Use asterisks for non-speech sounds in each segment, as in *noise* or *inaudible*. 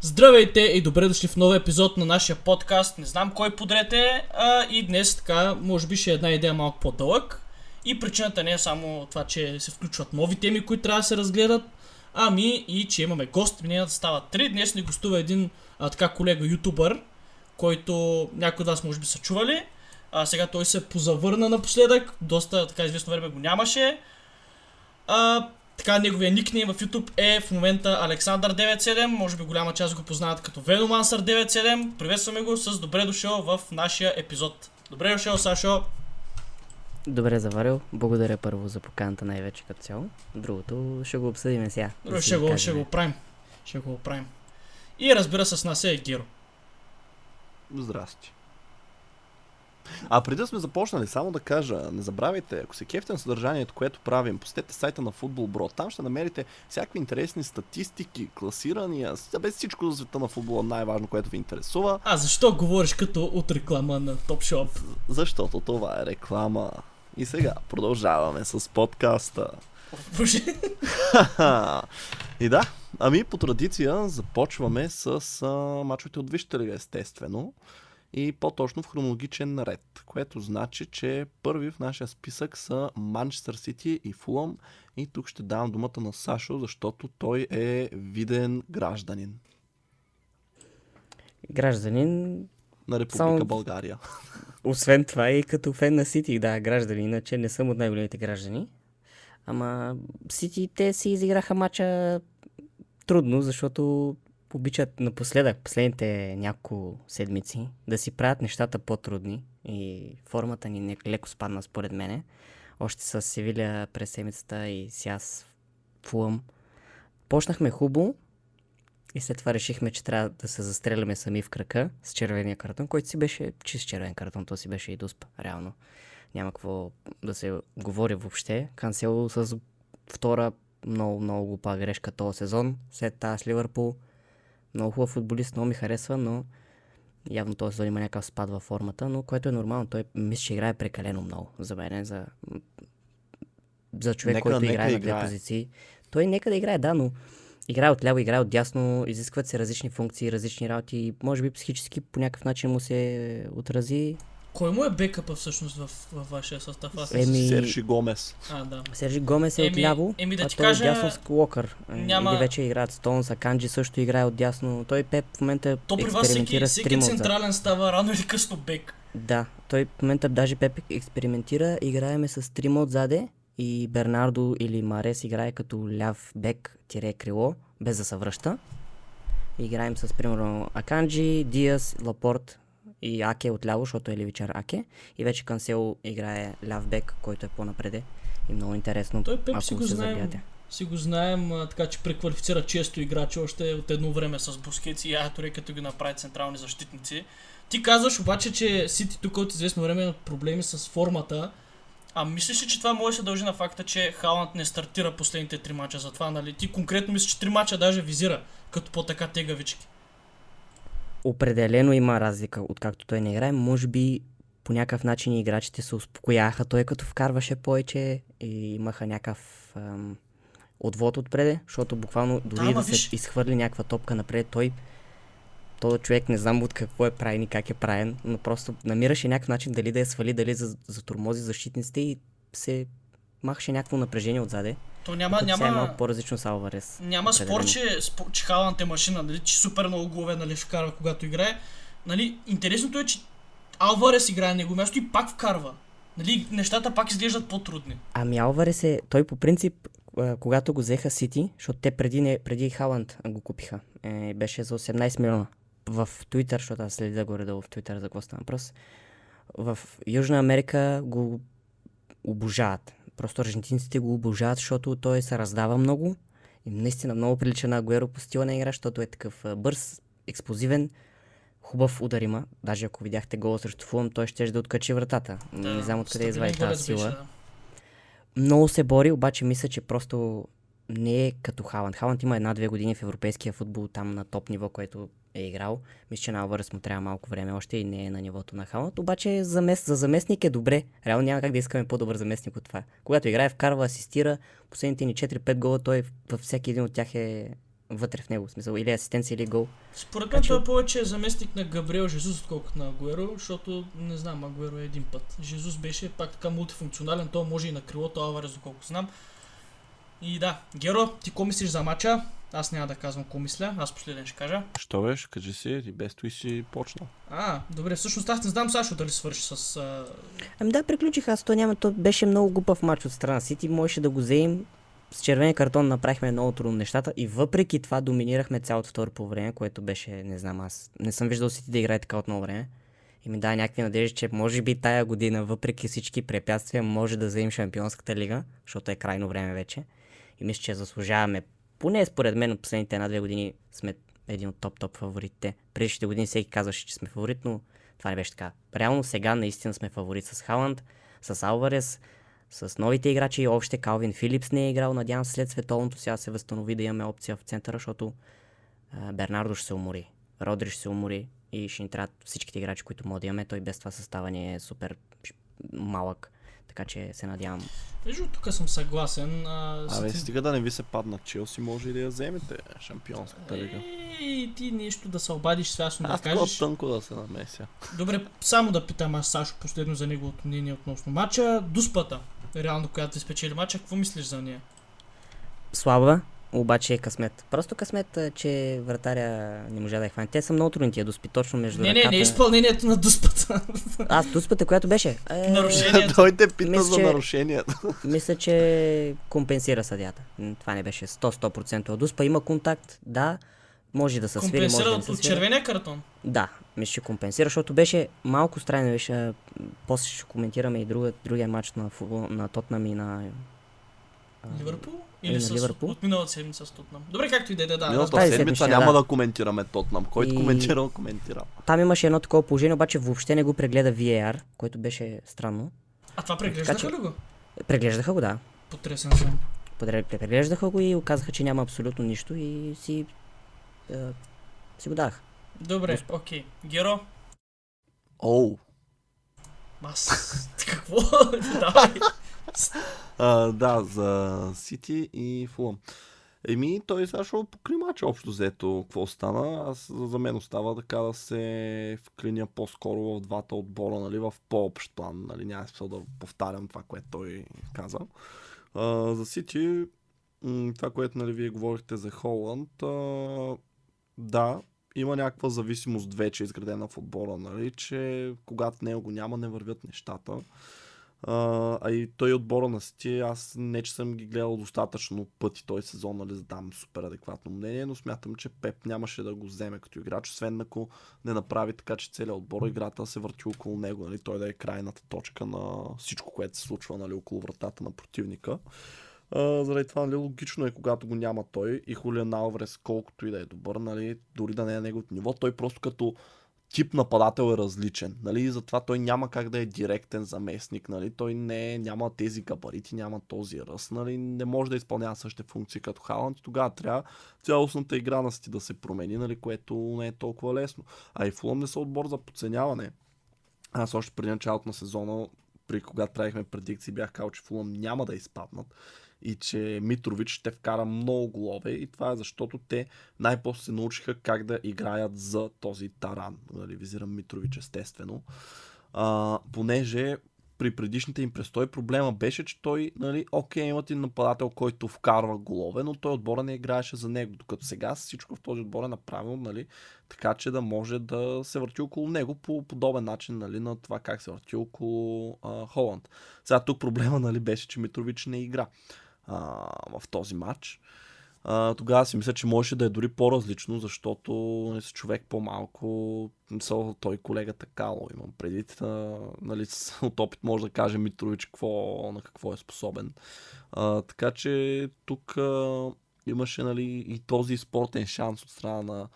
Здравейте и добре дошли в нов епизод на нашия подкаст. Не знам кой подрете, а и днес така, може би ще е една идея малко по-дълъг. И причината не е само това, че се включват нови теми, които трябва да се разгледат, ами и че имаме гост. Мненията стават три. Днес ни гостува един а, така колега ютубър, който някои от вас може би са чували. А, сега той се позавърна напоследък, доста така известно време го нямаше. А, така, неговия никнейм в YouTube е в момента Александър97, може би голяма част го познават като Venomancer97. Приветстваме го с добре дошъл в нашия епизод. Добре дошъл, Сашо. Добре заварил. Благодаря първо за поканата най-вече като цяло. Другото ще го обсъдим сега. Добре, ще го, кажем. ще го правим. Ще го правим. И разбира се, с нас е Геро. Здрасти. А преди да сме започнали, само да кажа, не забравяйте, ако се кефте на съдържанието, което правим, посетете сайта на Football Bro. Там ще намерите всякакви интересни статистики, класирания, без всичко за света на футбола, най-важно, което ви интересува, А защо говориш като от реклама на Topshop? защото това е реклама. И сега продължаваме с подкаста. Боже. *laughs* И да, ами по традиция започваме с а, мачовете от Висшата лига, естествено. И по-точно в хронологичен ред, което значи, че първи в нашия списък са Манчестър Сити и Фулъм. И тук ще давам думата на Сашо, защото той е виден гражданин Гражданин, на Република Само- България. освен това и като фен на Сити, да, гражданин, иначе не съм от най-големите граждани. Ама Сити те си изиграха мача трудно, защото обичат напоследък, последните няколко седмици, да си правят нещата по-трудни и формата ни леко спадна според мене. Още с Севиля през седмицата и сега с Фулъм. Почнахме хубаво и след това решихме, че трябва да се застреляме сами в крака с червения картон, който си беше чист червен картон, то си беше и дуспа, реално. Няма какво да се говори въобще. Кансело с втора много, много глупа грешка този сезон. След тази с Ливърпул. Много хубав футболист, много ми харесва, но явно този сезон има някакъв спад във формата, но което е нормално. Той мисля, че играе прекалено много за мен, за, за човек, Нека- който нека играе на две играе. позиции. Той нека да играе, да, но играе от ляво, играе от дясно, изискват се различни функции, различни работи може би психически по някакъв начин му се отрази. Кой му е бекъпа всъщност в, в вашия състав? Аз Еми- Серши Гомес. А, да. Сержи Гомес е Еми- от ляво, еми да а той кажа, е от дясно с Локър. няма-. Или вече играят Стоунс, а Канджи също играе от дясно. Той Пеп в момента То при вас всеки, всеки централен става рано или късно бек. Да, той в момента даже Пеп експериментира. Играеме с трима отзаде и Бернардо или Марес играе като ляв бек тире крило, без да се връща. Играем с примерно Аканджи, Диас, Лапорт и Аке отляво, защото е левичар Аке. И вече Кансело играе ляв бек, който е по-напреде. И много интересно, Той Пеп ако си го се знаем. забияте. Си го знаем, а, така че преквалифицира често играчи още от едно време с Бускетс и Ятори, като ги направи централни защитници. Ти казваш обаче, че Сити тук от известно време имат проблеми с формата. А мислиш ли, че това може да се дължи на факта, че Халанд не стартира последните три мача? Затова, нали? Ти конкретно мислиш, че три мача даже визира, като по-така тегавички. Определено има разлика, откакто той не играе. Може би по някакъв начин играчите се успокояха. Той като вкарваше повече и имаха някакъв ам, отвод отпреде, защото буквално дори ама да, виж- се изхвърли някаква топка напред, той този човек не знам от какво е правен и как е правен, но просто намираше някакъв начин дали да я свали, дали за, за тормози защитниците и се махаше някакво напрежение отзаде. То няма, сега е няма, малко по-различно с Алварес. Няма спор, че, спор, че Халанд е машина, нали, че супер много голове нали, вкарва, когато играе. Нали, интересното е, че Алварес играе на него място и пак вкарва. Нали, нещата пак изглеждат по-трудни. Ами Алварес е, той по принцип, когато го взеха Сити, защото те преди, не, преди Халанд го купиха, е, беше за 18 милиона. В Твитър, защото аз следя горе-долу в Твитър за какво стана въпрос, в Южна Америка го обожават. Просто аржентинците го обожават, защото той се раздава много И наистина много прилича на Агуеро по стила на игра, защото е такъв бърз, експлозивен, хубав удар има. Даже ако видяхте гола срещу Фулъм, той ще да откачи вратата. не знам откъде извади тази сила. беше, да. Много се бори, обаче мисля, че просто не е като Халанд. Халанд има една-две години в европейския футбол там на топ ниво, което е играл. Мисля, че на Алварес му трябва малко време още и не е на нивото на Халанд. Обаче за, мес... за заместник е добре. Реално няма как да искаме по-добър заместник от това. Когато играе, вкарва, асистира, последните ни 4-5 гола, той във всеки един от тях е вътре в него. В смисъл, или асистенция, или гол. Според мен че- той повече е заместник на Габриел Жезус, отколкото на Агуеро, защото не знам, Агуеро е един път. Жезус беше пак така мултифункционален, той може и на крилото Алварес, доколко знам. И да, Геро, ти какво мислиш за матча? Аз няма да казвам какво мисля, аз последен ще кажа. Що беше? Кажи си, ти без той си почнал. А, добре, всъщност аз не знам Сашо дали свърши с... А... Ами да, приключих аз, то няма, то беше много глупав матч от страна Сити, можеше да го вземем. С червения картон направихме много трудно нещата и въпреки това доминирахме цялото второ по време, което беше, не знам, аз не съм виждал Сити да играе така от много време. И ми даде някакви надежди, че може би тая година, въпреки всички препятствия, може да вземем Шампионската лига, защото е крайно време вече. И мисля, че заслужаваме, поне според мен от последните една-две години сме един от топ-топ фаворитите. Предишните години всеки казваше, че сме фаворит, но това не беше така. Реално сега наистина сме фаворит с Халанд, с Алварес, с новите играчи и още Калвин Филипс не е играл. Надявам се след световното сега се възстанови да имаме опция в центъра, защото а, Бернардо ще се умори, Родри ще се умори и ще ни трябват всичките играчи, които може да имаме. Той без това състава ни е супер малък. Така че се надявам. Между тук съм съгласен. А, Абе, Сити- стига да не ви се падна Челси, може и да я вземете шампионската лига. Ей, ти нещо да се обадиш свясно да Аз кажеш. тънко да се намеся. Добре, само да питам аз Сашо последно за неговото мнение относно матча. Дуспата, реално, която ти спечели матча, какво мислиш за нея? Слаба, обаче е късмет. Просто късмет, а, че вратаря не можа да я хване. Те са много трудни тия доспи, точно между Не, не, ръката. не е изпълнението на дуспата. Аз дуспата, която беше. Е, Нарушението. Той те пита Мисля, за че- нарушенията. Мисля, че компенсира съдята. Това не беше 100-100% дуспа. Има контакт, да. Може да се свири, може да не от, се от червения картон. Да, мисля, че компенсира, защото беше малко странно. Беше, а, после ще коментираме и друга, другия матч на, футбол, на Тотнам и на... а, Ливърпул? Или на с, Ливърпул. от миналата седмица с Тотнам. Добре, както и да е, да, да. Миналата тази седмица седмица, няма да. да коментираме Тотнам. Който И- коментирал, коментирал. Там имаше едно такова положение, обаче въобще не го прегледа VAR, което беше странно. А това преглеждаха Така че- ли го? Преглеждаха го, да. Потресен съм. Преглеждаха го и оказаха, че няма абсолютно нищо и си, а, си го даха. Добре, окей. Геро, Оу. аз... *laughs* Какво? *laughs* Давай. Да, за Сити и Фулъм. Еми, той сега ще покри мача общо взето. Какво стана? Аз за мен остава така да се вклиня по-скоро в двата отбора, нали, в по-общ план. Нали, няма смисъл да повтарям това, което той каза. А, за Сити, това, което нали, вие говорихте за Холанд, а, да, има някаква зависимост вече изградена в отбора, нали, че когато него го няма, не вървят нещата. А, и той отбора на Сити, аз не че съм ги гледал достатъчно пъти този сезон, нали, за да дам супер адекватно мнение, но смятам, че Пеп нямаше да го вземе като играч, освен ако не направи така, че целият отбор, играта се върти около него, нали, той да е крайната точка на всичко, което се случва нали, около вратата на противника. А, заради това нали, логично е, когато го няма той и Хулиан Алварес, колкото и да е добър, нали, дори да не е неговото ниво, той просто като тип нападател е различен. Нали? И затова той няма как да е директен заместник. Нали? Той не, няма тези габарити, няма този ръст. Нали? Не може да изпълнява същите функции като Халанд. И тогава трябва цялостната игра на Сити да се промени, нали? което не е толкова лесно. А и Фулъм не са отбор за подценяване. Аз още преди началото на сезона, при когато правихме предикции, бях казал, че Фулъм няма да изпаднат и че Митрович ще вкара много голове и това е защото те най-после се научиха как да играят за този таран. Нали, визирам Митрович естествено. А, понеже при предишните им престой проблема беше, че той, нали, окей, имат и нападател, който вкарва голове, но той отбора не играеше за него. Докато сега всичко в този отбор е направено, нали, така че да може да се върти около него по подобен начин, нали, на това как се върти около а, Холанд. Сега тук проблема, нали, беше, че Митрович не игра а, в този матч. А, тогава си мисля, че можеше да е дори по-различно, защото нали, с човек по-малко, мисъл, той колегата Кало имам предвид, а, нали, от опит може да каже Митрович какво, на какво е способен. А, така че тук а, имаше нали, и този спортен шанс от страна на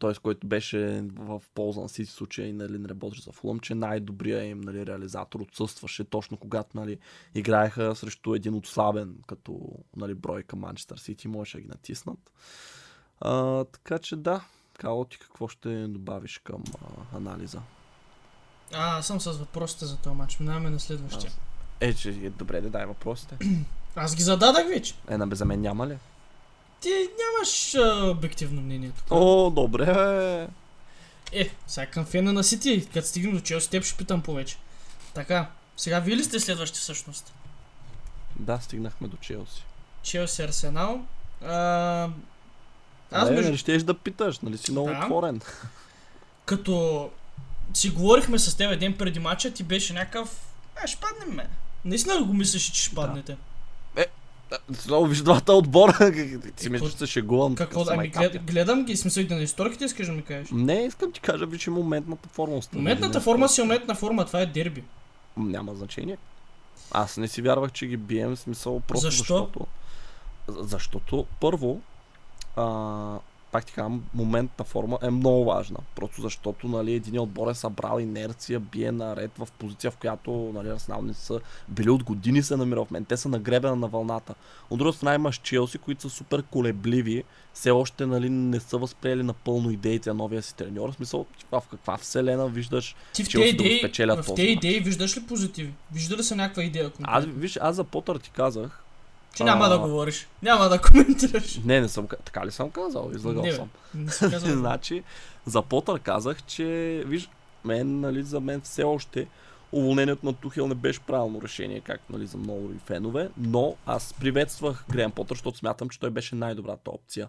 т.е. който беше в полза на Сити случая нали, не работеше за Фулъм, че най-добрият им нали, реализатор отсъстваше точно когато нали, играеха срещу един отслабен като нали, бройка Манчестър Сити, можеше да ги натиснат. А, така че да, Као, ти какво ще добавиш към а, анализа? А, аз съм с въпросите за този матч. Минаваме на следващия. Е, че е добре да дай въпросите. Аз ги зададах вече. Е, на за мен няма ли? Ти нямаш а, обективно мнение тук. О, добре. Е, сега към фена на Сити, като стигнем до Челси, теб ще питам повече. Така, сега вие ли сте следващи всъщност? Да, стигнахме до Челси. Челси Арсенал. А, аз Абе, между... нали щеш да питаш, нали си много Да. отворен. Като си говорихме с теб ден преди матча, ти беше някакъв... А, ще паднем ме. Наистина го мислиш, че ще Да. паднете? Много виж двата отбора. *laughs* Ти Е, какво- че се шегувам. Какво да, ами глед, гледам ги, смисъл на историките искаш да ми кажеш. Не, искам ти кажа, виж, моментната форма. Моментната форма си е моментна форма, това е дерби. Няма значение. Аз не си вярвах, че ги бием, смисъл просто Защо? защото... За- Защото, първо, а, пак ти казвам, моментната форма е много важна. Просто защото нали, един отбор е събрал инерция, бие наред в позиция, в която нали, Арсенал са били от години се намира в мен. Те са на гребена на вълната. От друга страна имаш Челси, които са супер колебливи, все още нали, не са възприели напълно идеите на новия си треньор. В смисъл, в каква вселена виждаш Ти в Челси тези да го идеи, спечелят в този тези мач. идеи виждаш ли позитиви? Вижда ли се някаква идея Аз, конкретно? виж, аз за Потър ти казах. Че няма а- да говориш. Няма да коментираш. Не, не съм. ка- Така ли съм казал? Излагал Не, съм. Не си казал. *laughs* значи, за Потър казах, че, виж, мен, нали, за мен все още уволнението на Тухел не беше правилно решение, както нали, за много и фенове, но аз приветствах Грен Потър, защото смятам, че той беше най-добрата опция.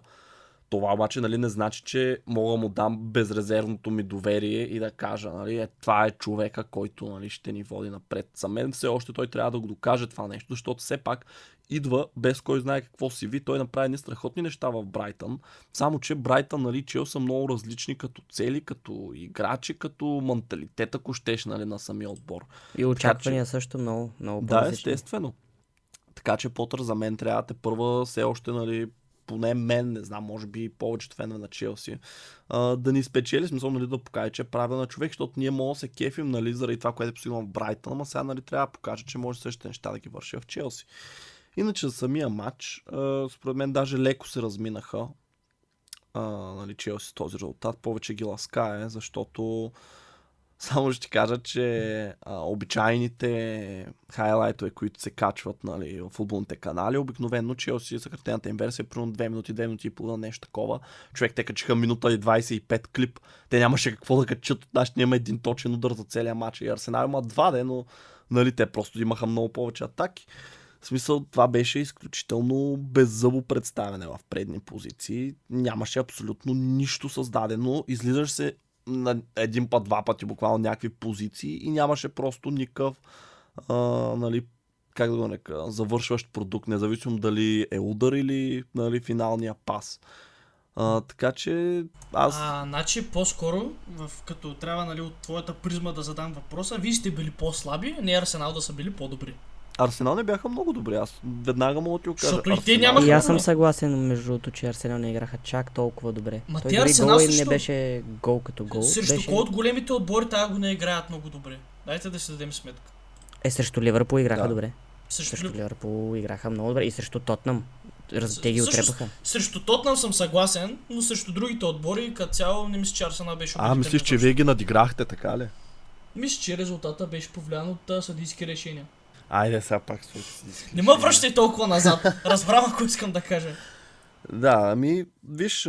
Това обаче нали, не значи, че мога му дам безрезервното ми доверие и да кажа, нали, е, това е човека, който нали, ще ни води напред. За мен все още той трябва да го докаже това нещо, защото все пак идва без кой знае какво си ви. Той направи ни страхотни неща в Брайтън. Само, че Брайтън, нали, Чел са много различни като цели, като играчи, като менталитет, ако щеш, нали, на самия отбор. И очаквания също много, много Да, естествено. Така че Потър за мен трябва да те първа все още, нали, поне мен, не знам, може би повечето фенове на Челси, да ни спечели, смисъл, нали, да покаже, че е правилен човек, защото ние можем да се кефим, нали, заради това, което е постигнал в Брайтън, ама сега, нали, трябва да покаже, че може същите неща да ги върши в Челси. Иначе за самия матч, според мен даже леко се разминаха а, нали, Челси с този резултат. Повече ги ласкае, защото само ще ти кажа, че а, обичайните хайлайтове, които се качват нали, в футболните канали, обикновено Челси съкратената им версия е примерно 2 минути, 2 минути и половина, нещо такова. Човек, те качиха минута и 25 клип. Те нямаше какво да качат от нашите, има един точен удар за целия матч. И Арсенал има два, де, но нали, те просто имаха много повече атаки. В смисъл, това беше изключително беззъбо представяне в предни позиции. Нямаше абсолютно нищо създадено. Излизаш се на един път, два пъти буквално някакви позиции и нямаше просто никакъв а, нали, как да го нека, завършващ продукт, независимо дали е удар или нали, финалния пас. А, така че аз... А, значи по-скоро, в, като трябва нали, от твоята призма да задам въпроса, вие сте били по-слаби, не Арсенал да са били по-добри. Арсенал не бяха много добри. Аз веднага мога да ти го кажа. Защото и те нямаха- И аз съм съгласен, между другото, че Арсенал не играха чак толкова добре. Ма Той те Арсенал гол им не също- беше гол като гол. Срещу беше... кой от големите отбори тази го не играят много добре? Дайте да си дадем сметка. Е, срещу Ливърпул играха Да. добре. Срещу, Срещу Лив- Ливърпул играха много добре. И срещу Тотнам. Раз... С- Те ги отрепаха. срещу Тотнам съм съгласен, но срещу другите отбори, като цяло не мисля, че Арсенал беше А, мислиш, че вие ги надиграхте, така ли? Мисля, че резултата беше повлиян от съдийски решения. Айде сега пак си Не ме връщай толкова назад. Разбрам, ако искам да кажа. Да, ами, виж,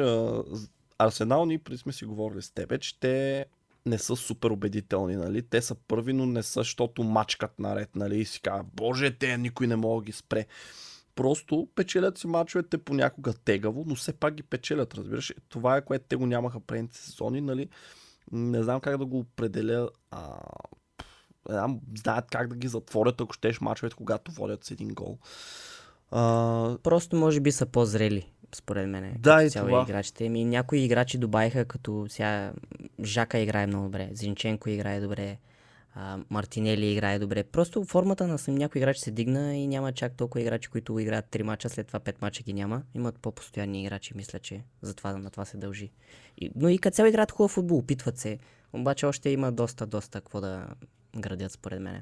Арсенал, ние преди сме си говорили с тебе, че те не са супер убедителни, нали? Те са първи, но не са, защото мачкат наред, нали? И си казва, боже, те никой не мога да ги спре. Просто печелят си мачовете понякога тегаво, но все пак ги печелят, разбираш. Това е което те го нямаха предните сезони, нали? Не знам как да го определя. А, знам, знаят как да ги затворят, ако щеш мачовете, когато водят с един гол. А, Просто може би са по-зрели, според мен. Да, и това. играчите. Ми, някои играчи добавиха, като сега Жака играе много добре, Зинченко играе добре, а, Мартинели играе добре. Просто формата на сам някой играч се дигна и няма чак толкова играчи, които играят 3 мача, след това 5 мача ги няма. Имат по-постоянни играчи, мисля, че затова на това се дължи. И, но и като цяло играят хубав футбол, опитват се. Обаче още има доста, доста какво да градят според мен.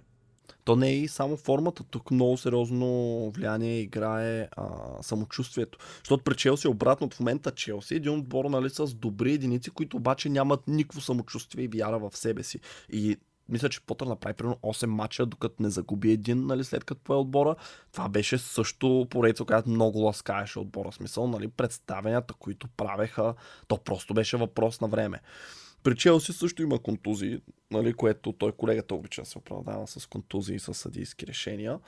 То не е и само формата, тук много сериозно влияние играе а, самочувствието. Защото при Челси е обратно в момента Челси е един отбор нали, с добри единици, които обаче нямат никакво самочувствие и вяра в себе си. И мисля, че Потър направи примерно 8 мача, докато не загуби един, нали, след като пое отбора. Това беше също поредица, която много ласкаеше отбора. Смисъл, нали, представенията, които правеха, то просто беше въпрос на време. При Челси също има контузии, нали, което той колегата обича да се оправдава с контузии и с съдийски решения.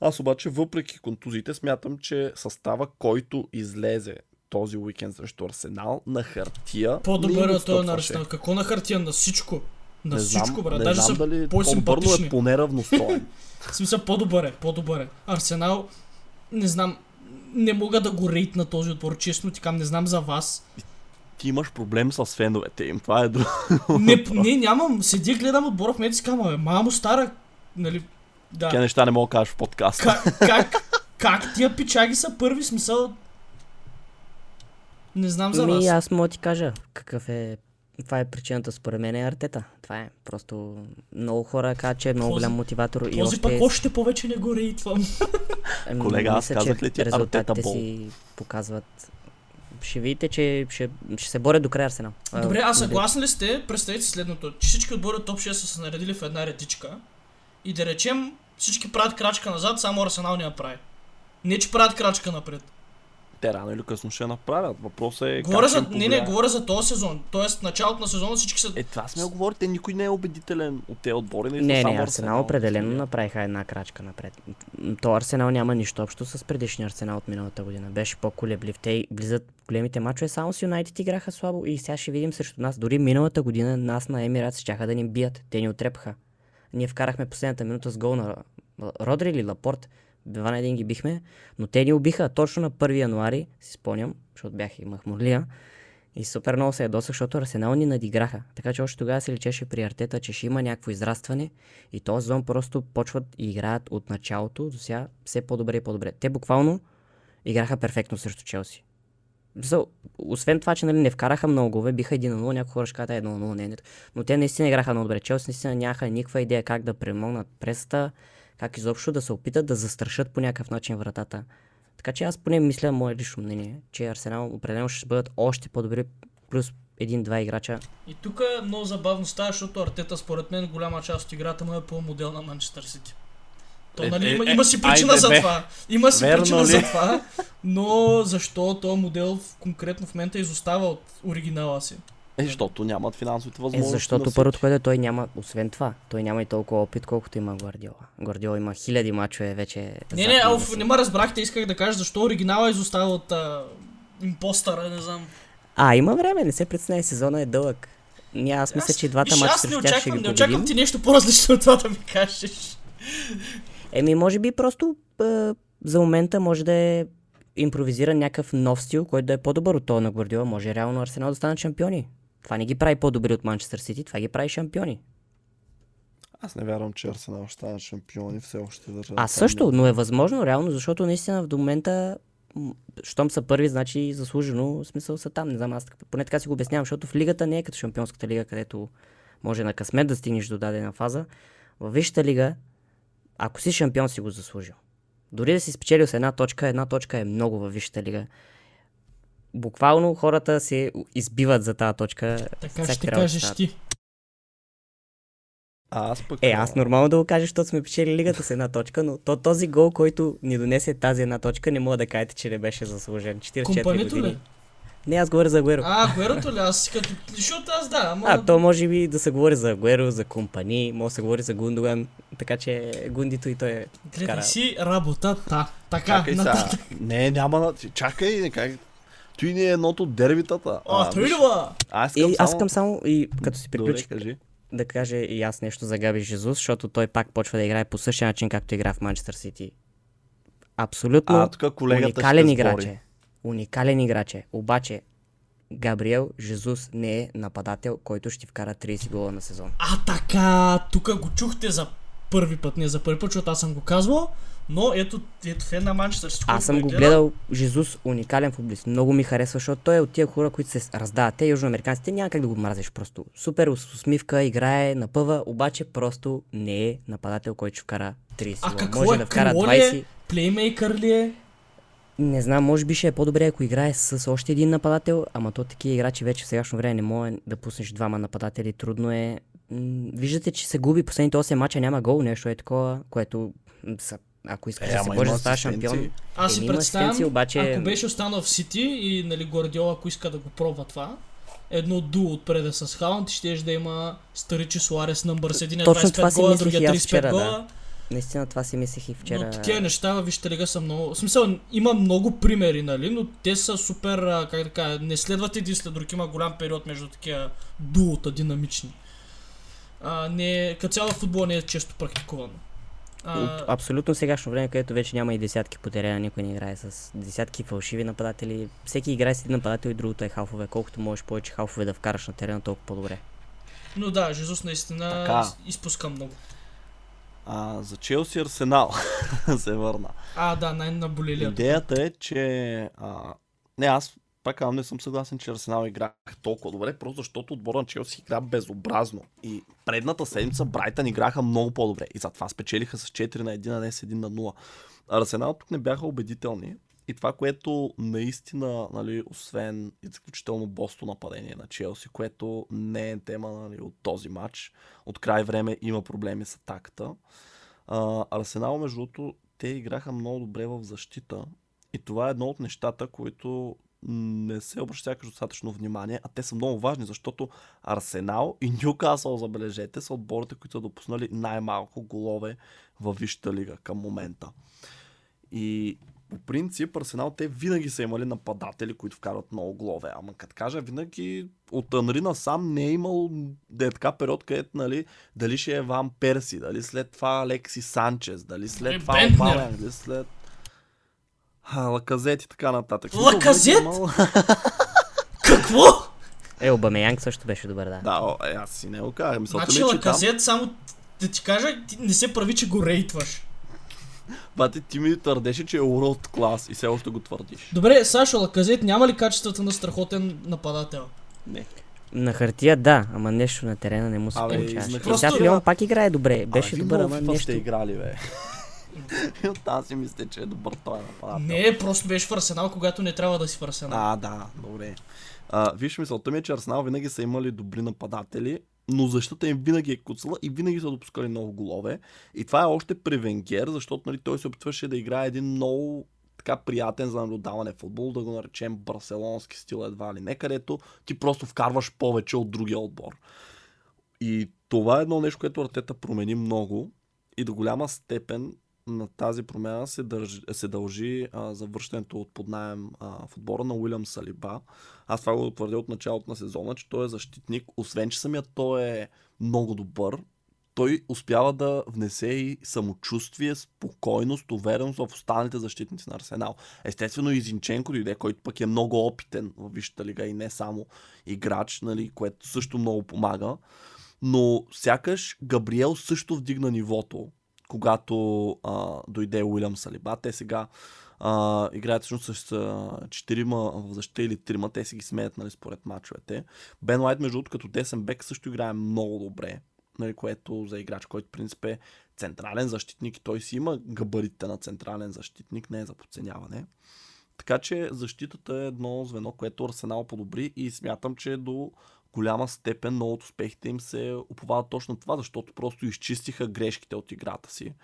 Аз обаче, въпреки контузиите, смятам, че състава, който излезе този уикенд срещу Арсенал на хартия. По-добър е той на. Арсенал. Какво на хартия? На всичко. На Не всичко, брат. Даже знам са дали по-симпатични. Е поне равностоен. *laughs* В смисъл по-добър е, по-добър е. Арсенал, не знам, не мога да го рейт на този отбор, честно ти кам, не знам за вас. Ти имаш проблем с феновете им. Това е друго. Не, не нямам, седи, гледам отбора в медици, кама, мамо стара, нали, да. Тя неща не мога да кажеш в подкаста. Как, как, как тия пичаги са първи смисъл? Не знам за Ми, вас. аз мога да ти кажа какъв е това е причината според мен е Артета. Това е просто много хора казват, че е много Този- голям мотиватор и Този още пък още повече не го рейтвам. Ами, Колега, аз казах ли ти Артета бол? си показват ще видите, че ще, ще се борят до края Арсенал. Добре, а съгласни ли сте? Представете следното, че всички отбори от топ 6 са се наредили в една редичка и да речем всички правят крачка назад, само Арсенал не я прави. Не, че правят крачка напред. Те рано или късно ще я направят. Въпросът е Говоря как за, не, не, говоря за този сезон. Тоест, началото на сезона всички са... Е, това сме го говорите, никой не е убедителен от тези отбори. нали? Не, само не, Арсенал определено направиха една крачка напред. То Арсенал няма нищо общо с предишния Арсенал от миналата година. Беше по-колеблив. Те влизат в големите мачове, само с Юнайтед играха слабо и сега ще видим срещу нас. Дори миналата година нас на Емират щяха да ни бият. Те ни отрепаха. Ние вкарахме последната минута с гол на Родри или Лапорт. Два на един ги бихме, но те ни убиха точно на 1 януари, си спомням, защото бях имах морлия. И супер много се ядосах, защото Арсенал ни надиграха. Така че още тогава се лечеше при Артета, че ще има някакво израстване и този сезон просто почват и играят от началото до сега все по-добре и по-добре. Те буквално играха перфектно срещу Челси. За, освен това, че нали, не вкараха много голове, биха 1 на 0, някои хора ще кажат 1 на 0, не, не. Но те наистина играха много добре. Челси наистина нямаха никаква идея как да премогнат преста, как изобщо да се опитат да застрашат по някакъв начин вратата. Така че аз поне мисля, мое лично мнение, че Арсенал определено ще бъдат още по-добри, плюс един-два играча. И тук е много забавно става, защото Артета според мен голяма част от играта му е по модел на Манчестър Сити. То, Е, нали, е, има, е, има си причина айде за бе. това. Има си Верно причина ли? за това, но защо този модел в- конкретно в момента изостава от оригинала си? Е, защото нямат финансовите Е, възможности. защото на първото, което е, той няма, освен това, той няма и толкова опит, колкото има Гвардиола. Гвардиола има хиляди мачове вече. Не, не, ауф, не ме разбрахте, исках да кажа защо оригинала изостава от а, импостъра, не знам. А, има време, не се притесняй, сезона е дълъг. Ня, аз мисля, че и двата мача аз не срещу тях ще очаквам, ги не очаквам ти нещо по-различно от това да ми кажеш. Еми, може би просто а, за момента може да е импровизира някакъв нов стил, който да е по-добър от този на Гвардиола. Може реално Арсенал да станат шампиони. Това не ги прави по-добри от Манчестър Сити, това ги прави шампиони. Аз не вярвам, че Арсенал ще станат шампиони все още държа. Аз също, но е възможно реално, защото наистина до момента, щом са първи, значи заслужено, в смисъл са там. Не знам, аз поне така си го обяснявам, защото в лигата не е като шампионската лига, където може на късмет да стигнеш до дадена фаза. Във висшата лига, ако си шампион, си го заслужил. Дори да си спечелил с една точка, една точка е много във висшата лига. Буквално хората се избиват за тази точка. Така ще работа кажеш ти. А, аз пък... Е, аз нормално да го кажа, защото сме печели лигата с една точка, но то, този гол, който ни донесе тази една точка, не мога да кажете, че не беше заслужен. 44 Компанито години. ли? Не, аз говоря за Агуеро. А, А, Гуерото ли? Аз като... Защото аз да, ама... а, то може би да се говори за Агуеро, за компани, може да се говори за Гундоган, така че Гундито и той е... Гледай кара. си работата. Така, Чакай нататък. Не, няма да... Чакай, как... Той не е едното от дербитата. О, той ли ба? Аз И искам аз само... искам само, и като си Добре, приключи, кажи. да кажа и аз нещо за Габи Жезус, защото той пак почва да играе по същия начин, както игра в Манчестър Сити. Абсолютно А, тук уникален играч е. Уникален играч е. Обаче, Габриел Жезус не е нападател, който ще вкара 30 гола на сезон. А така, тук го чухте за първи път, не за първи път, защото аз съм го казвал, но ето, ето фен на Манчестър Сити. Аз съм го гледал Жезус, уникален футболист. Много ми харесва, защото той е от тия хора, които се раздават. Те южноамериканците няма как да го мразиш просто. Супер усмивка, играе, напъва, обаче просто не е нападател, който ще вкара 30 А какво Може е? да вкара Крило 20. ли е? Плеймейкър ли е? Не знам, може би ще е по-добре, ако играе с още един нападател, ама то такива играчи вече в сегашно време не може да пуснеш двама нападатели. Трудно е. Виждате, че се губи последните 8 мача, няма гол, нещо е такова, което са, ако искаш Е, да се бориш да ставаш шампион. Аз си представям, обаче- ако беше останал в Сити и нали, Гвардиола, ако иска да го пробва това, едно дуо отпреде с Халанд, ще да има старичи Суарес на това 25 си гола, другия и аз 35 вчера, да. гола. Наистина това си мислех и вчера. Но такива неща Висшата лига са много... В смисъл, има много примери, нали, но те са супер, как да кажа, не следват един след друг, има голям период между такива дуота, динамични. А, не, като цяло футбол не е често практикувано. От абсолютно сегашно време, където вече няма и десятки по терена, никой не играе с десятки фалшиви нападатели. Всеки играе с един нападател и другото е халфове. Колкото можеш повече халфове да вкараш на терена, толкова по-добре. но да, Жезус наистина Така. изпуска много. А, за Челси Арсенал *laughs* се върна. А, да, най-наболелият. Идеята е, че... А, не, аз пак казвам, не съм съгласен, че Арсенал игра толкова добре, просто защото отбора на Челси игра безобразно. И предната седмица Брайтън играха много по-добре. И затова спечелиха с 4 на 1, а не с 1 на 0. Арсенал тук не бяха убедителни. И това, което наистина, нали, освен изключително босто нападение на Челси, което не е тема нали, от този матч, от край време има проблеми с атаката. Арсенал, между другото, те играха много добре в защита. И това е едно от нещата, които не се обръща сякаш достатъчно внимание, а те са много важни, защото Арсенал и Нюкасъл, забележете, са отборите, които са допуснали най-малко голове във Висшата лига към момента. И по принцип Арсенал те винаги са имали нападатели, които вкарват много голове. Ама като кажа, винаги от Анри насам не е имал да е така период, където нали, дали ще е Ван Перси, дали след това Алекси Санчес, дали след това. Обамянг, дали след а, Лаказет и така нататък. Лаказет? *laughs* Какво? Е, Обамеянг също беше добър, да. Да, о, е, аз си не го казах. Мисълта Значи ми е, че там, Лаказет, само да ти кажа, ти не се прави, че го рейтваш. бате, ти ми твърдеше, че е урод клас и все още го твърдиш. Добре, Сашо Лаказет няма ли качествата на страхотен нападател? Не. На хартия да, ама нещо на терена не му се получаваше. на И Сега Лион пак играе добре. Беше добър, ама нещо. сте играли, бе. Оттам си мисля, че е добър той нападател. Не, просто беше в Арсенал, когато не трябва да си в Арсенал. А, да, добре. А, виж, мисълта ми е, че Арсенал винаги са имали добри нападатели, но защита им винаги е куцала и винаги са допускали много голове. И това е още при Венгер, защото нали, той се опитваше да играе един много така приятен за наблюдаване футбол, да го наречем барселонски стил едва ли не, където ти просто вкарваш повече от другия отбор. И това е едно нещо, което Артета промени много и до голяма степен на тази промяна се, държи, се дължи а, завръщането от поднаем а, в отбора на Уилям Салиба. Аз това го твърдя от началото на сезона, че той е защитник. Освен, че самият той е много добър, той успява да внесе и самочувствие, спокойност, увереност в останалите защитници на Арсенал. Естествено и Зинченко дойде, който пък е много опитен в Висшата лига и не само играч, нали, което също много помага. Но сякаш Габриел също вдигна нивото, когато а, дойде Уилям Салиба. Те сега а, играят всъщност с четирима в защита или трима. Те си ги смеят нали, според мачовете. Бен Лайт, между другото, като десен бек също играе много добре. Нали, което за играч, който в принцип е централен защитник и той си има габарите на централен защитник, не е за подценяване. Така че защитата е едно звено, което Арсенал подобри и смятам, че до голяма степен много от успехите им се уповават точно това, защото просто изчистиха грешките от играта си,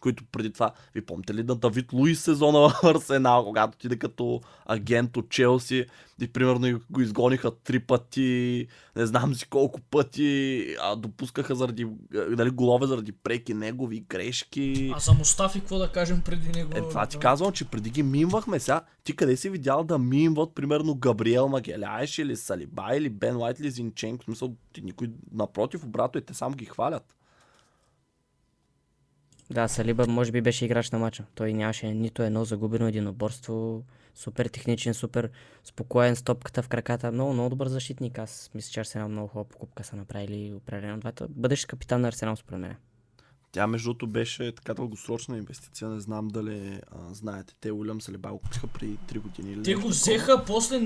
които преди това, ви помните ли на Давид Луис сезона в Арсенал, когато отиде като агент от Челси и примерно го изгониха три пъти, не знам си колко пъти, а допускаха заради, нали, голове заради преки негови грешки. А за Мустафи какво да кажем преди него? Е, това ти Да. казвам, че преди ги мимвахме сега. Ти къде си видял да мимват, примерно, Габриел Магеляеш или Салиба или Бен Лайт или Зинченко? В смисъл, ти никой напротив, обратно и те само ги хвалят. Да, Салиба може би беше играч на матча. Той нямаше нито едно загубено единоборство. Супер техничен, супер спокоен, с топката в краката. Много, много добър защитник. Аз мисля, че Арсенал много хубава покупка са направили определено двата. Бъдеш капитан на Арсенал според мен. Тя между другото беше така дългосрочна инвестиция. Не знам дали а, знаете. Те Уилям Салиба го купиха преди 3 години. Или Те го взеха, после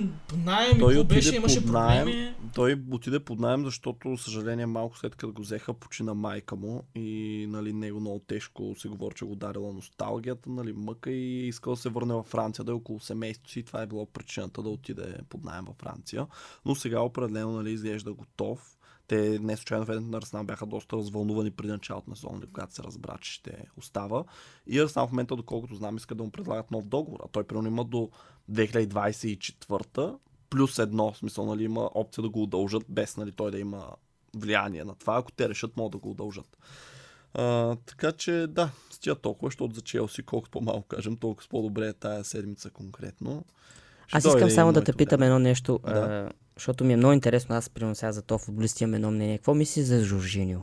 найем и Той какво беше, имаше проблеми. найем. Той отиде под найем, защото, съжаление, малко след като го взеха, почина майка му и нали, него много тежко се говори, че го ударила носталгията, нали, мъка и искал да се върне във Франция, да е около семейството си. Това е било причината да отиде под найем във Франция. Но сега определено нали, изглежда готов. Те не случайно феновете на Арсенал бяха доста развълнувани преди началото на сезона, когато се разбра, че ще остава. И Арсенал в момента, доколкото знам, иска да му предлагат нов договор. А той примерно има до 2024 плюс едно, в смисъл, нали, има опция да го удължат, без нали, той да има влияние на това. Ако те решат, могат да го удължат. А, така че да, с тия толкова, защото за Челси, колкото по-малко кажем, толкова по-добре е тая седмица конкретно. Ще Аз искам само да те питам едно нещо, Да. Защото ми е много интересно. Аз, примерно сега за то футболист имам едно мнение. Какво мислиш за Жоржиньо?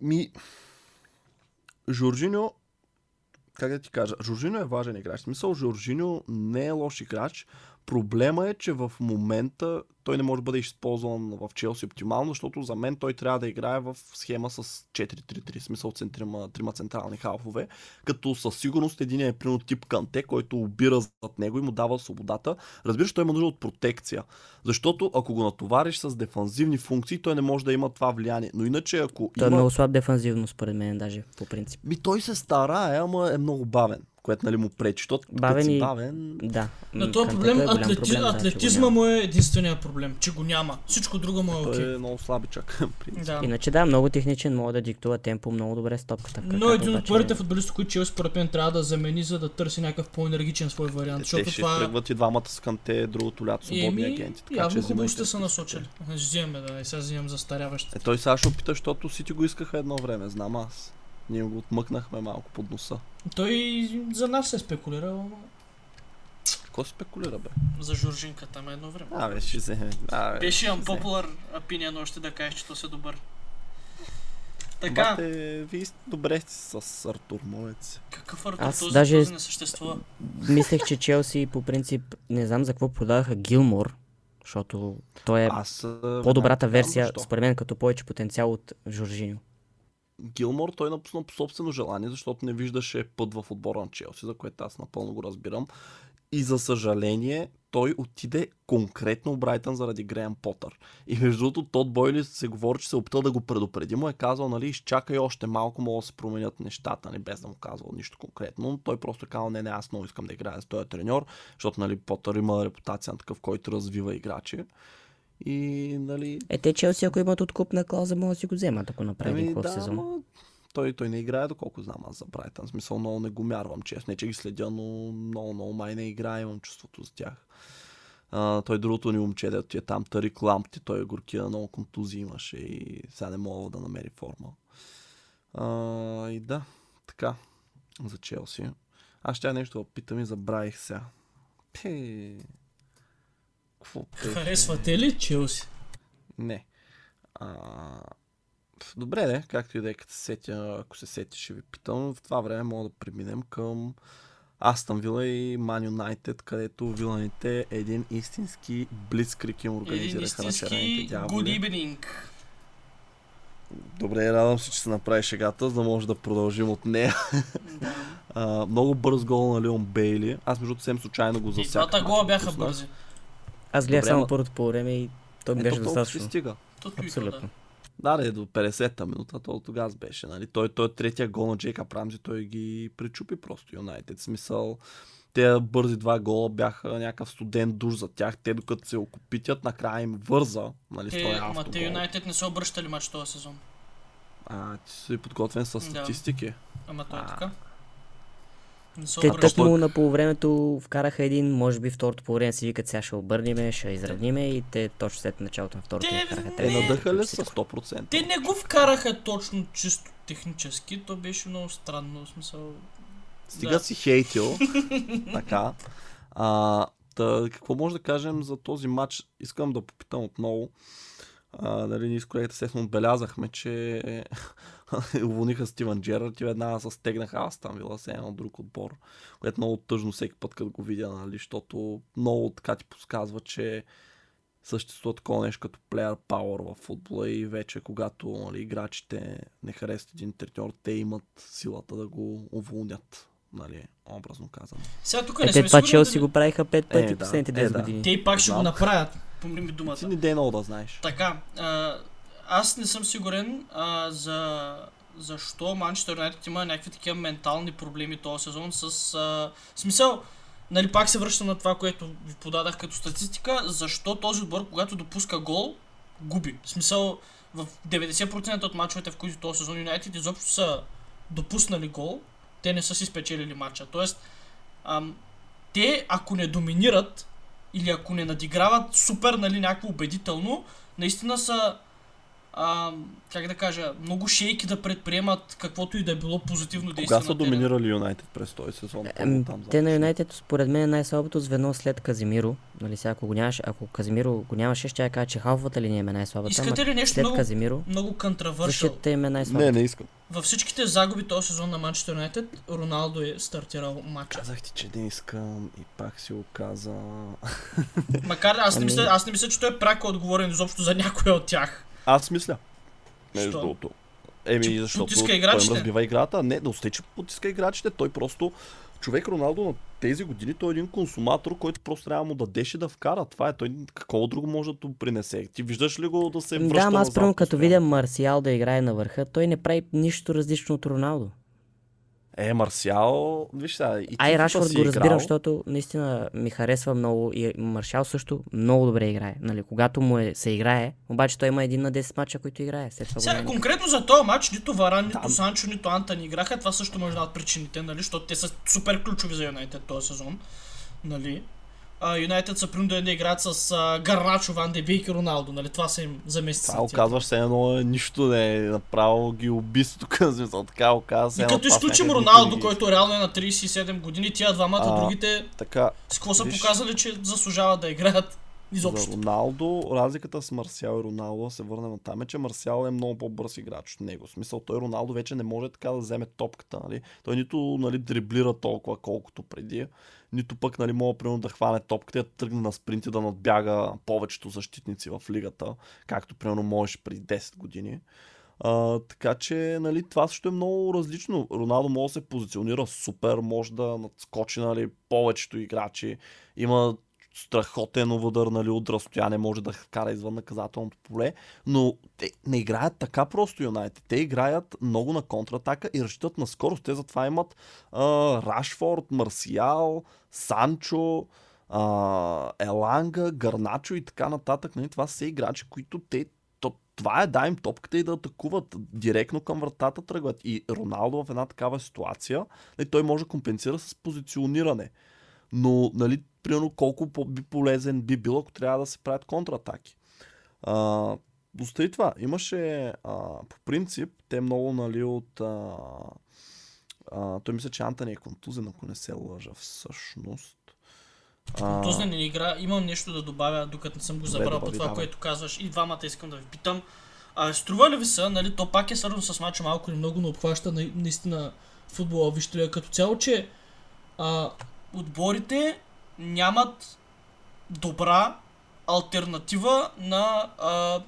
Ми... Жоржиньо, как да ти кажа, Жоржиньо е важен играч. В смисъл, Жоржиньо не е лош играч. Проблема е, че в момента той не може да бъде използван в Челси оптимално, защото за мен той трябва да играе в схема с 4-3-3, в смисъл центрима, трима централни халфове, като със сигурност един е примерно тип Канте, който обира зад него и му дава свободата. Разбираш, той има нужда от протекция, защото ако го натовариш с дефанзивни функции, той не може да има това влияние. Но иначе ако Той има... е много слаб дефанзивно, според мен, даже по принцип. Ми той се старае, ама е много бавен, което нали му пречи. Като Бавен си и- бавен, Да. На този Кантето проблем, е атлети... проблем, да, атлетизма му е единствения проблем, че го няма. Всичко друго му е той окей. е много слабичък. *laughs* Да. Иначе да, много техничен, може да диктува темпо много добре с топката. Но един от първите футболисти, които Челси според мен трябва да замени, за да търси някакъв по-енергичен свой вариант. Те, Защото те ще това тръгват и двамата с канте другото лято свободни Еми, агенти. Така явно взимайте хубавостта са насочили. Ще Взимаме да, и сега взимам застаряващи. Е, той сега ще опита, защото си ти го искаха едно време, знам аз. Ние го отмъкнахме малко под носа. Той за нас се е спекулирал ама Какво се спекулира, бе? за Жоржинка там едно време. Абе, ще вземе. Абе, Беше ще вземе. unpopular opinion още да кажеш, че то се добър. Така, Бате, вие сте добре сте с Артур, молец. какъв Артур Аз този, даже- този не съществува. Мислех, че Челси по принцип не знам за какво продадаха Гилмор, защото той е Аз... а, по-добрата версия, според мен, като повече потенциал от Жоржиньо. Гилмор той напусна по собствено желание, защото не виждаше път в отбора на Челси, за което аз напълно го разбирам. И за съжаление, той отиде конкретно в Брайтън заради Греъм Потър. И между другото, Тод Бойли се говори, че се опита да го предупреди. Му е казал, нали, изчакай още малко, могат да се променят нещата, нали, без да му казвал нищо конкретно. Но той просто е казал, не, не, аз много искам да играя с този треньор, защото, нали, Потър има репутация на такъв, който развива играчи. И, нали, Е, те Челси, ако имат откупна клауза, могат да си го вземат, ако направи един хубав сезон. Ами ама той, той не играе, доколко знам аз за Брайтън. Смисъл много не го мярвам, честно. Не, че ги следя, но много, много май не играе, имам чувството за тях. А, той другото ни момче, дето е там, Тарик Лампти, той е горкия, много контузии имаше и сега не мога да намери форма. А, и да, така, за Челси. Аз ще нещо да питам и забравих сега. Пе... Какво? *laughs* Харесвате ли Челси? Не. А, добре, де, както и да е, като се сетя, ако се сети, ще ви питам. В това време мога да преминем към Астън Вила и Ман Юнайтед, където виланите един истински блицкрик им организираха на червените истински good дяволи. evening. Добре, радвам се, че се направи шегата, за да може да продължим от нея. *laughs* Да. А, много бърз гол на Леон Бейли. Аз между другото съвсем случайно го И засяках. двата гола бяха бързи. Аз гледах само първото по време и то ми Ето беше достатъчно. стига. Абсолютно. да. Да, да, до 50-та минута, то тогава беше. Нали? Той, той третия гол на Джейка Рамзи, той ги причупи просто Юнайтед. Смисъл, те бързи два гола бяха някакъв студент душ за тях. Те докато се окупитят, накрая им върза. Нали, Те, ама те. Юнайтед не са обръщали матч този сезон. А, ти си подготвен с Да. статистики. Ама той е така. Са Те тъкмо на полувремето вкараха един, може би второто полувреме си викат сега ще обърнеме, ще изравниме и те точно след началото на второто Те- вкараха Те трети. надъха ли Всичко. с 100%? Те не го вкараха точно чисто технически, то беше много странно, в смисъл... Стига Да. си хейтил. *laughs* така. А, та, какво може да кажем за този матч? Искам да попитам отново. А, нали, ние с колегата естествено отбелязахме, че *laughs* уволниха Стивън Джерард и веднага се стегнаха Астан Вила с един от друг отбор, което много тъжно всеки път, като го видя, нали, защото много така ти подсказва, че съществува такова нещо като player power в футбола и вече когато нали, играчите не харесват един треньор, те имат силата да го уволнят. Нали, образно казано. Сега тук Е, не те сме това Челси дали- го правиха пет пъти Е, е, да. последните Е, 10 да. години. Те и пак ще го Знам. направят. Помни ми думата. Ти не дей много да знаеш. Така, а, аз не съм сигурен а, за защо Манчестър Юнайтед има някакви такива ментални проблеми този сезон с а, смисъл, нали пак се връщам на това, което ви подадах като статистика, защо този отбор, когато допуска гол, губи. В смисъл, в 90% от мачовете, в които този сезон Юнайтед изобщо са допуснали гол, те не са си спечелили матча. Тоест, ам, те ако не доминират или ако не надиграват супер, нали, някакво убедително, наистина са а, как да кажа, много шейки да предприемат каквото и да е било позитивно действие Кога са доминирали Юнайтед през този сезон? Първо там те на. Юнайтед според мен е най-слабото звено след Казимиро. Нали, сега, ако го нямаше, ако Казимиро го нямаше, ще я кажа, че халфовата линия им е най-слабата. Искате ли нещо след много, Казимиро, много контравършъл? защитата им е най-слабата. Не, не искам. Във всичките загуби този сезон на Манчестър Юнайтед, Роналдо е стартирал матча. Казах ти, че не искам и пак си го каза. Макар аз не, Ами- мисля, аз не мисля, че той е пряко отговорен изобщо за някоя от тях. Аз мисля. Между Що? другото. Еми, Че защото потиска той им разбива играта. Не, да усети, че потиска играчите. Той просто... Човек Роналдо на тези години, той е един консуматор, който просто трябва да му дадеш и да вкара. Това е. Той какво друго може да принесе? Ти виждаш ли го да се връща Да, ама аз примерно като видя Марсиал да играе на върха, той не прави нищо различно от Роналдо. Е, Марсиал, виж сега. И Ай, Рашфорд го разбирам, играл. защото наистина ми харесва много и Маршал също много добре играе. Нали, когато му е, се играе, обаче той има един на 10 мача, които играе. След това го Сега, няма. конкретно за този матч, нито Варан, нито Да. Санчо, нито Антони играха. Това също може да е от причините, нали? Защото те са супер ключови за Юнайтед този сезон. Нали? Юнайтед са принудени да играят с Гарначо, Ван де Бейк и Роналдо. Нали? Това са им заместниците. Това оказваш се едно е, нищо не е направо ги убийство тук, *laughs* смисъл, така оказва се И като изключим Роналдо, ги- който реално е на 37 години, тия двамата А, другите Така, с какво са виж- показали, че заслужават да играят за изобщо. Роналдо, разликата с Марсиал и Роналдо, се върнем там е, че Марсиал е много по-бърз играч от него. В смисъл, той Роналдо вече не може така да вземе топката, нали? Той нито нали, дриблира толкова, колкото преди, нито пък нали, мога примерно да хване топката и да тръгне на спринт и да надбяга повечето защитници в лигата, както примерно можеш преди 10 години. А, така че, нали, това също е много различно. Роналдо може да се позиционира супер, може да надскочи нали, повечето играчи. Има страхотен удар нали, от разстояние, може да вкара извън наказателното поле, но те не играят така просто Юнайтед. Те играят много на контратака и разчитат на скорост. Те затова имат а, Рашфорд, Марсиал, Санчо, а, Еланга, Гарначо и така нататък. Нали, това са играчи, които те то, това е да им топката и да атакуват директно към вратата тръгват. И Роналдо в една такава ситуация, нали, той може да компенсира с позициониране. Но, нали, примерно колко би полезен би бил, ако трябва да се правят контратаки. А, Остави това. Имаше, а, по принцип, те много, нали, от... А, а, той мисля, че Антони е контузен, ако не се лъжа всъщност. Този не игра. Имам нещо да добавя, докато не съм го забрал по това, давай. което казваш. И двамата искам да ви питам. А, струва ли ви са, нали, то пак е свързано с мача малко или много, но обхваща на, наистина футбола, вижте като цяло, че а, отборите нямат добра альтернатива на, а,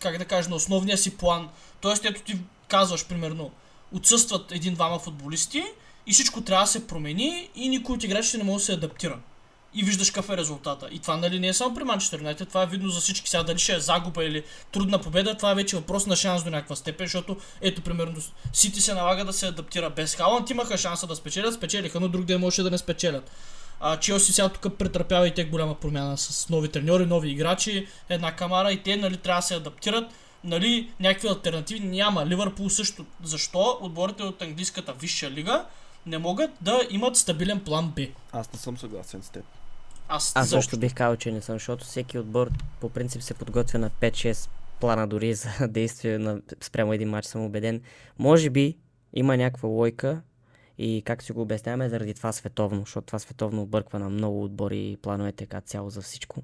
как да кажа, на основния си план. Тоест, ето ти казваш, примерно, отсъстват един-двама футболисти и всичко трябва да се промени и никой от играчите не може да се адаптира. И виждаш какъв е резултата. И това нали не е само при Манчестър Юнайтед, това е видно за всички. Сега дали ще е загуба или трудна победа, това е вече въпрос на шанс до някаква степен, защото ето примерно Сити се налага да се адаптира без Халанд, имаха шанса да спечелят, спечелиха, но друг ден можеше да не спечелят. А, Челси сега тук претърпява и те голяма промяна с нови треньори, нови играчи, една камара и те нали, трябва да се адаптират. Нали, някакви альтернативи няма. Ливърпул също. Защо отборите от английската висша лига не могат да имат стабилен план Б? Аз не съм съгласен с теб. Аз, Аз също бих казал, че не съм, защото всеки отбор по принцип се подготвя на 5-6 плана дори за *laughs* действие на, спрямо един матч, съм убеден. Може би има някаква лойка и как си го обясняваме заради това световно, защото това световно обърква на много отбори и плановете като цяло за всичко.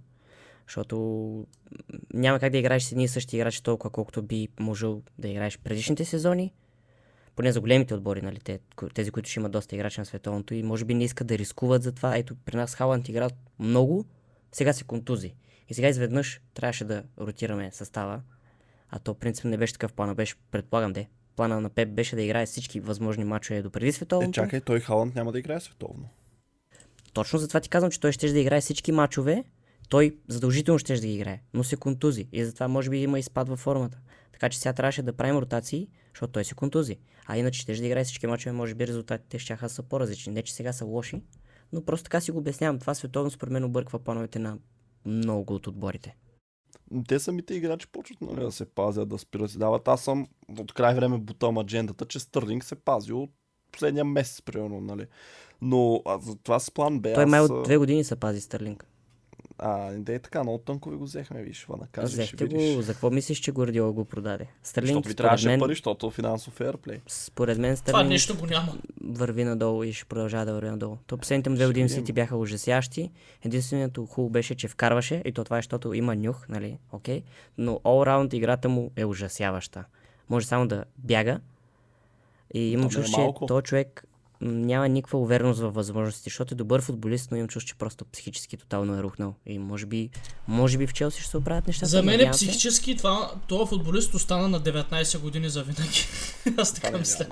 Защото няма как да играеш с едни и същи играчи толкова, колкото би можел да играеш предишните сезони. Поне за големите отбори, нали, тези, които ще имат доста играчи на световното и може би не искат да рискуват за това. Ето, при нас Халанд игра много, сега се контузи. И сега изведнъж трябваше да ротираме състава, а то принцип не беше такъв плана, беше, предполагам, де. Плана на Пеп беше да играе всички възможни мачове до преди Е, световното. чакай, той Халанд няма да играе световно. Точно затова ти казвам, че той ще да играе всички мачове, той задължително ще да ги играе, но се контузи и затова може би има изпад във формата. Така че сега трябваше да правим ротации, защото той се контузи. А иначе ще да играе всички мачове, може би резултатите ще са по-различни. Не, че сега са лоши, но просто така си го обяснявам. Това световно според мен обърква плановете на много от отборите. Те самите играчи почват нали, да се пазят, да спират си дават. Аз съм от край време бутам аджендата, че Стърлинг се пази от последния месец, примерно, нали. Но а, за това с план Б. Той аз, май от две години се пази Стърлинг. А, не е така, много тънко ви го взехме, виж, ва накажеш, Взехте видиш. го, за какво мислиш, че Гордиола го продаде? Стърлинг, Защото ви трябваше мен, пари, защото финансов фейрплей. според мен Това Стърлинг нещо го няма. върви надолу и ще продължава да върви надолу. То последните му две години. Сити бяха ужасящи. Единственото хубаво беше, че вкарваше и то това е, защото има нюх, нали, окей. Но all round играта му е ужасяваща. Може само да бяга. И имам е чувство, че този човек няма никаква увереност във възможностите, защото е добър футболист, но имам чувство, че просто психически тотално е рухнал. И може би, може би в Челси ще се оправят нещата. За мен е психически това, това футболист остана на 19 години за винаги. *laughs* Аз така е мисля.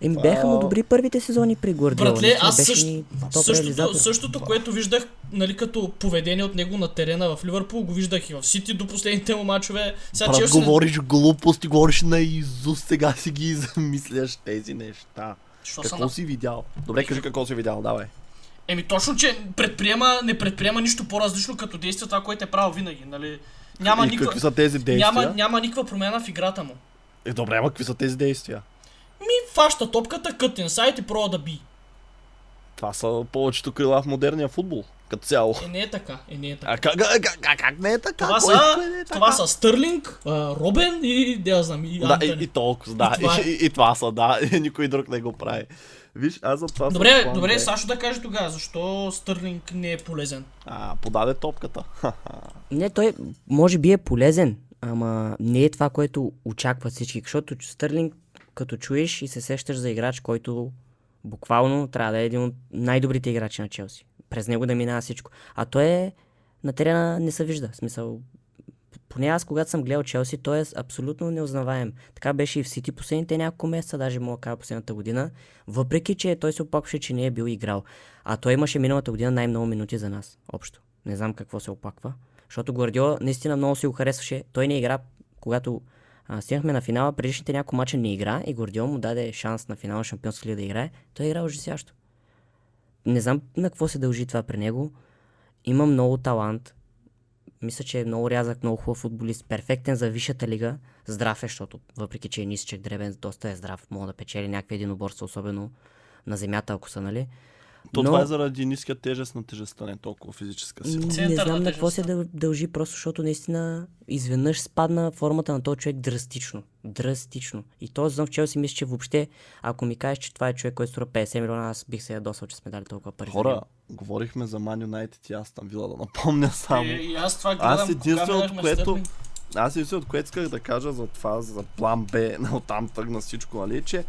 Им бяха му добри първите сезони при Гвардиола. Братле, аз също- Същото, същото което виждах нали, като поведение от него на терена в Ливърпул, го виждах и в Сити до последните му мачове. Сега Брат, Челси говориш глупости, говориш на Изус, сега си ги *laughs* замисляш тези неща. Що Какво на... си видял? Добре, кажи какво си видял, давай. Еми точно, че предприема, не предприема нищо по-различно като действие това, което е правил винаги. Нали? Няма, и никаква, какви са тези действия? няма, няма никаква промяна в играта му. Е, добре, ама какви са тези действия? Ми фаща топката, кът инсайт и пробва да би. Това са повечето крила в модерния футбол, като цяло. Е, не е така. Е, не е така. А как, как, как, как не е така? Това Кой- са, не е така? това са Стърлинг, а, Робен и, да знам, и Да, Антони. и, и толкова, да. И това е. и, и, това са, да. И *laughs* никой друг не го прави. Виж, аз за това съм Добре, план добре. Сашо да каже тогава, защо Стърлинг не е полезен. А, подаде топката. Не, той може би е полезен, ама не е това, което очакват всички, защото Стърлинг, като чуеш и се сещаш за играч, който буквално трябва да е един от най-добрите играчи на Челси. През него да минава всичко. А той е на терена не се вижда. В смисъл, поне аз, когато съм гледал Челси, той е абсолютно неузнаваем. Така беше и в Сити последните няколко месеца, даже мога кажа последната година, въпреки, че той се оплакваше, че не е бил играл. А той имаше миналата година най-много минути за нас, общо. Не знам какво се оплаква. Защото Гвардиола наистина много си го харесваше. Той не игра, когато а, стигнахме на финала, предишните няколко мача не игра и Гвардиола му даде шанс на финала на Шампионска лига да играе. Той игра ужасящо. Не знам на какво се дължи това при него. Има много талант. Мисля, че е много рязък, много хубав футболист. Перфектен за висшата лига. Здрав е, защото въпреки, че е нисичък дребен, доста е здрав. Мога да печели някакви единоборства, особено на земята, ако са, нали? То Но- това е заради ниска тежест на тежестта, не толкова физическа сила. Не Център знам на на какво се дължи, просто защото наистина изведнъж спадна формата на този човек драстично. Драстично. И този сезон в Челси мисля, че въобще, ако ми кажеш, че това е човек, който струва 50 милиона, аз бих се ядосал, че сме дали толкова пари. Хора, говорихме за Man United и аз там вила да напомня само. Е, и аз това гледам, Аз единственото, което, аз единственото, което исках да кажа за това, за план Б, *laughs* оттам тръгна всичко, нали, че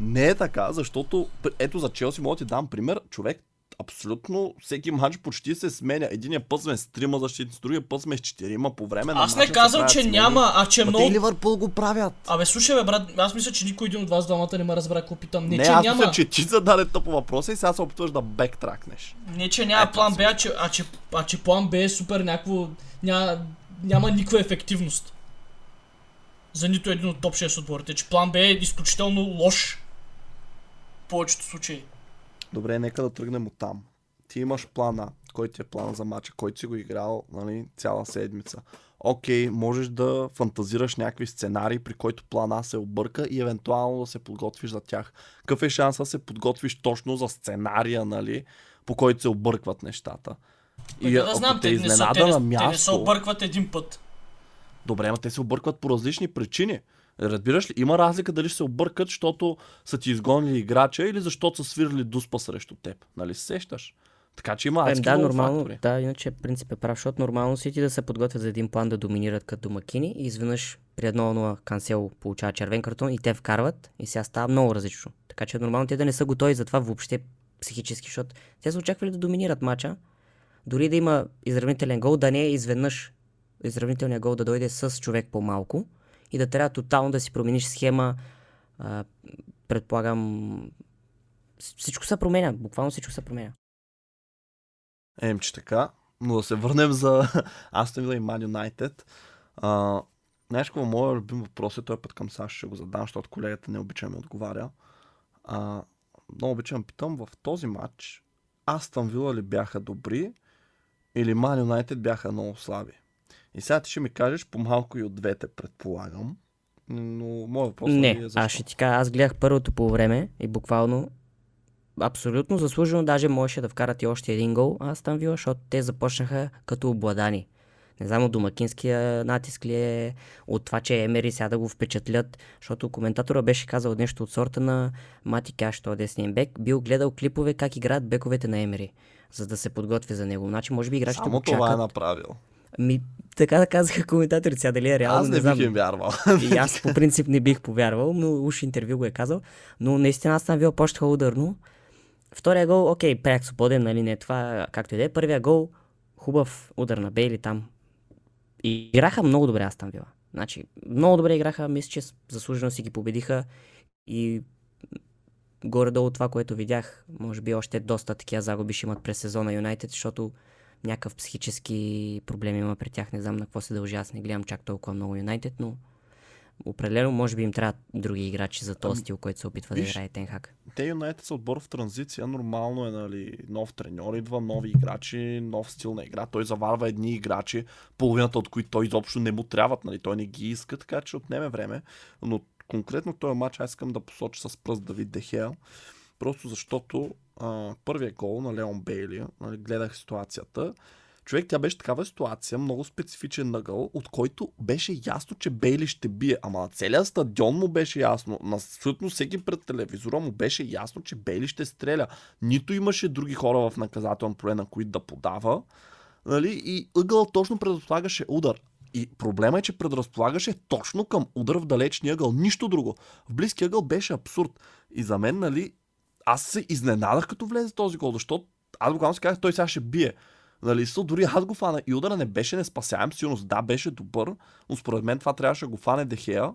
не е така, защото, ето за Челси мога да ти дам пример, човек абсолютно всеки матч почти се сменя. Единия път сме с трима защитници, другия път сме с четирима по време на Аз не казвам, че смени. няма, а че Ма много... те Ливърпул го правят. Абе, слушай, бе, брат, аз мисля, че никой един от вас двамата не ме разбра какво питам. Не, Не, че аз няма, мисля, че ти зададе тъпо въпроса и сега се опитваш да бектракнеш. не, че няма Ето, план Б, а че, а, че, а че план Б е супер някакво... Няма, няма никаква ефективност. За нито един от топ 6 отборите. Че план Б е изключително лош. Повечето случаи. Добре, нека да тръгнем от там. Ти имаш плана, който ти е план за матча, който си го играл нали, цяла седмица. Окей, можеш да фантазираш някакви сценарии, при който плана се обърка и евентуално да се подготвиш за тях. Какъв е шанса да се подготвиш точно за сценария, нали, по който се объркват нещата? И да знам, те не са, те, на не, те не се място... объркват един път. Добре, но те се объркват по различни причини. Разбираш ли, има разлика дали ще се объркат, защото са ти изгонили играча или защото са свирили дуспа срещу теб. Нали се сещаш? Така че има Е, адски да, нормално, фактори. да, иначе принцип е прав, защото нормално Сити да се подготвят за един план да доминират като домакини и изведнъж при 1-0 Кансело получава червен картон и те вкарват и сега става много различно. Така че нормално те да не са готови за това въобще психически, защото те са очаквали да доминират матча, дори да има изравнителен гол, да не е изведнъж изравнителният гол да дойде с човек по-малко и да трябва тотално да си промениш схема, а, предполагам, всичко се променя, буквално всичко се променя. Ем, че така. Но да се върнем за *laughs* Астон Вила и Ман Юнайтед. Знаеш какво, моят любим въпрос е, този път към САЩ ще го задам, защото колегата не обича да ми отговаря. А, много обичам питам, в този матч Астон Вила ли бяха добри или Ман Юнайтед бяха много слаби? И сега ти ще ми кажеш по-малко и от двете, предполагам. Но моят въпрос Не, нали, е защо? аз ще ти кажа, аз гледах първото по време и буквално абсолютно заслужено, даже можеше да вкарат и още един гол, аз там вила, защото те започнаха като обладани. Не знам от домакинския натиск ли е, от това, че Емери сега да го впечатлят, защото коментатора беше казал нещо от сорта на Мати Каш, този десния бек, бил гледал клипове как играят бековете на Емери, за да се подготви за него. Значи, може би играчите Само го това е чакат. направил. Ми, така да казаха коментаторите, сега дали е реално, Аз не, знам. бих им вярвал. И аз по принцип не бих повярвал, но уж интервю го е казал. Но наистина аз съм бил почнаха ударно. Втория гол, окей, пряк свободен, нали не това, както и да е. Първия гол, хубав удар на Бейли там. И играха много добре аз там била. Значи, много добре играха, мисля, че заслужено си ги победиха и горе-долу това, което видях, може би още доста такива загуби ще имат през сезона Юнайтед, защото някакъв психически проблем има при тях. Не знам на какво се дължи, аз не гледам чак толкова много Юнайтед, но определено може би им трябват други играчи за този Ами, стил, който се опитва да виж, играе Тенхак. те Юнайтед са отбор в транзиция, нормално е, нали, нов треньор идва, нови играчи, нов стил на игра, той заварва едни играчи, половината от които той изобщо не му трябват, нали, той не ги иска, така че отнеме време, но конкретно този матч аз искам да посоча с пръст Давид Дехея, просто защото а, първият гол на Леон Бейли, нали, гледах ситуацията, Човек, тя беше такава ситуация, много специфичен нъгъл, от който беше ясно, че Бейли ще бие. Ама на целият стадион му беше ясно. На абсолютно всеки пред телевизора му беше ясно, че Бейли ще стреля. Нито имаше други хора в наказателно поле, на които да подава. Нали? И ъгъл точно предразполагаше удар. И проблема е, че предразполагаше точно към удар в далечния ъгъл. Нищо друго. В близкия ъгъл беше абсурд. И за мен, нали, аз се изненадах като влезе този гол, защото аз буквално си казах, той сега ще бие. Нали, са, дори аз го фана и удара не беше неспасяем, сигурност да, беше добър, но според мен това трябваше да го фане Дехея.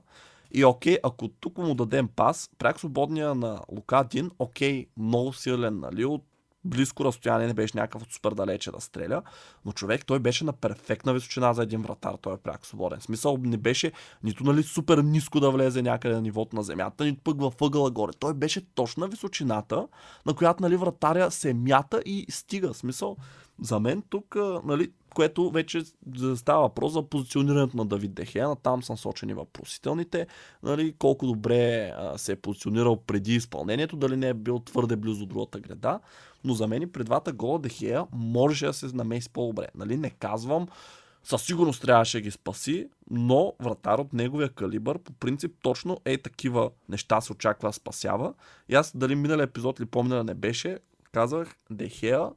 И окей, ако тук му дадем пас, пряк свободния на Лукадин, окей, много силен, нали, от близко разстояние не беше някакъв супер далече да стреля, но човек той беше на перфектна височина за един вратар, той е пряк свободен. В смисъл не беше нито нали супер ниско да влезе някъде на нивото на земята, нито пък във ъгъла горе. Той беше точно на височината, на която нали вратаря се мята и стига. В смисъл, за мен тук, нали, което вече става въпрос за позиционирането на Давид Дехея, там са насочени въпросителните, нали, колко добре а, се е позиционирал преди изпълнението, дали не е бил твърде близо другата града, но за мен и при двата гола Дехея можеше да се намеси по-добре. Нали, не казвам, със сигурност трябваше да ги спаси, но вратар от неговия калибър, по принцип, точно е такива неща се очаква да спасява. И аз дали миналия епизод или помня не беше, казах, Дехея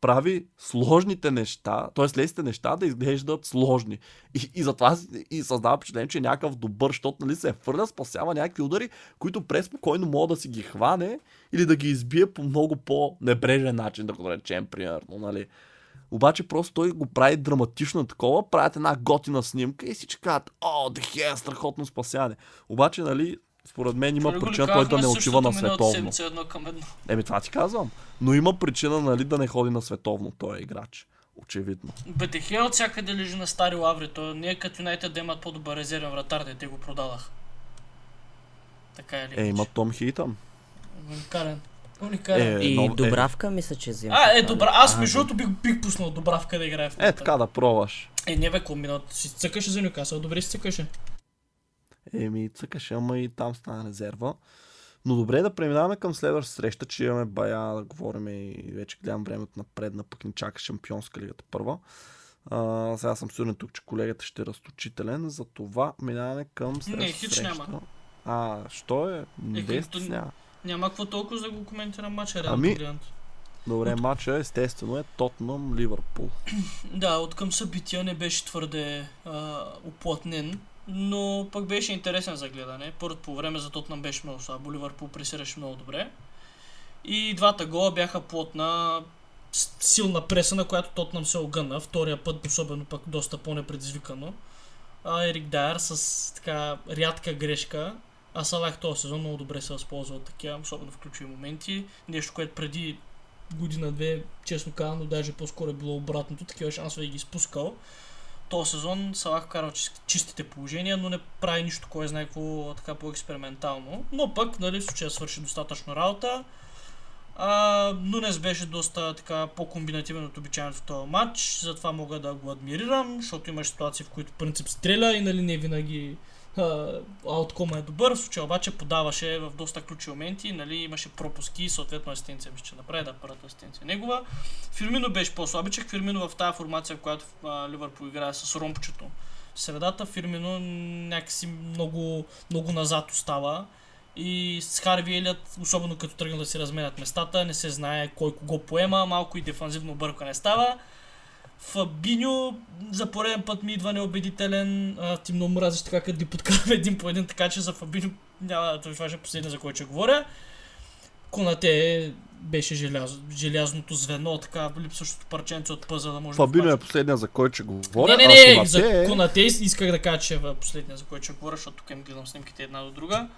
прави сложните неща, т.е. лесните неща да изглеждат сложни. И, и затова и създава впечатление, че е някакъв добър, защото нали, се фърля, спасява някакви удари, които преспокойно мога да си ги хване или да ги избие по много по-небрежен начин, да го речем, примерно. Нали. Обаче просто той го прави драматично такова, правят една готина снимка и всички казват, о, Дехе, страхотно спасяване. Обаче, нали, според мен има го причина той да не отива на световно. едно към едно. Еми това ти казвам. Но има причина, нали, да не ходи на световно този играч. Очевидно. Бетехия от всякъде лежи на стари лаври. То не е като Юнайтед да имат по-добър резервен вратар, де те го продадах. Така е ли? Е, има Том Хейтън. Уникален. Уникален. Е, И нов- е. Добравка, мисля, че взима. А, е, добра. Аз А, между другото бих, бих пуснал Добравка да играе в Е, така да пробваш. Е, не бе, комбинат. Си цъкаше за Нюкасъл, добре си цъкаше. Еми, цъкаше, ама и там стана резерва. Но добре да преминаваме към следващата среща, че имаме бая да говорим и вече гледам времето напред, на пък ни чака Шампионска лигата първа. А, сега съм сигурен тук, че колегата ще е разточителен, за това минаваме към следващата хич среща. няма. А, що е? Е, като- няма. Няма какво толкова да го коментирам матча, реално Ами, погледнато. Добре, матча естествено е Тотнам Ливърпул. *clears throat* Да, от към събития не беше твърде а, уплътнен, но пък беше интересен за гледане. Първото по време за Тотнам беше много слабо, Ливърпул пресираше много добре. И двата гола бяха плотна, силна преса, на която Тотнам се огъна. Втория път, особено пък доста по-непредизвикано. А Ерик Дайер с така рядка грешка. А Салах този сезон много добре се възползва от такива, особено в ключови моменти. Нещо, което преди година-две, честно казано, даже по-скоро е било обратното. Такива шансове ги изпускал. Този сезон Салах вкарва чис- чистите положения, но не прави нищо, кой знае какво така по-експериментално. Но пък, нали, в случая свърши достатъчно работа. А, Нунес беше доста така по-комбинативен от обичайното в този матч, затова мога да го адмирирам, защото имаше ситуации, в които принцип стреля и нали не винаги ауткома е добър, в случая обаче подаваше в доста ключови моменти, нали, имаше пропуски и съответно асистенция мисля, че направи, да, първата асистенция е негова. Фирмино беше по-слабичък, Фирмино в тази формация, в която Ливърпул играе с ромпчето. В средата Фирмино някакси много, много назад остава. И с Харви Елият, особено като тръгна да си разменят местата, не се знае кой кого поема, малко и дефанзивно бъркане става. Фабиньо за пореден път ми идва неубедителен. А, ти много мразиш така, като ги подкараме един по един, така че за Фабиньо няма това ще е последния, за който ще говоря. Конате беше желяз, желязното звено, така липсващото парченце от пъза да може Фабино да е последния, за който ще говоря. не, не, не, Конате за е- Конате исках да кажа, че е последния, за който ще говоря, защото тук им гледам снимките една до друга.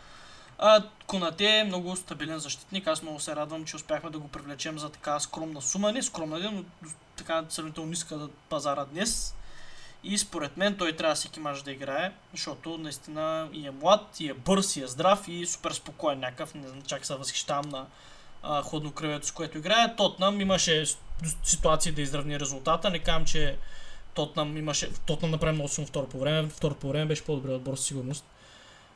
А, Конате е много стабилен защитник. Аз много се радвам, че успяхме да го привлечем за така скромна сума. Не скромна, но така сравнително ниска да пазара днес. И според мен той трябва всеки мач да играе, защото наистина и е млад, и е бърз, и е здрав, и супер спокоен някакъв. Не знам, чак се възхищавам на а, хладнокръвието, с което играе. Тотнам имаше ситуации да изравни резултата. Не казвам, че Тотнам имаше... Тотнам направи много силно второ по време. Второ по време беше по-добре отбор със сигурност.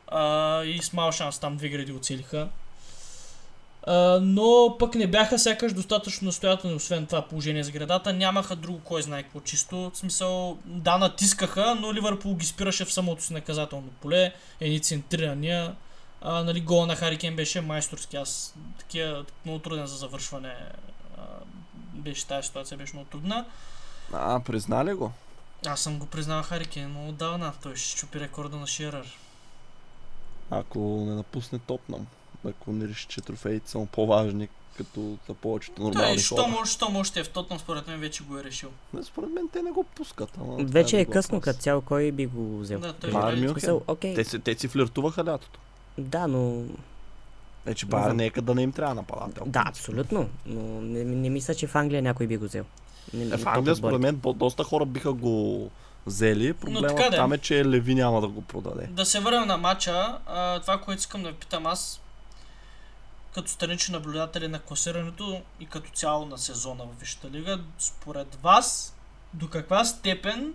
А, и с мал шанс там две гради оцелиха. А, но пък не бяха сякаш достатъчно настоятелни, освен това положение с градата. Нямаха друго кой знае какво чисто. В смисъл, да, натискаха, но Ливърпул ги спираше в самото си наказателно поле. Едни центрирания. А, нали, гола на Харикен беше майсторски. Аз такива много труден за завършване а, беше тази ситуация, беше много трудна. А, признали го? Аз съм го признал Харикен много отдавна. Той ще чупи рекорда на Ширър. Ако не напусне Тотнам. Ако не реши, че трофеите са му по-важни, като за повечето Той, нормални що хора. може, що може ще е в Тотнам, според мен вече го е решил. Не, според мен те не го пускат. Ама Вече е късно, като цяло, кой би го взел? Да, той е Мюнхен. В смисъл, окей, Те, те си флиртуваха лятото. да, но... Вече Не Байер знам. нека да не им трябва нападател. Да, абсолютно, но не, не мисля, че в Англия някой би го взел. Не, Е, в Англия, според мен, доста хора биха го взели. Проблемът така там е, че Леви няма да го продаде. Да се върнем на матча. А, това, което искам да ви питам аз, като странични наблюдатели на класирането и като цяло на сезона в Висшата лига, според вас, до каква степен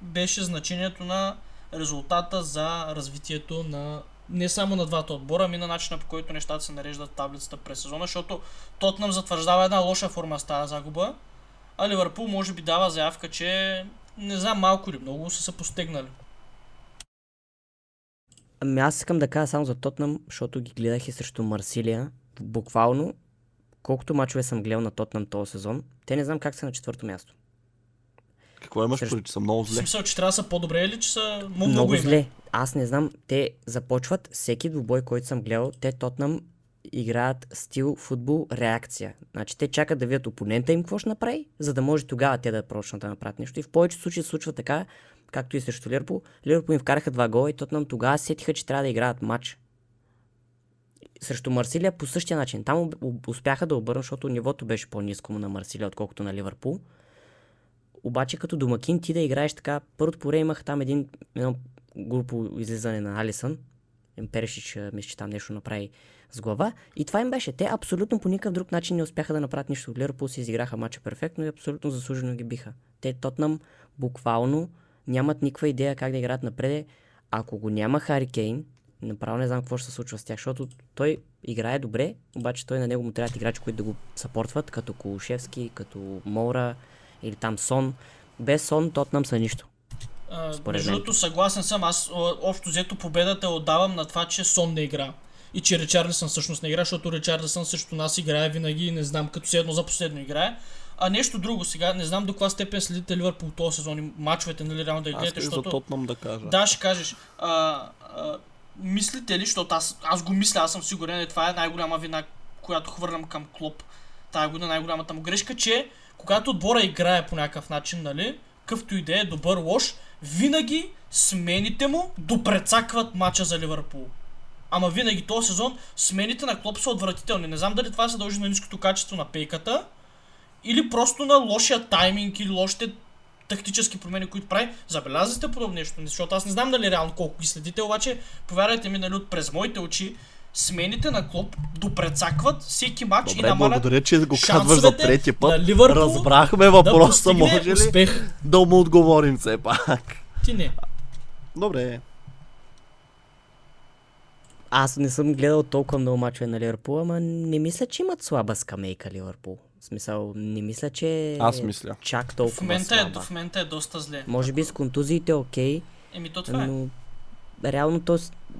беше значението на резултата за развитието на не само на двата отбора, ами на начина по който нещата се нареждат в таблицата през сезона, защото Тотнам затвърждава една лоша форма с тази загуба, а Ливърпул може би дава заявка, че не знам малко или много са се постегнали. Ами аз искам да кажа само за Тотнам, защото ги гледах и срещу Марсилия. Буквално, колкото мачове съм гледал на Тотнам този сезон, те не знам как са на четвърто място. Какво имаш Срещу- че са много зле? смисъл, че трябва да са по-добре или че са много, Много, зле. Аз не знам, те започват всеки двубой, който съм гледал, те Тотнам играят стил футбол реакция. Значи те чакат да видят опонента им какво ще направи, за да може тогава те да почнат да направят нещо. И в повечето случаи се случва така, както и срещу Ливърпул. Ливърпул им вкараха два гола и Тотнам тогава сетиха, че трябва да играят матч. Срещу Марсилия по същия начин. Там успяха да обърнат, защото нивото беше по-низко на Марсилия, отколкото на Ливърпул. Обаче като домакин ти да играеш така, първото по време имаха там един, едно групо излизане на Алисън. Перешич, а, мисля, че там нещо направи с глава. И това им беше. Те абсолютно по никакъв друг начин не успяха да направят нищо. Ливърпул си изиграха матча перфектно и абсолютно заслужено ги биха. Те Тотнам буквално нямат никаква идея как да играят напред. Ако го няма Хари Кейн, направо не знам какво ще се случва с тях, защото той играе добре, обаче той на него му трябват играчи, които да го съпортват, като Кулушевски, като Моура или там Сон. Без Сон Тотнам са нищо. Според Между другото, съгласен съм. Аз общо взето победата отдавам на това, че Сон не игра. и че Ричарлисън всъщност не играе, защото Ричарлисън срещу нас играе винаги, не знам, като седно за последно играе. А нещо друго сега, не знам до каква степен следите Ливърпул този сезон и мачовете, нали, реално да ги Аз гледате, и за защото... Тотнам да кажа. Да, ще кажеш. А, а, мислите ли, защото аз, аз го мисля, аз съм сигурен, и това е най-голяма вина, която хвърлям към Клоп. Тая година най-голямата му грешка, че когато отбора играе по някакъв начин, нали, къвто и да е, добър, лош, винаги смените му допрецакват мача за Ливърпул. Ама винаги този сезон смените на Клоп са отвратителни. Не знам дали това се дължи на ниското качество на пейката, или просто на лошия тайминг или лошите тактически промени, които прави. Забелязали сте подобно нещо, защото аз не знам дали реално колко ги следите, обаче повярвайте ми, нали, от през моите очи, смените на Клоп допрецакват всеки матч и Добре, намалят благодаря, че го казваш за шансовете трети път. на Ливърпул Разбрахме да въпроса, постигне може ли успех. да му отговорим все пак. Ти не. Добре. Аз не съм гледал толкова много мачове на Ливърпул, ама не мисля, че имат слаба скамейка Ливърпул. В смисъл, не мисля, че Аз мисля. чак толкова В момента, е, слаба. в момента е доста зле. Може би с контузиите е окей, Еми то това е. но реално то,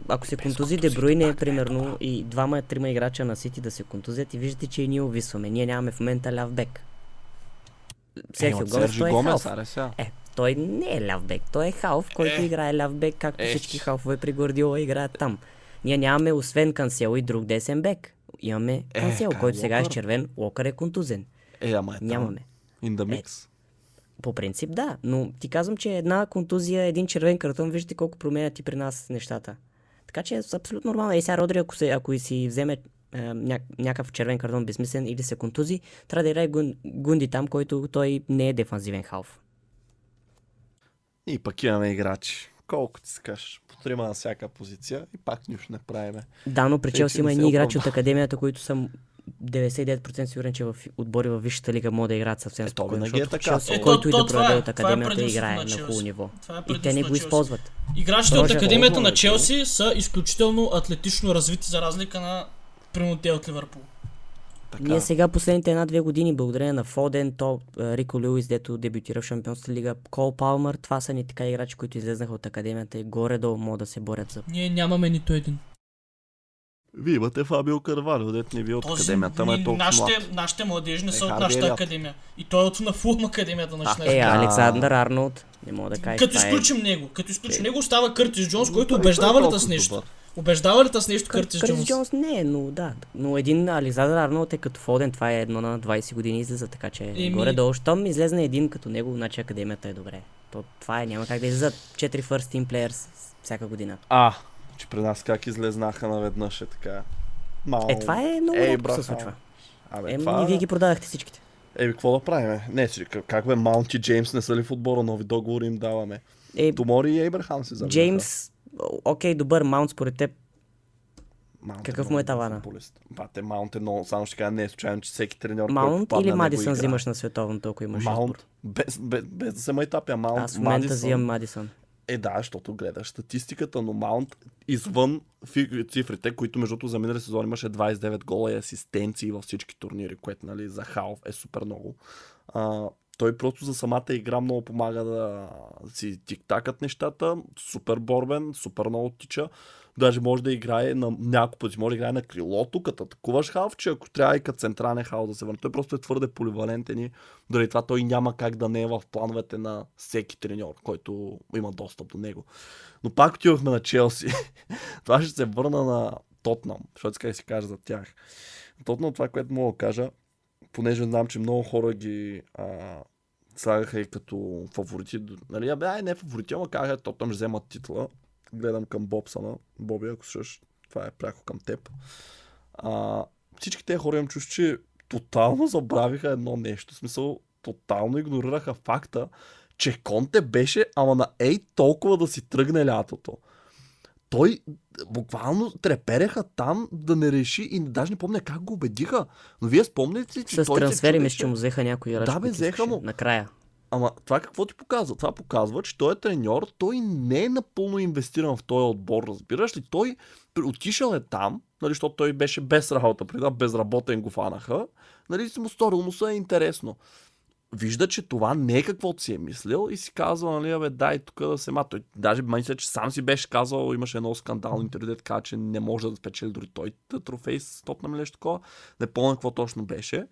ако се контузи Дебруйне, примерно, и двама-трима играча на Сити да се контузят и виждате, че и ние увисваме. Ние нямаме в момента ляв бек. Серхио от Гомес, той е Гомес, халф. Е, той не е ляв бек, той е халф, който Е. играе ляв бек, както Е. всички халфове при Гвардиола играят там. Ние нямаме освен Кансело и друг десен бек. Имаме Е, Кансело, който сега е червен, Локър е контузен. Е, ама е. Нямаме. In the mix. По принцип да, но ти казвам, че една контузия, един червен картон, виждате колко променят и при нас нещата. Така че е абсолютно нормално. И сега Родри, ако, се, ако и си вземе е, ня, някакъв червен картон безсмислен или се контузи, трябва да играе Гун, Гунди там, който той не е дефанзивен халф. И пък имаме играчи. Колко ти се кажеш? По трима на всяка позиция и пак нищо не правиме. Да, но при Тъй, Челси че има едни играчи от академията, които съм 99% сигурен, че в отбори в Висшата лига могат да играят съвсем Е, спокойно. е защото така. Челси, Е, то- който и то да това продаде е- от това е академията, предимството играе на на хубаво ниво. Е И те не го използват. Играчите от Академията на Челси са изключително атлетично развити за разлика на примерно те от Ливърпул. Така. Ние сега последните една-две години, благодарение на Фоден, то Рико Луис, дето дебютира в Шампионската лига, Кол Палмър, това са ни така играчи, които излезнаха от академията и горе-долу могат да се борят за... Ние нямаме нито един. Вие имате Фабио Карвалио, дет не ви е от Този, академията, ама е толкова нашите, млад. нашите младежи не Е, са от Харви нашата Елиот. академия. И той е от на Фулм академията на 16 Е. Александър Арнолд, не мога да кажа. Като това е- изключим него, като изключим Е. него остава Къртис Джонс, който убеждава е ли с нещо? добър. Убеждава ли с нещо Кър- Къртис Къртис Джонс? Джонс не е, но да. Но един Александър Арнолд е като Фоден, това е едно на 20 години излиза, така че Еми- горе-долу. Щом излезне един като него, значи академията е добре. То, това е, няма как да излизат 4 first team players всяка година. А, че при нас как излезнаха наведнъж е така. Мал... Е, това е много Ей, се случва. Абе, Е, това... и вие ги продадахте всичките. Еми, какво да правим? Не, че, как- бе, Маунт и Джеймс не са ли в отбора, нови договори им даваме. Е, Томори и Ейбрахам се завинаха. Джеймс, окей, добър маунт според теб. Маунт какъв много му е тавана? Бате, Маунт е много, само ще кажа, не е случайно, че всеки треньор, Маунт или Мадисън взимаш на световното, ако имаш? Маунт, без, без, без да се майтапя, Маунт, Аз в момента взимам Мадисън. Е, да, защото гледаш статистиката, но Маунт извън цифрите, които между другото за минали сезон имаше 29 гола и асистенции във всички турнири, което нали, за Халф е супер много. А, той просто за самата игра много помага да си тиктакат нещата, супер борбен, супер много тича. Даже може да играе на няколко пъти, може да играе на крилото, като атакуваш халф, че ако трябва и като централен халф да се върне. Той просто е твърде поливалентен и дори това той няма как да не е в плановете на всеки треньор, който има достъп до него. Но пак отивахме на Челси. *laughs* това ще се върна на Тотнам, защото сега си кажа за тях. Тотнам това, което мога да кажа, понеже знам, че много хора ги а, слагаха и като фаворити. Нали, абе, ай, не фаворити, ама казаха, Тотнам ще вземат титла. Гледам към Бобсана. Боби, ако слушаш, това е пряко към теб. А, всички тези хора им чуш, че тотално забравиха едно нещо. В смисъл, тотално игнорираха факта, че Конте беше, ама на ей толкова да си тръгне лятото. Той буквално трепереха там да не реши и даже не помня как го убедиха. Но вие спомняте ли, че С той трансфери, мисля, че му взеха някои играчи. Да, бе, взеха му. Накрая. Ама това какво ти показва? Това показва, че той е треньор, той не е напълно инвестиран в този отбор, разбираш ли? Той отишъл е там, нали, защото той беше без работа, преди това безработен го фанаха, нали, му сторил му се е интересно. вижда, че това не е каквото си е мислил и си казва, нали, абе, дай тук да се ма. Той даже мисля, че сам си беше казал, имаше едно скандално интервю, дето каза, че не може да спечели дори той трофей с Тотнам или нещо такова. Не помня какво точно беше.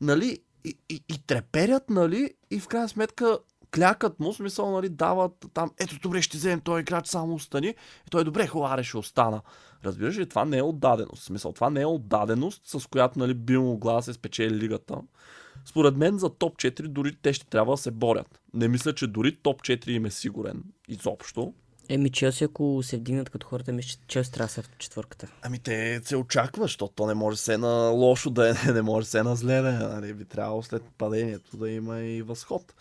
Нали, и, и, и треперят, нали, и в крайна сметка клякат му, смисъл, нали, дават там, ето добре, ще вземем този играч, само остани. И той, добре, хубаво, ще остана. Разбираш ли, това не е отдаденост. Смисъл, това не е отдаденост, с която нали, би могла да се спечели лигата. Според мен за топ 4 дори те ще трябва да се борят. Не мисля, че дори топ 4 им е сигурен изобщо. Еми, Челси, ако се вдигнат като хората, мисля, че Челси трябва да са в четвърката. Ами те се очаква, защото то не може се на лошо да е, *laughs* не може се на зле да е. Нали? Би трябвало след падението да има и възход.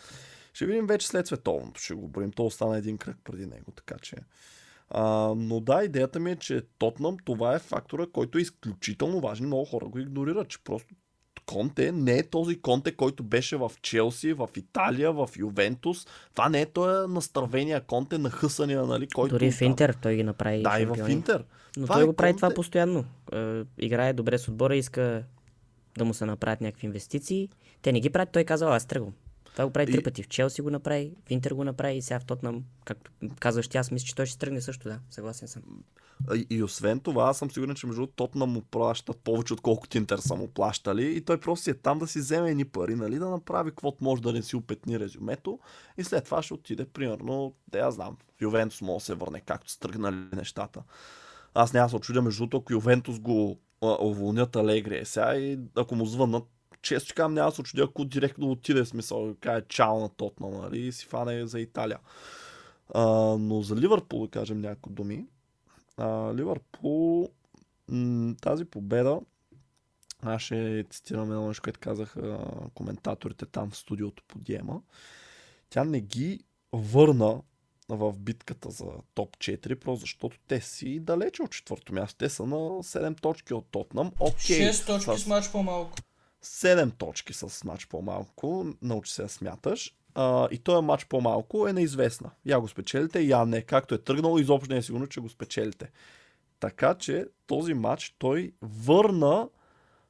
Ще видим вече след световното, ще го борим. То остана един кръг преди него, така че... А, но да, идеята ми е, че Тотнам това е фактора, който е изключително важен. Много хора го игнорират, че просто Конте не е този Конте, който беше в Челси, в Италия, в Ювентус. Това не е този настървения Конте, нахъсания, нали, който... Дори в Интер той ги направи Да, и в. Интер. Но Това той е го прави Конте. това постоянно. Е, играе добре с отбора, иска да му се направят някакви инвестиции. Те не ги правят, той казва, аз тръгвам. Това го прави И- три пъти. В Челси го направи, в Интер го направи и сега в Тотнам, както казваш ти, аз мисля, че той ще тръгне също, да. Съгласен съм. И, и освен това, аз съм сигурен, че между Тотнам му плащат повече, отколкото Интер са му плащали. И той просто е там да си вземе едни пари, нали, да направи каквото може да не си опетни резюмето. И след това ще отиде, примерно, да я знам, в Ювентус може да се върне, както са тръгнали нещата. Аз няма се очудя, между другото, ако Ювентус го уволнят Алегри е сега и ако му звънат, често казвам, няма да се очудя, ако директно отиде смисъл, каже чао на Тотнам, нали, и си фане за Италия. А, но за Ливърпул, да кажем няколко думи. А, Ливърпул м- тази победа аз ще цитирам едно нещо, което казаха коментаторите там в студиото по Диема. Тя не ги върна в битката за топ 4, просто защото те си далече от четвърто място. Те са на 7 точки от Тотнам. Окей, 6 точки с мач по-малко. 7 точки с матч по-малко. Научи се да смяташ. А, и този матч по-малко е неизвестна. Я го спечелите, я не. Както е тръгнало, изобщо не е сигурно, че го спечелите. Така че този матч той върна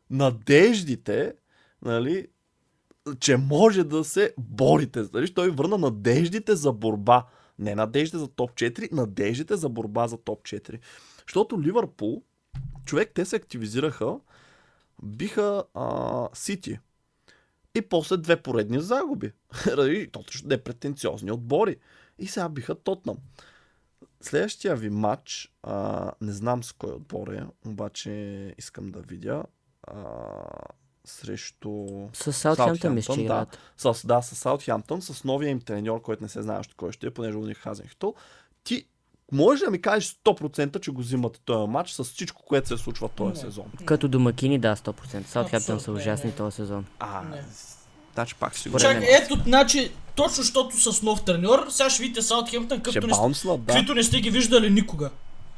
надеждите, нали, че може да се борите. Нали? Той върна надеждите за борба. Не надеждите за топ 4, надеждите за борба за топ 4. Защото Ливърпул, човек, те се активизираха, биха а, Сити. И после две поредни загуби. *laughs* Точно непретенциозни отбори. И сега биха Тотнам. Следващия ви матч, а, не знам с кой отбор е, обаче искам да видя. А, срещу... С Саутхемптън че да. играят. С, да, с Саутхемптън, с новия им треньор, който не се знае още кой ще е, понеже го Хазенхтъл. Ти можеш да ми кажеш 100%, че го взимат този матч с всичко, което се случва този Не. сезон. Като домакини, да, 100%. Саутхемптън са ужасни не. този сезон. А, Не. значи пак си го Според Чак, мен. ето, значи, точно защото с нов треньор, сега ще видите Саутхемптън, Ще както не, баунснат, да. не сте ги виждали никога.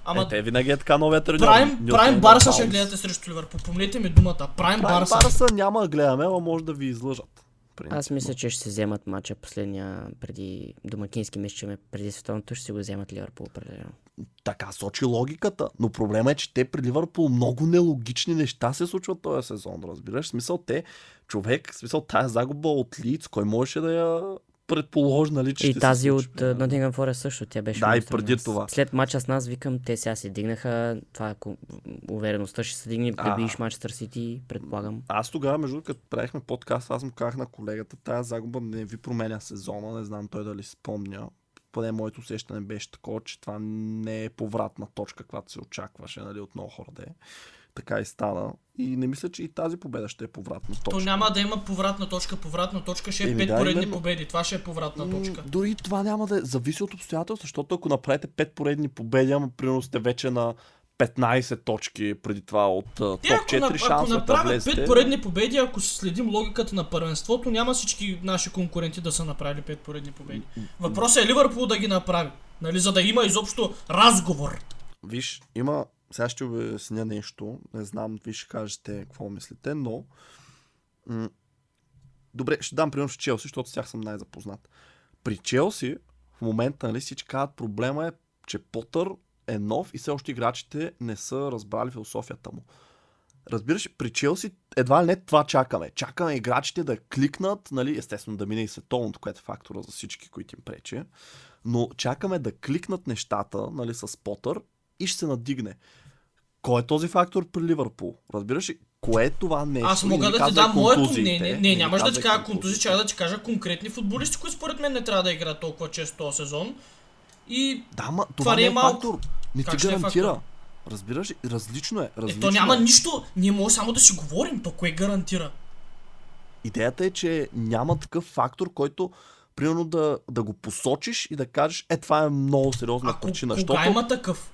Ама Е, те винаги е така новия треньор. Прайм, Прайм Барса ще гледате срещу Ливърпул. Помнете ми думата. Прайм, Прайм Барса. Барса няма да гледаме, но може да ви излъжат. Принципно. Аз мисля, че ще се вземат матча последния преди домакински мисля, че преди световното ще си го вземат Ливърпул определено. Така сочи логиката. Но проблема е, че те при Ливърпул много нелогични неща се случват този сезон, разбираш? В смисъл те, човек, в смисъл тая загуба от Лиц, кой можеше да я предположи, нали, че И ще тази се случи? от uh, Nottingham Forest също, тя беше Да, и преди това. След мача с нас викам, те сега се дигнаха, това увереността ще се дигне, пребиеш Манчестър Сити, предполагам. Аз тогава, между като правихме подкаст, аз му казах на колегата, тая загуба не ви променя сезона, не знам той дали спомня. Поне моето усещане беше такова, че това не е повратна точка, която се очакваше нали, от много хора да е. Така и стана. И не мисля, че и тази победа ще е повратна точка. То няма да има повратна точка. Повратна точка ще е Еми 5 да, поредни именно. победи. Това ще е повратна М, точка. Дори и това няма да е. Зависи от обстоятелства, защото ако направите 5 поредни победи, ама примерно сте вече на 15 точки преди това от Те, топ ако, 4 на, ако да направят влезете. 5 поредни победи, ако следим логиката на първенството, няма всички наши конкуренти да са направили 5 поредни победи. Въпросът е Ливърпул да ги направи. Нали, за да има изобщо разговор. Виж, има... Сега ще обясня нещо. Не знам, ви ще кажете какво мислите, но... М- Добре, ще дам пример с Челси, защото с тях съм най-запознат. При Челси, в момента, нали, всички казват, проблема е, че Потър е нов и все още играчите не са разбрали философията му. разбираш, при Челси едва ли не това чакаме. Чакаме играчите да кликнат, нали, естествено да мине и световното, което е фактора за всички, които им пречи. Но чакаме да кликнат нещата, нали, с Потър и ще се надигне. Кой е този фактор при Ливърпул? Разбираш ли? Кое е това нещо? Аз мога да ти дам моето мнение. ми Не, нямаш да ти кажа контузии, трябва да ти кажа конкретни футболисти, които според мен не трябва да играят толкова често този сезон. И Да, ма, това, не не е е малко. фактор. Не Как ти е гарантира. фактор? Разбираш ли? Различно е. е, Различно то няма е. нищо. Ние може само да си говорим, то кое гарантира. Идеята е, че няма такъв фактор, който примерно да, да го посочиш и да кажеш, е, това е много сериозна А ко- причина. кога Защото, има такъв?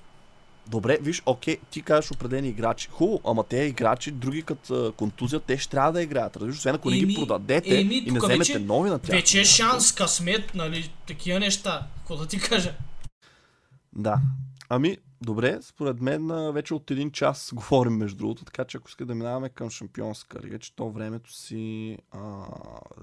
Добре, виж, окей, ти кажеш определени играчи. Хубаво, ама те играчи, други като контузия, те ще трябва да играят. Разбираш, освен ако не ги продадете еми, и не вземете вече- нови на тях. Вече е шанс, късмет, нали, такива неща. Какво да ти кажа? Да. Ами, добре, според мен вече от един час *laughs* говорим между другото, така че ако иска да минаваме към шампионска лига, че то времето си а,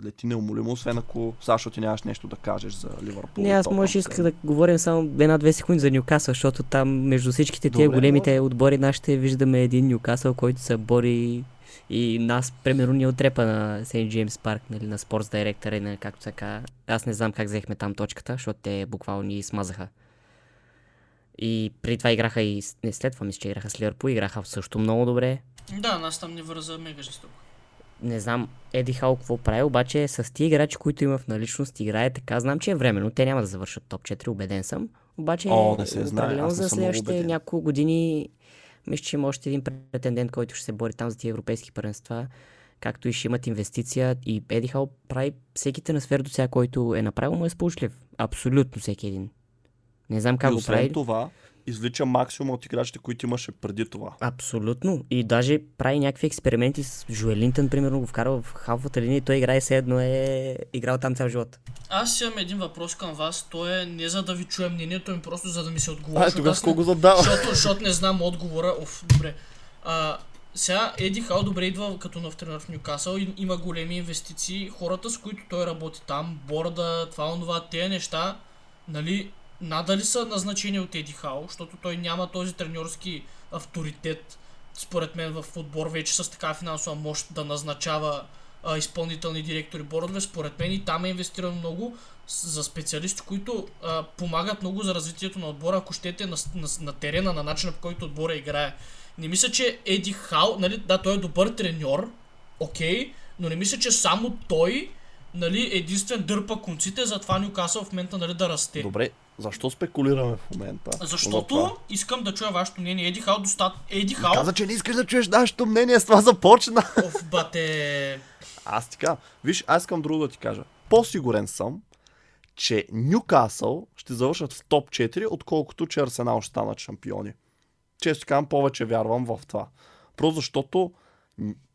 лети неумолимо, освен ако Сашо ти нямаш нещо да кажеш за Ливърпул. Не, аз може исках да говорим само една-две секунди за Нюкасъл, защото там между всичките тия Добре, големите отбори нашите виждаме един Нюкасъл, който се бори и нас, примерно, ни отрепа на Сейнт Джеймс Парк, нали, на директора и на както така. Аз не знам как взехме там точката, защото те буквално ни смазаха. И преди това играха и не след това мисля, че играха с Ливърпул, играха също много добре. Да, нас там ни върза мега жестоко. не знам Еди Хал какво прави, обаче с тия играчи, които има в наличност, играе така. Знам, че е временно. Те няма да завършат топ 4, убеден съм. Обаче, О, не се знае, аз за следващите няколко години, мисля, че има още един претендент, който ще се бори там за тия европейски първенства, както и ще имат инвестиция. И Еди Хал прави всеки трансфер до сега, който е направил, му е сполучлив. Абсолютно всеки един. Не знам как и го освен прави. това, извлича максимум от играчите, които имаше преди това. Абсолютно. И даже прави някакви експерименти с Жуелинтън, примерно, го вкарва в халфата линия и той играе все едно е играл там цял живот. Аз имам един въпрос към вас. То е не за да ви чуя мнението ми, просто за да ми се отговори. Ай, защото тогава не- задава? Защото, защото не знам отговора. Оф, добре. А, сега Еди Хал добре идва като нов тренер в Ньюкасъл има големи инвестиции. Хората, с които той работи там, борда, това, онова, тези неща, нали, надали са назначени от Еди Хал, защото той няма този треньорски авторитет, според мен в отбор вече с така финансова мощ да назначава а, изпълнителни директори бордове. Според мен и там е инвестирано много за специалисти, които а, помагат много за развитието на отбора, ако щете на, на, на терена, на начина по който отбора играе. Не мисля, че Еди Хал, нали, да, той е добър треньор, окей, но не мисля, че само той нали, единствен дърпа конците, затова Нюкасъл в момента нали, да расте. Добре, защо спекулираме в момента? Защото искам да чуя вашето мнение. Еди Хал достат... Еди Хал... Каза, че не искаш да чуеш нашето мнение, с това започна. Оф, бате... Аз ти кажа, виж, аз искам друго да ти кажа. По-сигурен съм, че Нюкасъл ще завършат в топ 4, отколкото че Арсенал ще станат шампиони. Често казвам, повече вярвам в това. Просто защото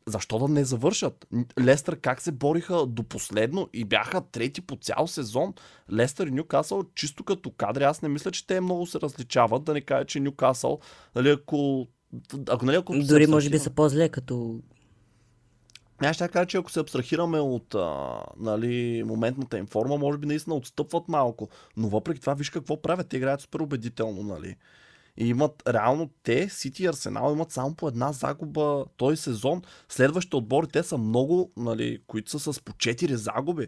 защо да не завършат? Лестър как се бориха до последно и бяха трети по цял сезон. Лестър и Нюкасъл, чисто като кадри, аз не мисля, че те много се различават. Да не кажа, че Нюкасъл, нали, ако... ако, нали, ако Дори може би са по-зле, като аз ще кажа, че ако се абстрахираме от а, нали, моментната им форма, може би наистина отстъпват малко. Но въпреки това, виж какво правят. Те играят супер убедително, нали? И имат, реално те, Сити и Арсенал имат само по една загуба този сезон. Следващите отбори, те са много, нали, които са с по 4 загуби.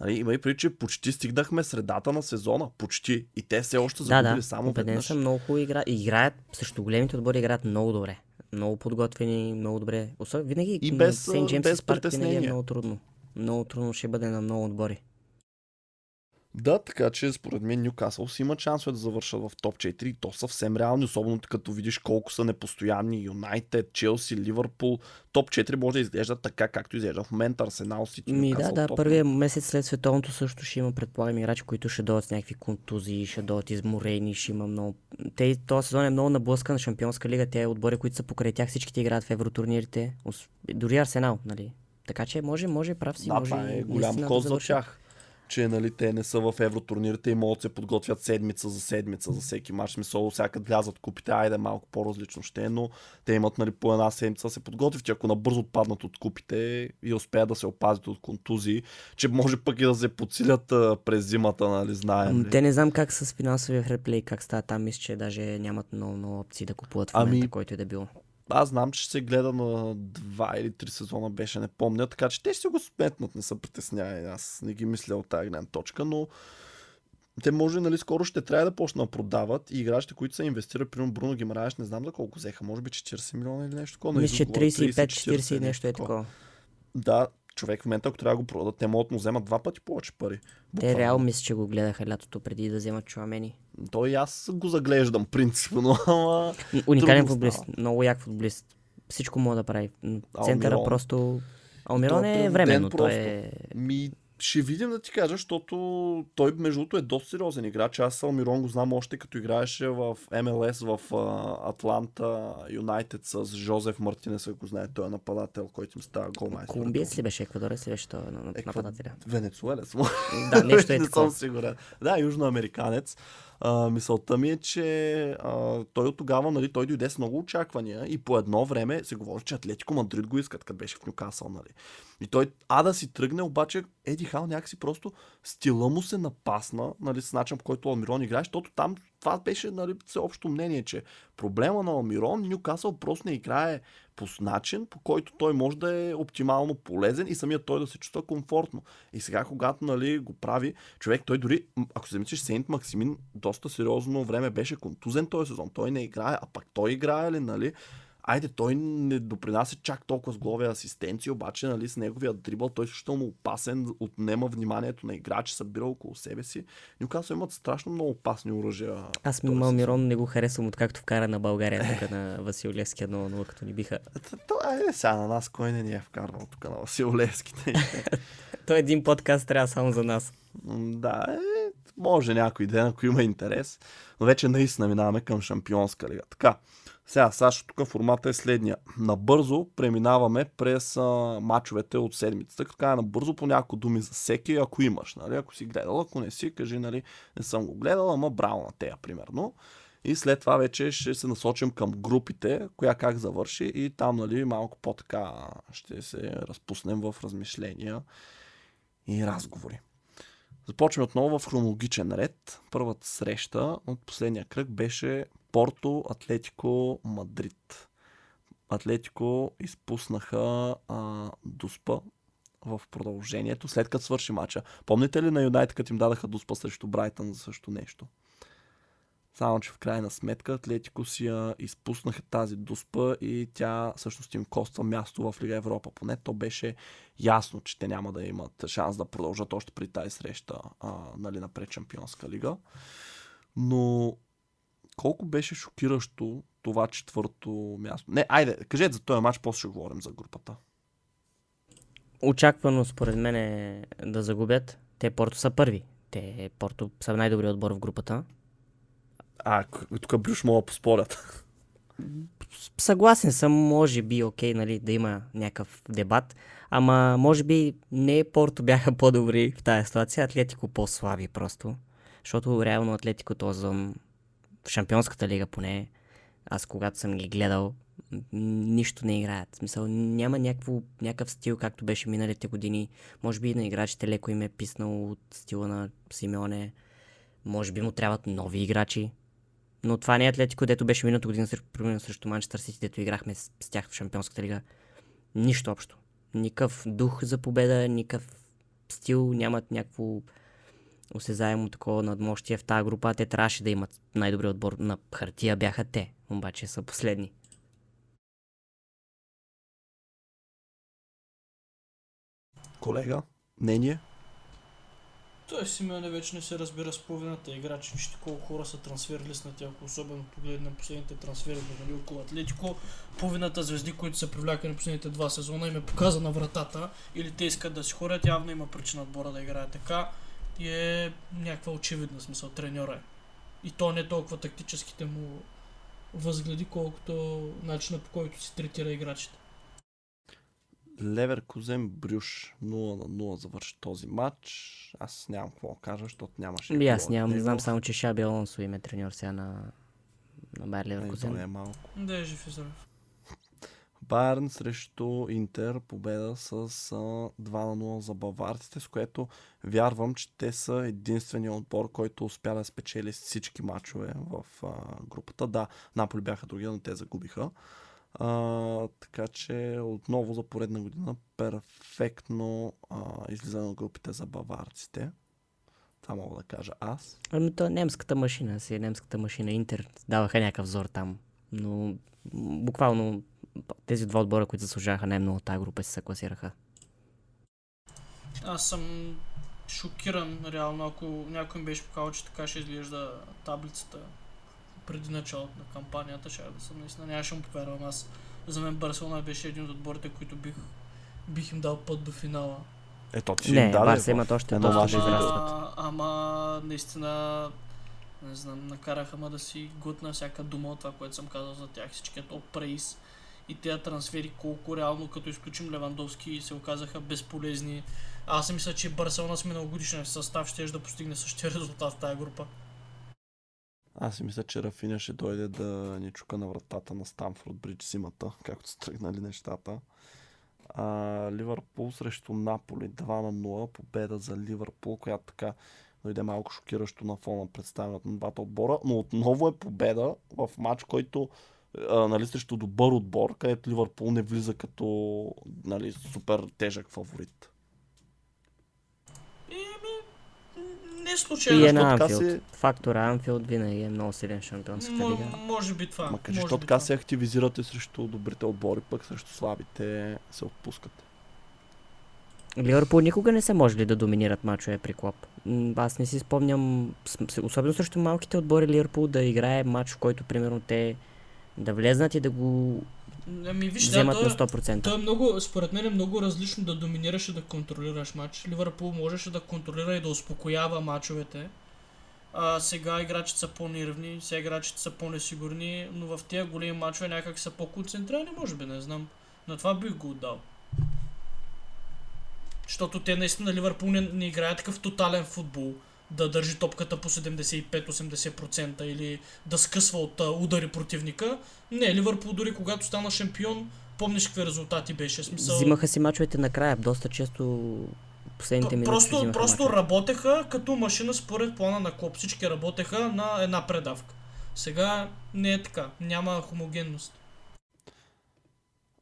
Нали, има и преди, че почти стигнахме средата на сезона. Почти. И те все още Да, загубили да, само убеден веднъж. съм, много хубаво игра. Играят, срещу големите отбори играят много добре. Много подготвени, много добре. Особено винаги И без, Сейнт а, Джеймс без Парк винаги е много трудно. Много трудно ще бъде на много отбори. Да, така че според мен Ньюкасъл си има шансове да завършат в топ 4 и то съвсем реални, особено като видиш колко са непостоянни Юнайтед, Челси, Ливърпул. Топ 4 може да изглежда така, както изглежда в момента Арсенал, Сити, Ми да, да, първият месец след световното също ще има, предполагам, играчи, които ще дойдат с някакви контузии, ще дойдат изморени, ще има много... Те, този сезон е много наблъскан на Шампионска лига, те отбори, които са покрай тях, всичките играят в евротурнирите, дори Арсенал, нали? Така че може, може, прав си, Да, може това е голям код за тях. Че нали, те не са в евротурнирите и могат да се подготвят седмица за седмица за всеки матч. Смисъл, всяка влязат купите, айде малко по-различно ще е, но те имат нали, по една седмица се подготвят, че ако набързо отпаднат от купите и успеят да се опазят от контузии, че може пък и да се подсилят а, през зимата, нали, знаем. Ами, ли. те не знам как с финансовия фреплей, как става там, мисля, че даже нямат много, много опции да купуват в Ами, момента, който и да било. Аз знам, че ще се гледа на два или три сезона, беше, не помня, така че те ще си го сметнат, не са притеснявани. Аз не ги мисля от тази гледна точка, но те може, нали, скоро ще трябва да почнат да продават и играчите, които са инвестирали, примерно Бруно Гимараеш, не знам за колко взеха, може би 40 милиона или нещо такова. Мисля, че 35-40 нещо е такова. Да, човек в момента, ако трябва да го продадат, те могат да му вземат два пъти повече пари. Те реално мисля, че го гледаха лятото преди да вземат Чуамени. Той и аз го заглеждам, принципно, ама... Уникален футболист, става. много як футболист. Всичко мога да прави. Центъра Алмирон? просто... Алмирон е временно, той е... Ми, ще видим да ти кажа, защото той между другото е доста сериозен играч. Аз Алмирон го знам още като играеше в МЛС в Атланта Юнайтед с Жозеф Мартинес, ако знае, той е нападател, който им става голмайстор. Колумбиец ли беше, Еквадорец ли беше той нападателя? Венецуелец. Да, нещо *laughs* е не съм сигурен. Да, южноамериканец. Мисълта ми е, че а, той от тогава, нали, той дойде с много очаквания и по едно време се говори, че Атлетико Мадрид го искат, като беше в Нюкасъл, нали. И той, а да си тръгне, обаче Еди Хал някакси просто стила му се напасна, нали, с начин по който Алмирон играе, защото там това беше, нали, всеобщо мнение, че проблема на Алмирон, Нюкасъл просто не играе по начин, по който той може да е оптимално полезен и самият той да се чувства комфортно. И сега, когато нали, го прави, човек, той дори, ако се замислиш, Сейнт Максимин доста сериозно време беше контузен този сезон. Той не играе, а пак той играе ли, нали? Айде, той не допринася чак толкова с голове асистенции, обаче нали, с неговия дрибъл той е изключително опасен, отнема вниманието на играчи, събира около себе си. Нюкасъл имат страшно много опасни оръжия. Аз този Мал сезон. Мирон не го харесвам, откакто вкара на България тук на Васил Левски 1-0, като ни биха. Т- То, айде сега на нас кой не ни е вкарвал тук на Васил Левски. *laughs* Той един подкаст трябва само за нас. Да, е, може някой ден, ако има интерес. Но вече наистина минаваме към Шампионска лига. Така, сега, Сашо, тук формата е следния. Набързо преминаваме през а, мачовете от седмицата. Така е набързо по няколко думи за всеки, ако имаш. Нали? Ако си гледал, ако не си, кажи, нали, не съм го гледал, ама браво на тея, примерно. И след това вече ще се насочим към групите, коя как завърши и там, нали, малко по-така ще се разпуснем в размишления и разговори. Започваме отново в хронологичен ред. Първата среща от последния кръг беше Порто Атлетико Мадрид. Атлетико изпуснаха а, Дуспа в продължението, след като свърши матча. Помните ли на Юнайтед, като им дадаха Дуспа срещу Брайтън за също нещо? Само, че в крайна сметка Атлетико си я изпуснаха тази Дуспа и тя всъщност им коства място в Лига Европа. Поне то беше ясно, че те няма да имат шанс да продължат още при тази среща а, нали, на предчемпионска лига. Но колко беше шокиращо това четвърто място. Не, айде, кажете за този матч, после ще говорим за групата. Очаквано според мен е да загубят. Те Порто са първи. Те Порто са най-добрият отбор в групата. А, тук Брюш мога поспорят. Съгласен съм, може би окей, нали, да има някакъв дебат, ама може би не Порто бяха по-добри в тази ситуация, Атлетико по-слаби просто. Защото реално Атлетико този в Шампионската лига поне, аз когато съм ги гледал, нищо не играят. В смисъл, няма някакво, някакъв стил, както беше миналите години. Може би на играчите леко им е писнал от стила на Симеоне. Може би му трябват нови играчи. Но това не е Атлетико, дето беше миналата година примерно срещу Манчестър Сити, дето играхме с, с тях в Шампионската лига. Нищо общо. Никакъв дух за победа, никакъв стил, нямат някакво осезаемо такова надмощие в тази група. Те трябваше да имат най-добри отбор на хартия, бяха те, обаче са последни. Колега, мнение? Той Симеоне вече не се разбира с половината играчи, вижте колко хора са трансфер лиснати, ако особено погледнем последните трансфери нали, около Атлетико. Половината звезди, които са привлякани на последните два сезона, им е показа на вратата или те искат да си ходят, явно има причина отбора да играе така и е някаква очевидна смисъл, треньора е. И то не толкова тактическите му възгледи, колкото начина по който си третира играчите. Леверкузен Брюш 0 на 0 завърши този матч. Аз нямам какво да кажа, защото нямаше. И аз нямам, знам само, че Шаби Алонсо им е треньор сега на, на Байер Е, то не е малко. Да е жив и здравев. Байерн срещу Интер победа с а, 2 на 0 за баварците, с което вярвам, че те са единствения отбор, който успя да спечели всички матчове в групата. Да, Наполи бяха други, но те загубиха. А, така че отново за поредна година перфектно а, излизане от групите за баварците. Това мога да кажа аз. Ами то немската машина си, немската машина Интер даваха някакъв взор там. Но буквално тези два отбора, които заслужаваха най-много от тази група, се класираха. Аз съм шокиран, реално, ако някой ми беше показал, че така ще изглежда таблицата преди началото на кампанията, ще да съм наистина, нямаше му повярвам. Аз, за мен Барселона беше един от отборите, които бих, бих им дал път до финала. Ето, ти Не, даде, Барса имат още едно видео. израстват. Ама, наистина, не знам, накараха ма да си глътна всяка дума от това, което съм казал за тях. Всичкият топ прейс и тези трансфери, колко реално, като изключим Левандовски, се оказаха безполезни. Аз си мисля, че Барселона с миналогодишния състав ще да постигне същия резултат в тази група. Аз си мисля, че Рафиня ще дойде да ни чука на вратата на Стамфорд Бридж зимата, *laughs* както са тръгнали нещата. А, Ливърпул срещу Наполи 2 на 0, победа за Ливърпул, която така дойде малко шокиращо на фона представянето на двата отбора, но отново е победа в матч, който а, нали, срещу добър отбор, където Ливърпул не влиза като нали, супер тежък фаворит. Не е И случайно. е на така Анфилд. си- Фактора Анфилд винаги е много силен шампионската Мо, лига. може би това. Ма кажи, може защо би така се активизирате срещу добрите отбори, пък срещу слабите се отпускате. Ливърпул никога не са можели да доминират мачове при Клоп. М, Аз не си спомням, особено срещу малките отбори Ливърпул да играе матч, в който примерно те да влезнат и да го Ами виж, да, вземат то, на е- 100%. то е много, според мен е много различно да доминираш и да контролираш матч. Ливърпул можеше да контролира и да успокоява мачовете. А, сега играчите са по-нервни, сега играчите са по-несигурни, но в тези големи мачове някак са по-концентрирани, може би, не знам. На това бих го отдал. Защото те наистина Ливърпул не, не играят такъв тотален футбол. Да държи топката по 75-80% или да скъсва от а, удари противника. Не, Ливърпул дори когато стана шампион, помниш какви резултати беше. Смисъл, Взимаха си мачовете накрая, доста често последните минути просто, просто мачове. работеха като машина според плана на Клоп. Всички работеха на една предавка. Сега не е така. Няма хомогенност.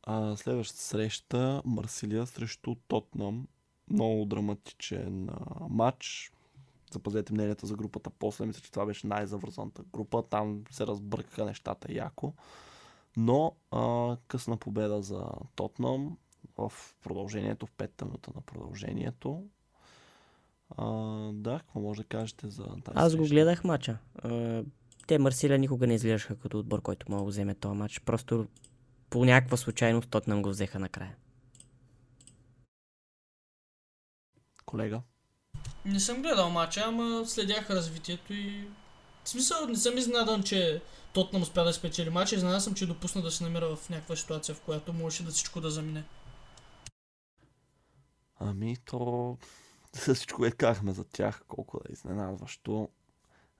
А, следващата среща Марсилия срещу Тотнам. Много драматичен а, матч. Запазете мненията за групата после. Мисля, че това беше най-завързаната група. Там се разбъркаха нещата яко. Но а, късна победа за Тотнам в продължението, в петта минута на продължението. А, да, какво може да кажете за тази Аз го среща? гледах мача. А, Те Марсилия никога не изглеждаха като отбор, който мога да вземе този матч. Просто по някаква случайност Тотнам го взеха накрая. Колега. Не съм гледал мача, ама следях развитието и... В смисъл, не съм изненадан, че Тотнам успя да спечели мача. Изненадан съм, че допусна да се намира в някаква ситуация, в която можеше да всичко да замине. Ами, то *laughs* за всичко е казахме за тях, колко да е изненадващо.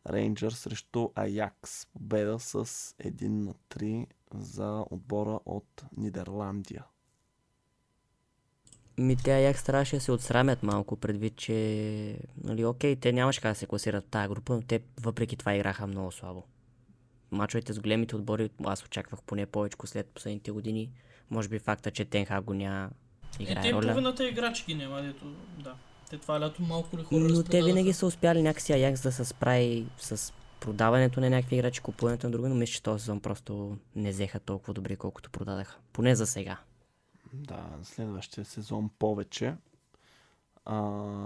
Рейнджър срещу Аякс. Победа с 1 на 3 за отбора от Нидерландия. Ми те Аякс трябваше да се отсрамят малко, предвид, че, нали, окей, те нямаше как да се класират в тази група, но те въпреки това играха много слабо. Мачовете с големите отбори, аз очаквах поне повече след последните години. Може би факта, че Тенхаг го няма Е, играе те роля. половината играчи ги няма, дето... Да. Те това лято малко ли хора Но те винаги са успяли някакси Аякс да се справи с продаването на някакви играчи, купуването на други, но мисля, че този сезон просто не взеха толкова добри, колкото продадаха. Поне за сега. Да, следващия сезон повече. А,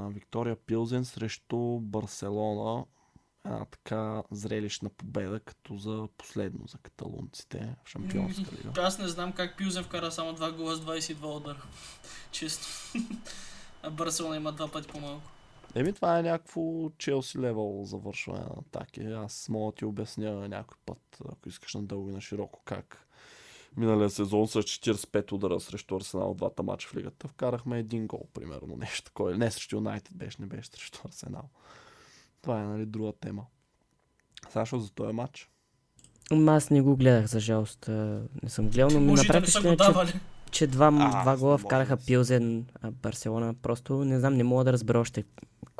Виктория Пилзен срещу Барселона. Една така зрелищна победа, като за последно за каталунците в Шампионска лига. Аз не знам как Пилзен вкара само 2 гола с 22 удара. *laughs* Чисто. а Барселона има два пъти по-малко. Еми, това е някакво Челси левел завършване на атаки. Аз мога да ти обясня някой път, ако искаш надълго и на широко, как миналия сезон с 45 удара срещу Арсенал двата мача в лигата. Вкарахме един гол, примерно, нещо такова. Не срещу Юнайтед беше, не беше срещу Арсенал. Това е, нали, друга тема. Сашо, за този матч? Аз не го гледах, за жалост. Не съм гледал, но ми направи впечатление, че, че два, А, два гола вкараха Пилзен, Барселона. Просто не знам, не мога да разбера още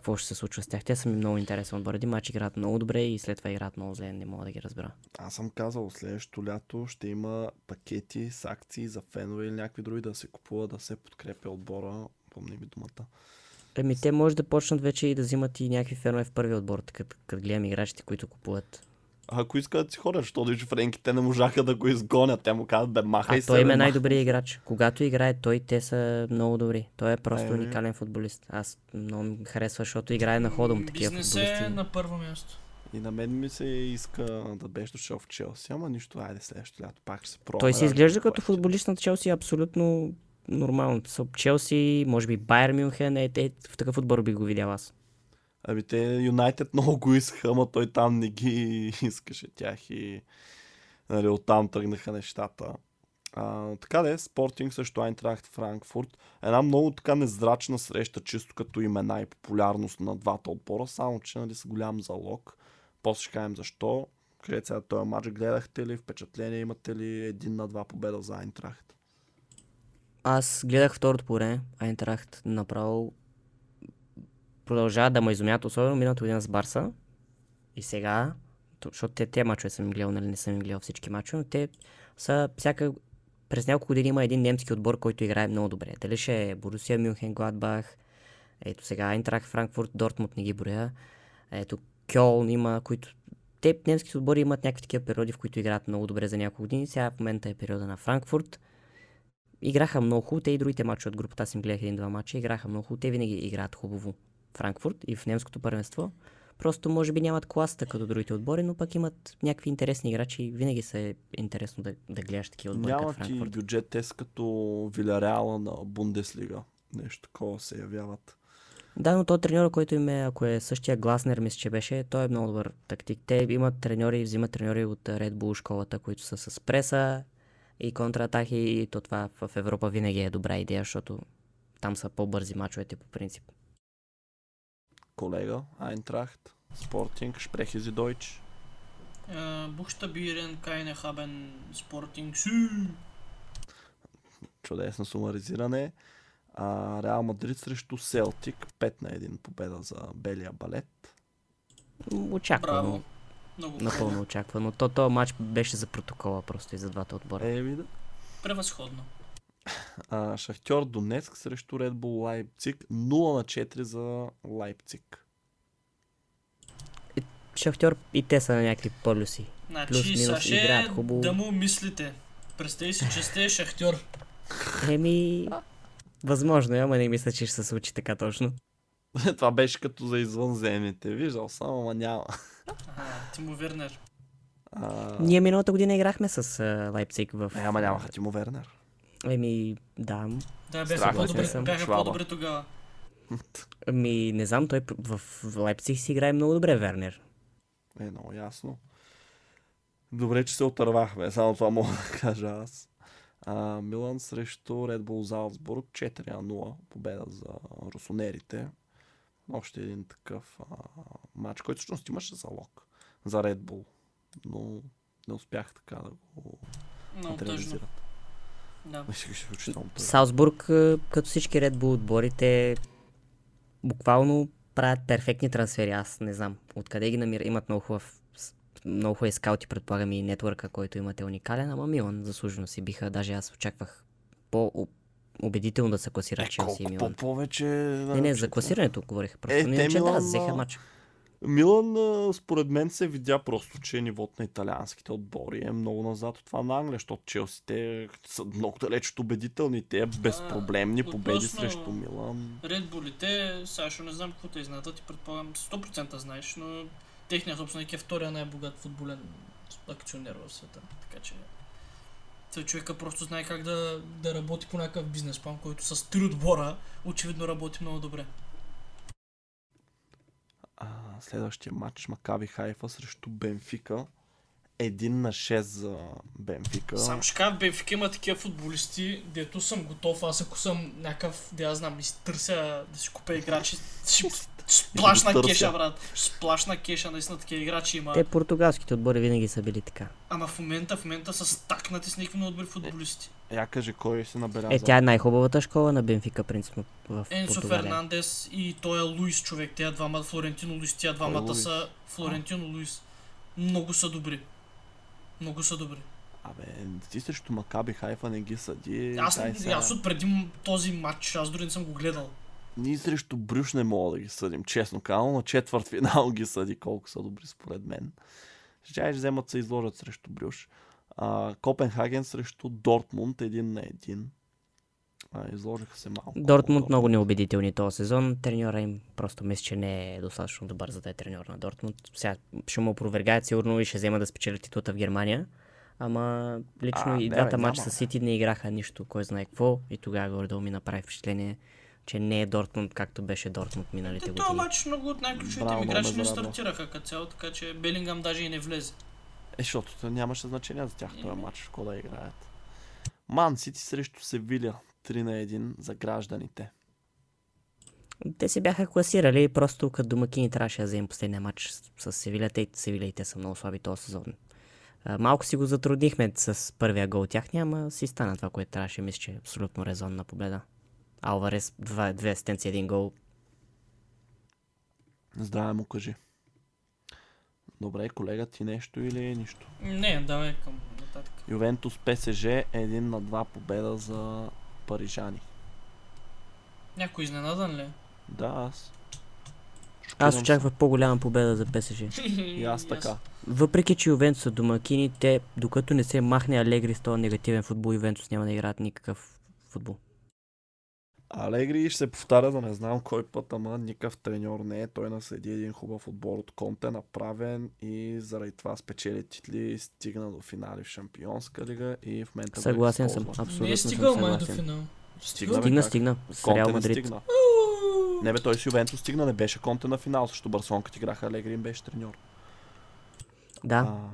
какво ще се случва с тях. Те са ми много интересни отбор. Един матч играят много добре и след това играят много зле. Не мога да ги разбера. Аз съм казал, следващото лято ще има пакети с акции за фенове или някакви други да се купува, да се подкрепя отбора. Помни ми думата. Еми, те може да почнат вече и да взимат и някакви фенове в първи отбор, като гледам играчите, които купуват. Ако искат да си ходят, защото виж Френки, те не можаха да го изгонят. Те му казват, бе, махай А се. той им е най-добрият играч. Когато играе той, те са много добри. Той е просто Еми. уникален футболист. Аз много ми харесва, защото играе на хода му такива Бизнес футболисти. е на първо място. И на мен ми се иска да беше дошъл в Челси, ама нищо, айде следващото лято пак ще се пробва. Той се изглежда като футболист на Челси абсолютно нормално. Са Челси, може би Байер Мюнхен, е, е, в такъв отбор би го видял аз. Ами те Юнайтед много го искаха, ама той там не ги *laughs* искаше тях и нали, оттам тръгнаха нещата. А, така да е, Спортинг също Айнтрахт Франкфурт. Една много така незрачна среща, чисто като имена и популярност на двата отбора, само че нали, са голям залог. После ще кажем защо. Кажете сега този матч, гледахте ли, впечатление имате ли един на два победа за Айнтрахт? Аз гледах второто по време, Айнтрахт направо продължава да ме изумят, особено миналата година с Барса. И сега, то- защото те, те мачове съм гледал, нали не съм гледал всички мачове, но те са всяка... През няколко години има един немски отбор, който играе много добре. Дали ще е Борусия Мюнхен, Гладбах, ето сега Айнтрах, Франкфурт, Дортмунд не ги броя. Ето Кьолн има, които... Те немските отбори имат някакви такива периоди, в които играят много добре за няколко години. Сега в момента е периода на Франкфурт играха много хубаво. Те и другите мачове от групата, им гледах един-два мача, играха много хубаво. Те винаги играят хубаво. Франкфурт и в немското първенство. Просто може би нямат класата като другите отбори, но пък имат някакви интересни играчи и винаги се е интересно да, да гледаш такива отбори като Няма ти Франкфурт. бюджет, те са като Вилареала на Бундеслига. Нещо такова се явяват. Да, но той треньор, който им е, ако е същия Гласнер, мисля, че беше, той е много добър тактик. Те имат треньори, взимат треньори от Red Bull школата, които са с преса и контратаки и то това в Европа винаги е добра идея, защото там са по-бързи мачовете по принцип. Колега, Айнтрахт, Спортинг. Е, Бухштабирен, Кайне Хабен, Спортинг, Сю. Чудесно сумаризиране. А, Реал Мадрид срещу Селтик. 5 на 1 победа за белия балет. Очаквано. Браво. Много Напълно очаквано. То, този матч беше за протокола просто и за двата отбора. Еми да. превъзходно. А, Шахтьор Донецк срещу Red Bull Лайпциг. 0 на 4 за Лайпциг. Шахтьор и те са на някакви полюси. Значи, Плюс, минус, сега ще играят хубаво. да му мислите. Представи си, че сте шахтьор. Еми, възможно е, ама не мисля, че ще се случи така точно. *laughs* Това беше като за извънземните. Виждал съм, ама няма. Ага, Тимо Вернер. А, Ние миналата година играхме с а, Лайпциг в... е, ама нямаха Тимо Вернер. Еми, да. Да, бяха Страх по-добри, съм. бяха Шваба. по-добри тогава. Ами, не знам, той в, в Лайпциг си играе много добре, Вернер. Е, много ясно. Добре, че се отървахме. Само това мога да кажа аз. А, Милан срещу Red Bull Залцбург 4 на 0 победа за русонерите. Още един такъв а, матч, който всъщност имаше залог за Red Bull. Но не успях така да го Много тъжно. Да. А, като всички Red Bull отбори, те буквално правят перфектни трансфери. Аз не знам откъде ги намират. Имат много хубав много хубави скаути, предполагам и нетворка, който имате е уникален, ама Милан заслужено си биха. Даже аз очаквах по-убедително да се класира Е, Челси и Милан. по-повече... Не, не, за класирането говорих. Просто Е, не, че да, Милан, взеха а, матч. Милан, според мен, се видя просто, че нивото на италианските отбори е много назад от това на Англия, защото Челси те са много далеч от убедителни. Те безпроблемни А, победи срещу Милан. Редболите, Сашо, не знам какво те изнадат и предполагам 100% знаеш, но техният собственик е втория най-богат футболен акционер в света. Така че той човека просто знае как да, да работи по някакъв бизнес план, който с три отбора очевидно работи много добре. Следващия матч Макаби Хайфа срещу Бенфика. Един на 6 за Бенфика. Сам ще кажа, Бенфика има такива футболисти, дето съм готов, аз ако съм някакъв, да я знам, изтърся да си купя играчи, ще, Сплашна кеша, брат. Сплашна кеша, наистина такива играчи има. Те португалските отбори винаги са били така. Ама в момента, в момента са стакнати с никакви добри футболисти. Я кажи кой си набелязал. Е, тя е най-хубавата школа на Бенфика, принципно, в Енсо Португалия. Фернандес и той е Луис човек. Тя двама, Флорентино Луис, тия двамата Луис? са Флорентино Луис. Много са добри. Много са добри. Абе, ти срещу Макаби Хайфа не ги съди. Аз, сега. аз от преди този матч, аз дори не съм го гледал. Ние срещу Брюш не мога да ги съдим, честно казано. На четвърт финал ги съди колко са добри според мен. Ще вземат се изложат срещу Брюш. А, Копенхаген срещу Дортмунд един на един. А, изложиха се малко. Дортмунд много неубедителни този сезон. Треньора им просто мисля, че не е достатъчно добър за да е треньор на Дортмунд. Сега ще му опровергаят сигурно и ще взема да спечели титлата в Германия. Ама лично А, и двата мача няма, с. Сити не играха нищо, кой знае какво. И тогава горе ми направи впечатление, че не е Дортмунд, както беше Дортмунд миналите Те, години. този матч много от най-ключовите играчи не стартираха като цяло, така че Белингам даже и не влезе. Е, защото то нямаше значение за тях този Еми. матч, какво да играят. Ман Сити срещу Севиля. 3 на 1 за гражданите. Те се бяха класирали, просто като домакини трябваше да вземем последния матч с, Севиля, тъй Севиля и те са много слаби този сезон. Малко си го затруднихме с първия гол от тях, няма си стана това, което трябваше, мисля, че е абсолютно резонна победа. Алварес, два, две асистенции, един гол. Здраве му кажи. Добре, колега, ти нещо или нищо? Не, давай към нататък. Ювентус ПСЖ е един на два победа за парижани. Някой изненадан ли? Да, аз. Аз Шокирам очаквах по-голяма победа за ПСЖ. *laughs* И аз така. Въпреки, че Ювентус са домакини, те, докато не се махне Алегри с този негативен футбол, Ювентус няма да играят никакъв футбол. Алегри ще се повтаря да не знам кой път, ама никакъв треньор не е. Той наследи един хубав отбор от Конте, направен и заради това спечели титли, стигна до финали в Шампионска лига и в момента Съгласен съм, абсолютно не е стигал май до финал. Стигна, Стигна, стигна. С Реал не Мадрид. стигна. Не бе, той с Ювентус стигна, не беше Конте на финал, също Барселон, като играха Алегри им беше треньор. Да, А,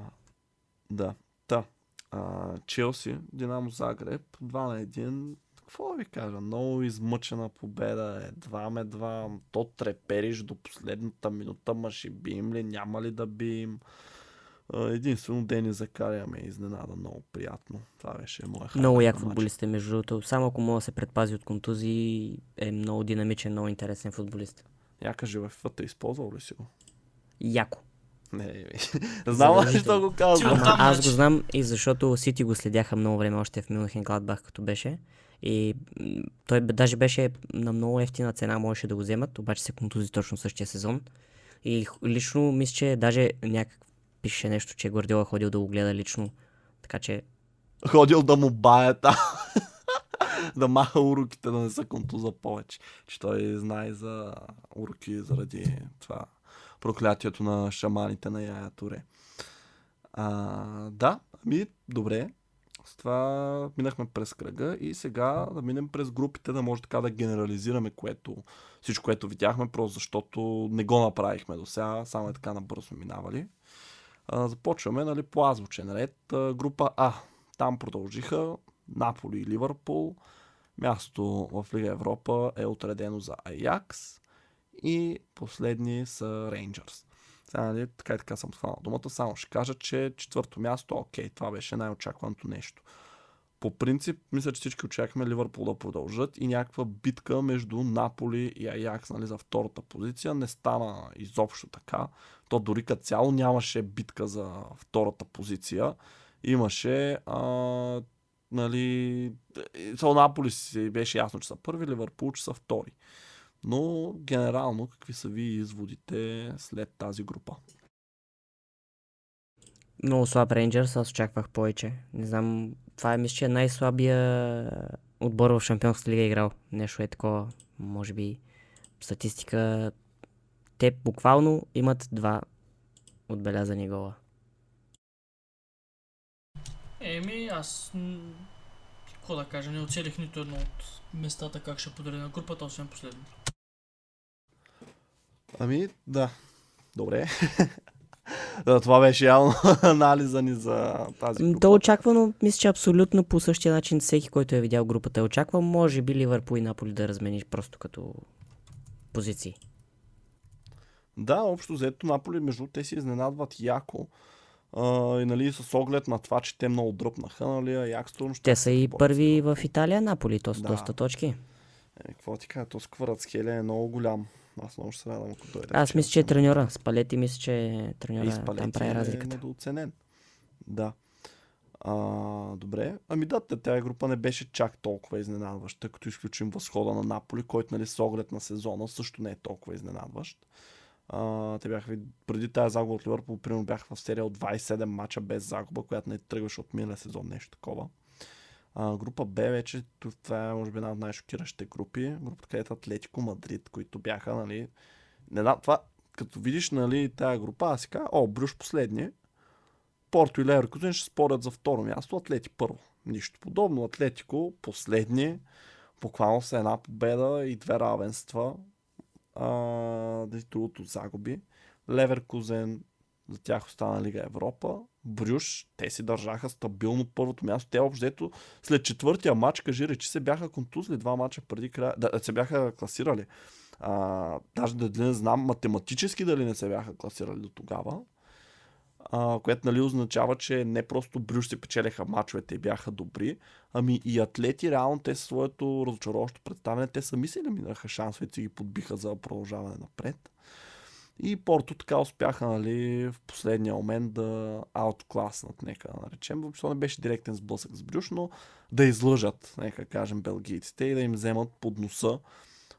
да. Та. А, Челси, Динамо Загреб, 2 на 1. Какво ви кажа? Много измъчена победа. Едва ме два. То трепериш до последната минута, ма ще бием ли, няма ли да бием. Единствено Дени Закария ме изненада много приятно. Това беше моя много хайп як футболист е, между другото. Само ако мога да се предпази от контузии, е много динамичен, много интересен футболист. Я кажи, в FIFA използвал ли си го? Яко. Не, бе. Знам ли защо го казвам? Аз го знам и защото Сити го следяха много време още в Мюнхен Гладбах, като беше. И той даже беше на много ефтина цена, можеше да го вземат, обаче се контузи точно същия сезон. И лично мисля, че даже някак пише нещо, че Гвардиола ходил да го гледа лично. Така че ходил да му бая там. *laughs* да маха уроките, да не са контуза повече. Че той знае за уроки заради това проклятието на шаманите на Яя Туре. А, да, ами добре. С това минахме през кръга и сега да минем през групите, да може така да генерализираме което, всичко, което видяхме, просто защото не го направихме до сега, само е така набързо минавали. А, започваме нали, по азбучен ред. А, група А. Там продължиха Наполи и Ливърпул. Мястото в Лига Европа е отредено за Аякс. И последни са Рейнджърс. Нали, така и така съм хванал думата. Само ще кажа, че четвърто място, окей, това беше най-очакваното нещо. По принцип, мисля, че всички очакваме Ливърпул да продължат и някаква битка между Наполи и Аякс нали, за втората позиция. Не стана изобщо така. То дори като цяло нямаше битка за втората позиция. Имаше а, нали, Наполи си беше ясно, че са първи, Ливърпул, че са втори. Но генерално, какви са ви изводите след тази група? много слаб Рейнджърс, аз очаквах повече. Не знам, това е мисля, че е най-слабия отбор в Шампионската лига е играл. Нещо е такова, може би статистика. Те буквално имат два отбелязани гола. Еми, аз... Какво да кажа, не оцелих нито едно от местата как ще подаря на групата, освен последно. Ами, да. Добре. *laughs* Да, това беше явно *laughs* анализа ни за тази група. То очаквано, мисля, че абсолютно по същия начин всеки, който е видял групата, е очаква, може би Ливърпул и Наполи да размениш просто като позиции. Да, общо взето Наполи, между те си изненадват яко. А, и нали, с оглед на това, че те много дръпнаха, нали, Аякс трудно ще Те са и първи с в Италия, Наполи, то с Да. доста точки. Е, какво ти кажа, то Скварацхелия е много голям. Аз много ще се радвам, ако дойде. Аз мисля, че е треньора. Спалети мисля, че И треньора Спалети там прави е разликата. недооценен. Да. А, добре. Ами да, тази група не беше чак толкова изненадваща, като изключим възхода на Наполи, който нали, с оглед на сезона също не е толкова изненадващ. А, те бяха преди тази загуба от Ливърпул, примерно бяха в серия от 27 мача без загуба, която не тръгваше от миналия сезон, нещо такова. А, група Б вече, това е може би една от най-шокиращите групи. Групата, където Атлетико Мадрид, които бяха, нали, не знам, това, като видиш, нали, тая група, аз си кажа, о, Брюш последни, Порто и Леверкузен ще спорят за второ място, Атлети първо. Нищо подобно. Атлетико последни, буквално с една победа и две равенства. А, да и другото загуби. Леверкузен, за тях остана Лига Европа. Брюш, те си държаха стабилно първото място. Те общо след четвъртия матч, кажи речи, се бяха контузли два мача преди края. Да, се бяха класирали. А, даже да не знам математически дали не се бяха класирали до тогава. А, което нали означава, че не просто Брюш си печелиха мачовете и бяха добри, ами и атлети, реално те със своето разочароващо представяне, те сами си елиминираха шансовете и ги подбиха за продължаване напред. И Порто така успяха нали, в последния момент да ауткласнат, нека да наречем. Въобще не беше директен сблъсък с Брюш, но да излъжат, нека кажем, белгийците и да им вземат под носа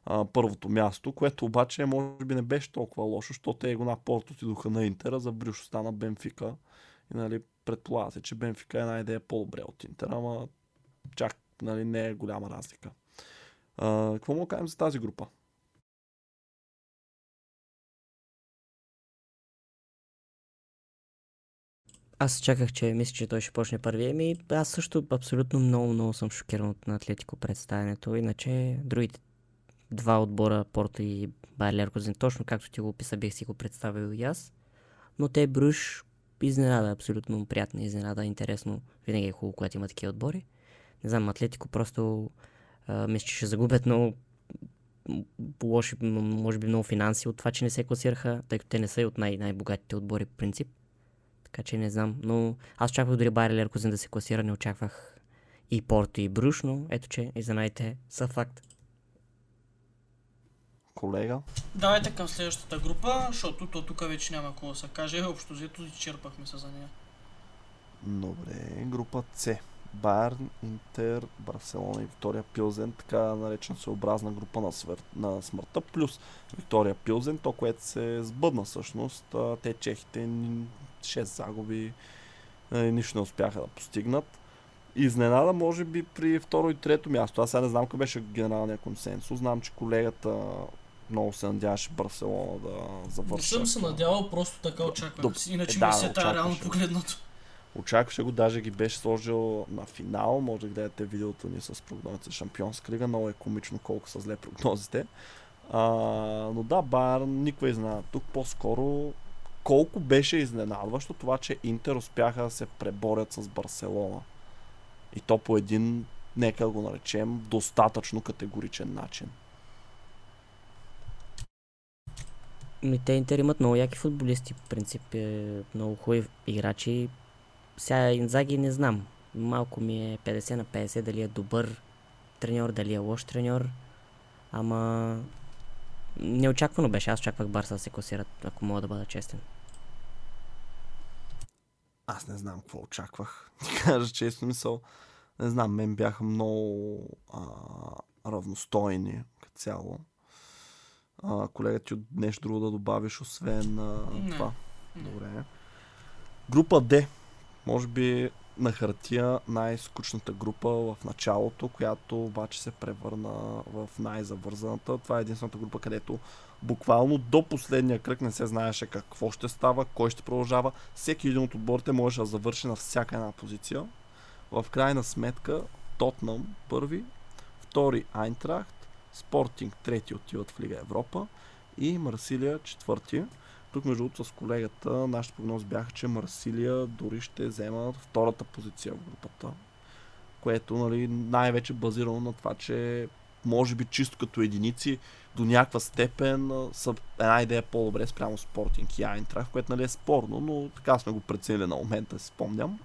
а, първото място, което обаче може би не беше толкова лошо, защото те го на Порто отидоха на Интера, за Брюш остана Бенфика. И нали, предполага се, че Бенфика е една идея по-добре от Интер, ама чак нали, не е голяма разлика. А, какво му кажем за тази група? Аз чаках, че мисля, че той ще почне първи. Еми, аз също абсолютно много, много съм шокиран от на Атлетико представянето. Иначе другите два отбора, Порто и Байер Леркозен, точно както ти го описа, бих си го представил и аз. Но те Бруш изненада, абсолютно приятна изненада, интересно. Винаги е хубаво, когато има такива отбори. Не знам, Атлетико просто а, мисля, че ще загубят много лоши, може би много финанси от това, че не се класираха, тъй като те не са и от най- най-богатите отбори по принцип. Така че не знам, но аз очаквах дори Байер Леркозен да се класира, не очаквах и Порто и Бруш, но ето че изненадите са факт. Колега? Давайте към следващата група, защото то тук вече няма какво да се каже. Общо взето изчерпахме се за нея. Добре, група С. Байерн, Интер, Барселона и Виктория Пилзен, така наречена съобразна група на, свър... на смъртта, плюс Виктория Пилзен, то което се сбъдна всъщност. Те чехите 6 загуби, а, и нищо не успяха да постигнат. Изненада, може би, при второ и трето място. Аз сега не знам какъв беше генералния консенсус. Знам, че колегата много се надяваше Барселона да Не завърши. съм се надявал, просто така очаквах. Доб- Иначе е, да, мисията е реално погледнато. Очакваше го, даже ги беше сложил на финал. Може да гледате видеото ни с прогнозите Шампионска лига. Много е комично колко са зле прогнозите. А, но да, Байерн никаква изненада. Тук по-скоро колко беше изненадващо това, че Интер успяха да се преборят с Барселона. И то по един, нека го наречем, достатъчно категоричен начин. Ми, те Интер имат много яки футболисти, по принцип, е, много хубави играчи. Сега Инзаги не знам. Малко ми е 50 на 50, дали е добър треньор, дали е лош треньор. Ама неочаквано беше. Аз очаквах Барса да се класират, ако мога да бъда честен. Аз не знам какво очаквах. *laughs* Ти кажа честно мисъл. Не знам, мен бяха много а, равностойни като цяло. А, колега ти от нещо друго да добавиш, освен а, Не. това. Добре. Група D. Може би на хартия най-скучната група в началото, която обаче се превърна в най-завързаната. Това е единствената група, където буквално до последния кръг не се знаеше какво ще става, кой ще продължава. Всеки един от отборите можеше да завърши на всяка една позиция. В крайна сметка Тотнам първи, втори Айнтрахт, Спортинг трети отиват в Лига Европа и Марсилия четвърти. Тук между другото с колегата нашите прогнози бяха, че Марсилия дори ще взема втората позиция в групата. Което нали, най-вече базирано на това, че може би чисто като единици, до някаква степен са една идея по-добре спрямо Спортинг и Айнтрах, което нали е спорно, но така сме го преценили на момента, си спомням.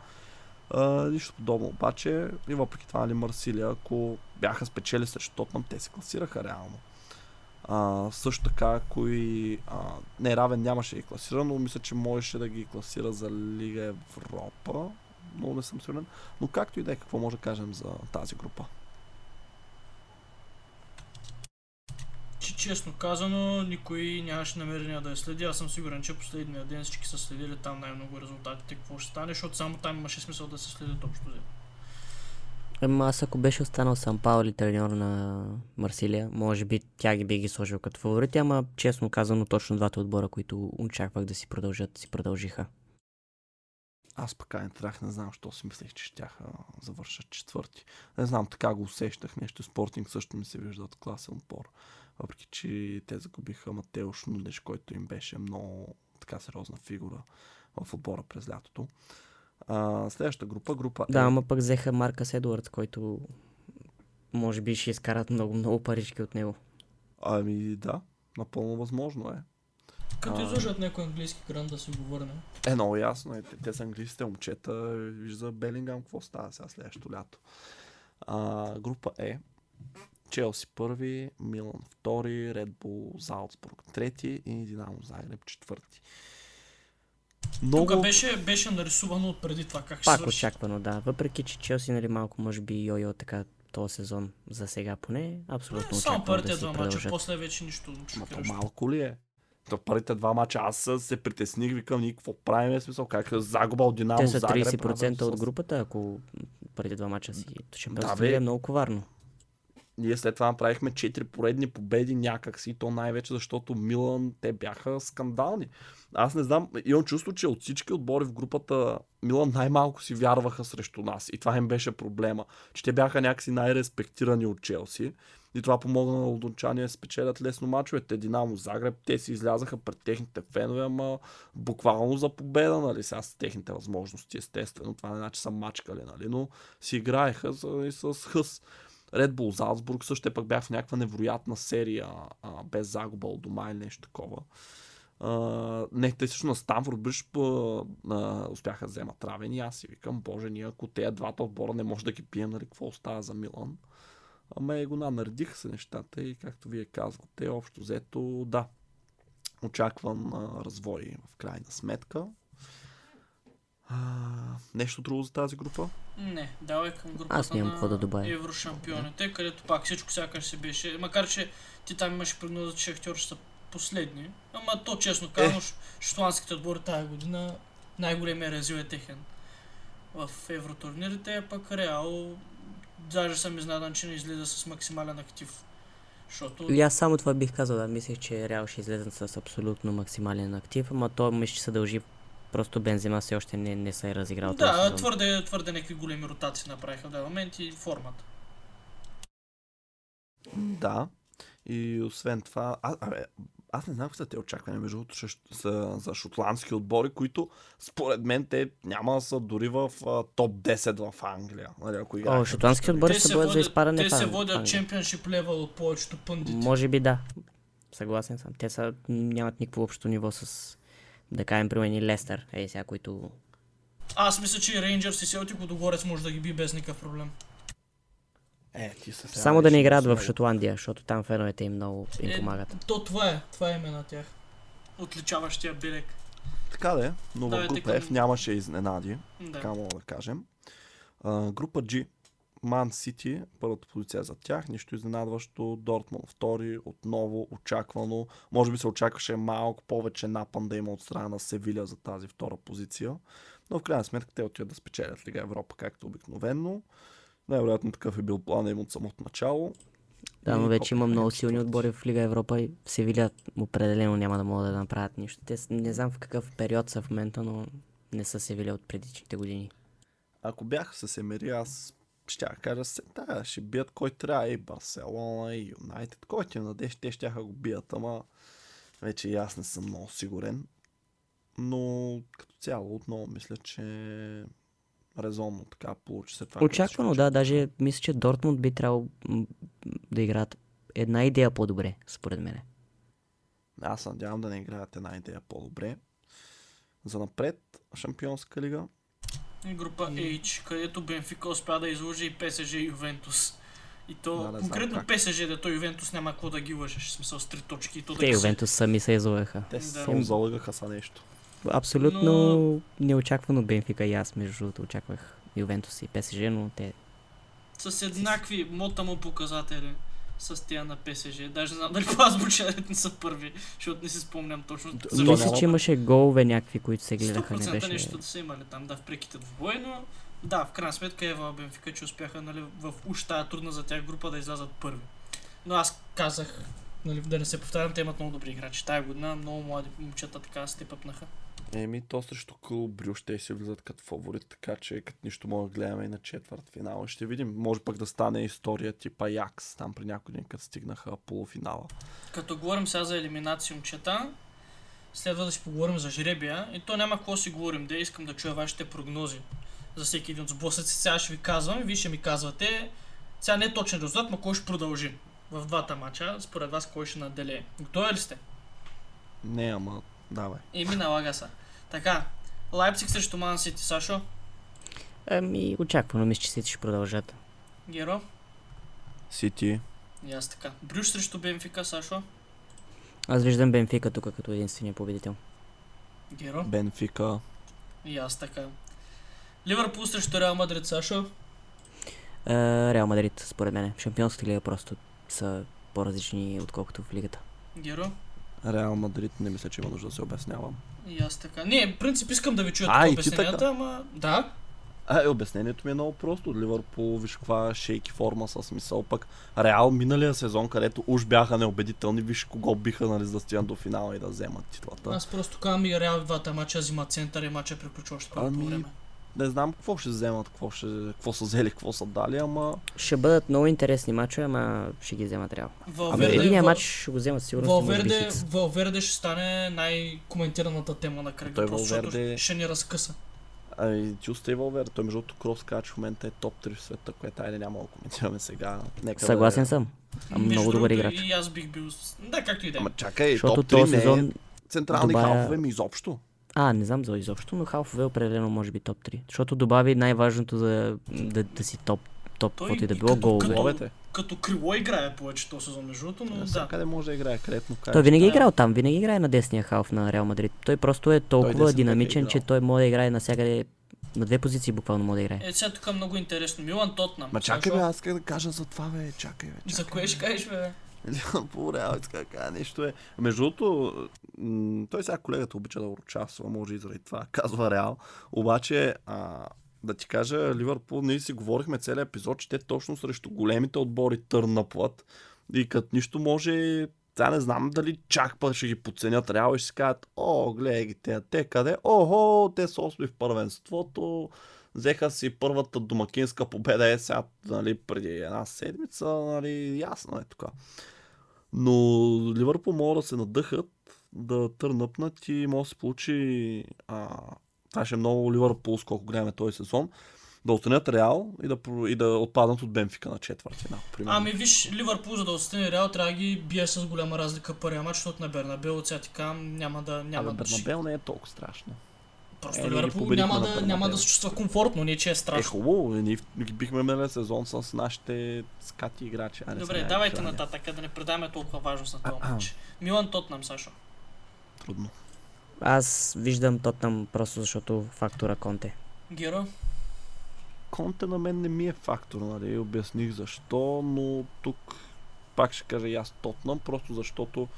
Нищо подобно обаче и въпреки това нали, Марсилия, ако бяха спечели срещу Тотнам, те се класираха реално. А, също така, кои а, не равен нямаше и класира, но мисля, че можеше да ги класира за Лига Европа. Много не съм сигурен. Но както и да е, какво може да кажем за тази група? Че честно казано, никой нямаше намерение да я следи. Аз съм сигурен, че последния ден всички са следили там най-много резултатите, какво ще стане, защото само там имаше смисъл да се следят общо взето. Ама аз ако беше останал Сан Паули треньор на Марсилия, може би тя ги би ги сложил като фаворити, ама честно казано точно двата отбора, които очаквах да си продължат, си продължиха. Аз пък не трах, не знам, що си мислех, че ще завършат четвърти. Не знам, така го усещах. Нещо спортинг също ми се виждат класен отбор. Въпреки, че те загубиха Матеош Нудеш, който им беше много така сериозна фигура в отбора през лятото. А, следващата група, група Да, ама пък взеха Марка Едуардс, който може би ще изкарат много, много парички от него. Ами да, напълно възможно е. Като А. изложат някой английски кран да си го върне. Е, много ясно е. Те, те са английските момчета. Вижда Белингам какво става сега следващото лято. А, група Е. Челси първи, Милан втори, Ред Бул Залцбург трети и Динамо Загреб четвърти. Много... Тук беше, беше нарисувано от преди това как ще Пак свърши. очаквано, да. Въпреки, че Челси, нали, малко може би йо-йо така този сезон за сега поне, абсолютно Само очаквано първите да два мача, после вече нищо Ма то шокиращо. малко ли е? То първите два мача аз се притесних, викам, ние какво правим, смисъл, как е загуба от Динамо Те са Загреб. 30% правим от групата, ако преди два мача си Шампионската бе. лига е много коварно. Ние след това направихме 4 поредни победи някакси, то най-вече защото Милан, те бяха скандални. Аз не знам, имам чувство, че от всички отбори в групата Милан най-малко си вярваха срещу нас. И това им беше проблема. Че те бяха някакси най-респектирани от Челси. И това помогна на лондончания да спечелят лесно мачовете. Динамо Загреб, те си излязаха пред техните фенове, ама буквално за победа, нали, сега с техните възможности, естествено. Това не значи са мачкали, нали, но си играеха и с хъс. Red Bull Залцбург също те пък бях в някаква невероятна серия, а, без загуба от дома или нещо такова. А, не, те също на Станфорд а, успяха да вземат равен и аз си викам, боже, ние ако тези двата отбора не може да ги пием, нали, какво остава за Милан? Ама е го наредиха се нещата и както вие казвате, общо взето, да, очакван а, развой в крайна сметка. А, нещо друго за тази група? Не, давай към групата Аз нямам какво да добавя. еврошампионите, където пак всичко сякаш се беше, макар че ти там имаш прогноза, че Шахтьор ще са последни, ама то честно казано, ш- шотландските отбори тази година най-големия резил е техен в евротурнирите, а пък Реал даже съм изненадан, че не излиза с максимален актив. Защото И аз само това бих казал, да, мислех, че Реал ще излезат с абсолютно максимален актив, ама то мисля, че се дължи просто Бензема все още не, не се е разиграл да, твърде, твърде някакви големи ротации направиха в даден момент и формата. Да. И освен това, а, абе, аз не знам какво са те очаквания между другото за, за шотландски отбори, които според мен те няма да са дори в а, топ 10 в Англия. Нали, ако О, шотландски отбори се борят за изпадане те се водят чемпионшип левел от повечето пъндити. Може би да. Съгласен съм. Те са, нямат никакво общо ниво с, да кажем, примерно и Лестър, ей сега, които... Аз мисля, че и Рейнджърс и Селтик Лудогорец може да ги би без никакъв проблем. Е, ти са сега Само да не играят в. Шотландия, защото там феновете им много им Е, помагат. То това е, това е име на тях. Отличаващия белек. Така да е, но в група F нямаше изненади, Да. така мога да кажем. А, група G, Ман Сити, първата позиция за тях, нищо изненадващо, Дортмунд втори, отново очаквано, може би се очакваше малко повече напън да има от страна на Севиля за тази втора позиция, но в крайна сметка те отиват да спечелят Лига Европа, както обикновено. Най-вероятно такъв е бил плана им от самото начало. Да, но вече има много силни отбори в Лига Европа и Севиля определено няма да могат да направят нищо. Те не знам в какъв период са в момента, но не са Севиля от предишните години. Ако бяха с Емери, аз ще кажа, се, да, ще бият кой трябва и Барселона, и Юнайтед. Който им надеж, те ще го бият, ама вече и аз не съм много сигурен. Но като цяло отново мисля, че резонно така получи се това. Очаквано, да. Даже мисля, че Дортмунд би трябвало да играят една идея по-добре, според мен. Аз надявам да не играят една идея по-добре. За напред, Шампионска лига. И група H, където Бенфика успя да изложи и ПСЖ и Ювентус. И то, Да, знам конкретно как. ПСЖ, да то Ювентус няма какво да ги лъжеш. Смисъл с три точки и то да Те се- Ювентус сами се излъгаха. Те Да. се озалъгаха са нещо. Абсолютно неочаквано Бенфика и аз, между другото, очаквах Ювентус и ПСЖ, но те... С еднакви мотамо показатели с тия на ПСЖ. Даже не знам дали по азбучен ред не са първи, защото не си спомням точно. Защо? Мисля, че имаше голове някакви, които се гледаха, не 100% беше... нещо да са имали там, да, в преките двубой, но да, в крайна сметка Ева Бенфика, че успяха нали, в уж тая трудна за тях група да излязат първи. Но аз казах, нали, да не се повтарям, те имат много добри играчи. Тая година много млади момчета така степъпнаха. Еми, то срещу Клуб Брю ще си влизат като фаворит, така че като нищо мога да гледаме и на четвърт финал. Ще видим. Може пък да стане история типа Якс, там при някой ден, като стигнаха полуфинала. Като говорим сега за елиминации момчета, следва да си поговорим за жребия. И то няма какво си говорим, да искам да чуя вашите прогнози за всеки един от сблъсъци. Сега ще ви казвам вие ще ми казвате. Сега не е точен резултат, но кой ще продължи в двата мача. Според вас кой ще наделее. Готови ли сте? Не, ама, давай. Еми, налага се. Така, Лайпциг срещу Ман Сити, Сашо, Ами, очаквано мисля, че Сити ще продължат. Геро, Сити. и аз така. Брюш срещу Бенфика, Сашо, Аз виждам Бенфика тук като единствения победител. Геро, Бенфика. и аз така. Ливърпул срещу Реал Мадрид, Сашо, Реал Мадрид, според мен. Шампионската лига просто са по-различни, отколкото в лигата. Геро, Реал Мадрид не мисля, че има нужда да се обяснявам. И аз така. Не, в принцип искам да ви чуя А, ти обясненията, така? ама... Да, А, е, обяснението ми е много просто. Ливърпул, виж каква шейки форма с смисъл. Пък Реал миналия сезон, където уж бяха неубедителни, виж кого биха, нали, за да стигнат до финала и да вземат титлата. аз просто казвам и Реал двата мача взима център и мача приключва още първото Ами, време. Не знам какво ще вземат, какво, ще, какво са взели, какво са дали, ама Ще бъдат много интересни мачове, ама ще ги вземат Реал. Валверде, Единия Вал- матч ще го вземат сигурно. Валверде. Валверде ще стане най-коментираната тема на кръга, Той просто защото Валверде- ще ни разкъса. Ами, ти остави Валвер, той между другото Крос каза, че в момента е топ 3 в света, което айде няма да коментираме сега. Нека Съгласен да е. съм. А Между много добър играч. И аз бих бил... Да, както и да е. Ама чакай, Защото топ 3 този не сезон... е централни добавя- халфове ми изобщо. А, не знам за изобщо, но халфове определено може би топ 3. Защото добави най-важното за да, да си топ, топ, каквото и да било, като- голове. като-. Като крило играе повече този сезон, между другото, но да. Къде може да играе, където му Той винаги е да. играл там, винаги играе на десния халф на Реал Мадрид. Той просто е толкова е динамичен, че играл. той може да играе навсякъде на две позиции буквално може да играе. Е, сега тук е много интересно. Милан Тотнам. Ма чакай бе, аз исках да кажа за това бе, чакай бе, чакай. За кое ще кажеш, бе? *laughs* Ливърпул, Реал, иска да кажа нещо е. Между другото, той сега колегата обича да урочасва, може и заради това, *laughs* казва Реал. Обаче, а, да ти кажа, Ливърпул, ние си говорихме целият епизод, че те точно срещу големите отбори търнапват. И като нищо може, сега не знам дали чак път ще ги подценят Реал и ще си кажат, о, гледай ги те, те къде? Охо, те са осми в първенството. Взеха си първата домакинска победа е сега, нали, преди една седмица, нали, ясно е тук. Но Ливърпул могат да се надъхат, да търнъпнат и може да се получи... А, това ще е много Ливърпул, колко гледаме този сезон. Да останят Реал и да, и да отпаднат от Бенфика на четвърт финал. примерно. Ами виж, Ливърпул за да остане Реал трябва да ги бие с голяма разлика първия матч, защото на Бернабел от сега няма да... Няма Абе, да Бернабел не е толкова страшно. Просто Е, Ливърпул няма да, няма да се чувства комфортно, не че е Е, страшно. хубаво, ние ги бихме миналия сезон с нашите скати играчи. Айде Добре, сега, давайте нататък, да не предаваме толкова важност на този матч. Милан Тотнам, Сашо. Трудно. Аз виждам Тотнам просто защото фактора Конте. Геро. Конте на мен не ми е фактор, нали? Обясних защо, но тук пак ще кажа и аз Тотнам, просто защото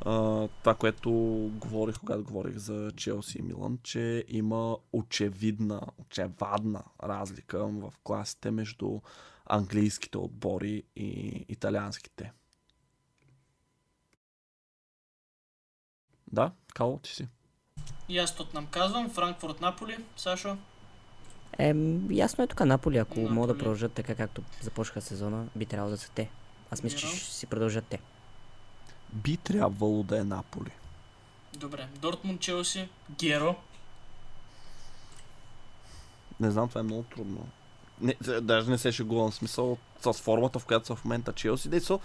това, което говорих, когато говорих за Челси и Милан, че има очевидна, очевадна разлика в класите между английските отбори и италианските. Да, Кало, ти си. И аз Тотнам казвам. Франкфурт Наполи, Сашо. Ем, ясно е тук Наполи, ако Наполи. могат да продължат така както започнаха сезона, би трябвало да са те. Аз мисля, че ще си продължат те. Би трябвало да е Наполи. Добре. Дортмунд, Челси. Геро. Не знам, това е много трудно. Не, даже не се шегувам смисъл с формата, в която са в момента Челси. Дейсо,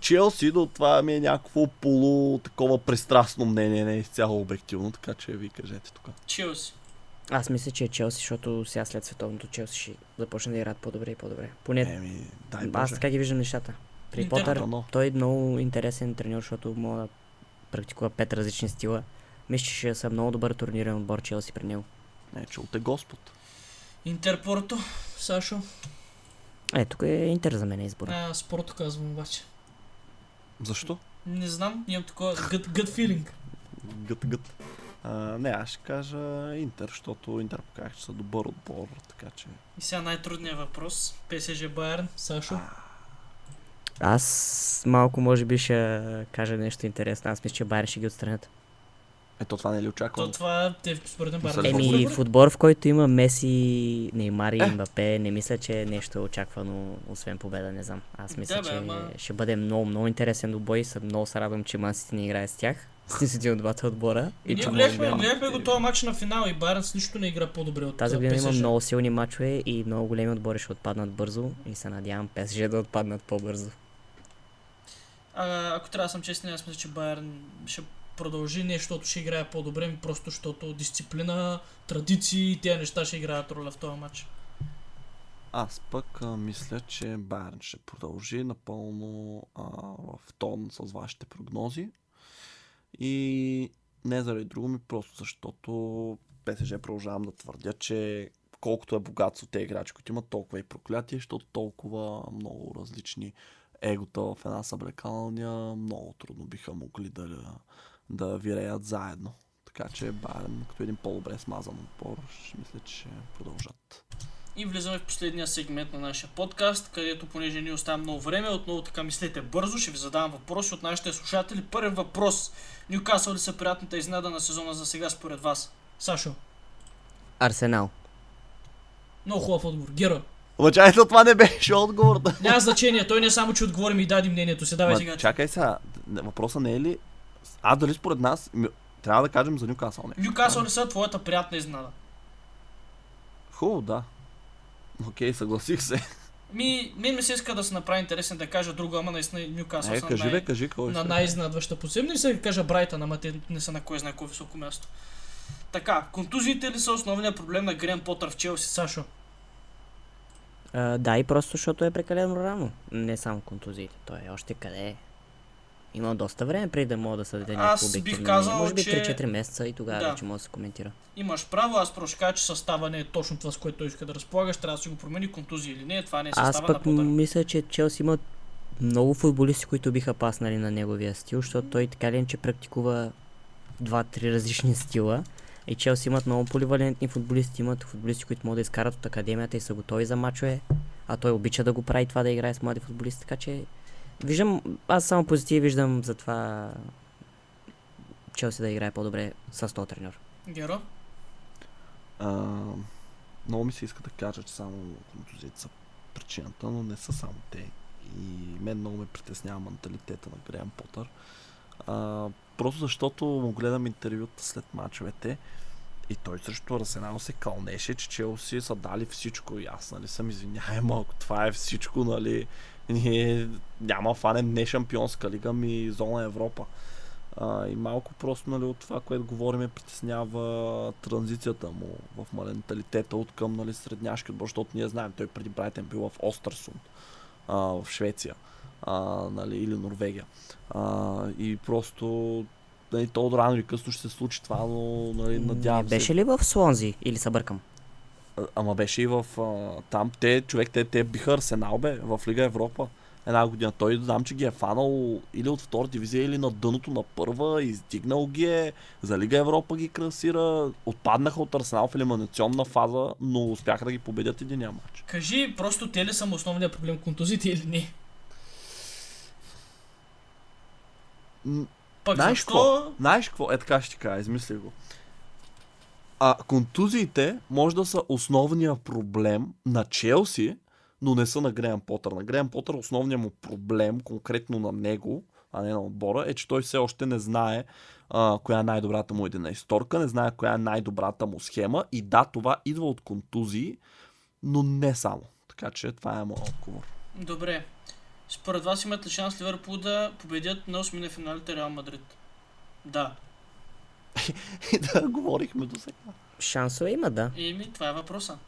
Челси, до това ми е някакво полу такова пристрастно мнение, не е изцяло обективно, така че ви кажете тук. Челси. Аз мисля, че е Челси, защото сега след световното Челси ще започне да играят по-добре и по-добре. Поне Еми, дай аз Боже. така ги виждам нещата. При. Потър, той е много интересен треньор, защото мога да практикува пет различни стила. Мисля, че ще са много добър турнирен отбор Челси при него. Не, чул те Господ. Интер Порто. Сашо. Е, тук е Интер за мен е избор. А, спорто казвам обаче. Защо? Не знам, имам такова gut, gut feeling. Гът, гът. А, не, аз ще кажа Интер, защото Интер показах, че са добър отбор, така че... И сега най-трудният въпрос. ПСЖ Байерн. Сашо. Аз малко може би ще кажа нещо интересно. Аз мисля, че Байер ще ги отстранят. Ето това не е ли очаквам? То това те според мен Байерн. Еми, по-добри. в който има Меси, Неймар и Е. Мбапе, не мисля, че нещо е очаквано, освен победа, не знам. Аз мисля, Да, бе, че ама- ще бъде много, много интересен добой съм много се радвам, че Мансити не играе с тях. *laughs* С един от двата отбора. И ние гледахме, да- гледахме го този матч на финал и Байерн с нищо не игра по-добре от Тази година има много силни матчове и много големи отбори ще отпаднат бързо и се надявам ПСЖ да отпаднат по-бързо. А, ако трябва да съм честен, аз мисля, че Байерн ще продължи не, защото ще играе по-добре, ми просто защото дисциплина, традиции и тези неща ще играят роля в този матч. Аз пък а, мисля, че Байерн ще продължи напълно а, в тон с вашите прогнози. И не заради друго ми, просто защото ПСЖ продължавам да твърдя, че колкото е богатство те играчи, които имат толкова и проклятие, защото толкова много различни егота в една съблекалня много трудно биха могли да, да виреят заедно. Така че Байерн, като един по-добре смазан отбор, ще мисля, че ще продължат. И влизаме в последния сегмент на нашия подкаст, където понеже ни остава много време, отново така мислете бързо, ще ви задавам въпроси от нашите слушатели. Първи въпрос. Нюкасъл ли са приятната изненада на сезона за сега според вас? Сашо. Арсенал. Много хубав отговор. Геро. Ама чакайте, това не беше отговор. *laughs* Няма значение, той не само, че отговори ми и даде мнението си. Давай Ма, сега. чакай сега, въпросът не е ли... А дали според нас, трябва да кажем за Нюкасъл не. Нюкасъл ли са твоята приятна изненада? Хубаво, да. Окей, съгласих се. Ми, мен ми се иска да се направи интересен да кажа друго, ама наистина Нюкасъл Е, са кажи най... бе, кажи кой на ще. най-изненадваща позиция. Не се кажа Брайтън, ама те не са на кой знае колко високо място. Така, контузиите ли са основният проблем на Грен Потър в Челси, Сашо? А, да, и просто защото е прекалено рано. Не само контузиите. Той е още къде е. Има доста време преди да мога да се даде Аз някакво бих обективно казал, мнение. Може би че- 3-4 месеца и тогава Да. вече може да се коментира. Имаш право, аз просто кажа, че състава не е точно това, с което той иска да разполагаш, трябва да си го промени контузии или не, това не е Аз състава на пък Потър. мисля, че Челси имат много футболисти, които биха паснали на неговия стил, защото той така ли че практикува два-три различни стила. И Челси имат много поливалентни футболисти, имат футболисти, които могат да изкарат от академията и са готови за мачове. А той обича да го прави това да играе с млади футболисти, така че виждам, аз само позитив виждам за това Челси да играе по-добре с този треньор. Геро? А, много ми се иска да кажа, че само контузиите са причината, но не са само те. И мен много ме притеснява менталитета на Греъм Потър. А, просто защото му гледам интервюта след мачовете и той срещу Арсенал се кълнеше, че Челси са дали всичко. И аз, нали, съм извинявай малко, това е всичко, нали. Ние няма фанем не шампионска лига, ми зона Европа. А, и малко просто нали, от това, което говорим, притеснява транзицията му в менталитета от към нали, средняшки отбор, защото ние знаем, той преди Брайтън бил в Остерсунд, в Швеция а, нали, или Норвегия. А, и просто нали, то рано или късно ще се случи това, но нали, надявам Не се. Беше ли в Слонзи или се бъркам? А, Ама беше и в а, там. Те, човек, те, те биха Арсенал, бе, в Лига Европа. Една година. Той знам, че ги е фанал или от втора дивизия, или на дъното на първа, издигнал ги е, за Лига Европа ги красира, отпаднаха от Арсенал в елиминационна фаза, но успяха да ги победят един матч. Кажи, просто те ли са основният проблем, контузите или не? М, Пък Знаеш защо? какво? Знаеш какво? Е така ще ти кажа, измисли го. А контузиите може да са основния проблем на Челси, но не са на Греъм Потър. На Греъм Потър основният му проблем, конкретно на него, а не на отбора, е, че той все още не знае а, коя е най-добрата му едина историка, не знае коя е най-добрата му схема. И да, това идва от контузии, но не само. Така че това е моят отговор. Добре. Според вас имат ли шанс Ливърпул да победят на 8 на финалите Реал Мадрид? Да. И *laughs* да говорихме до сега. Шансове има, да. Еми, това е въпроса.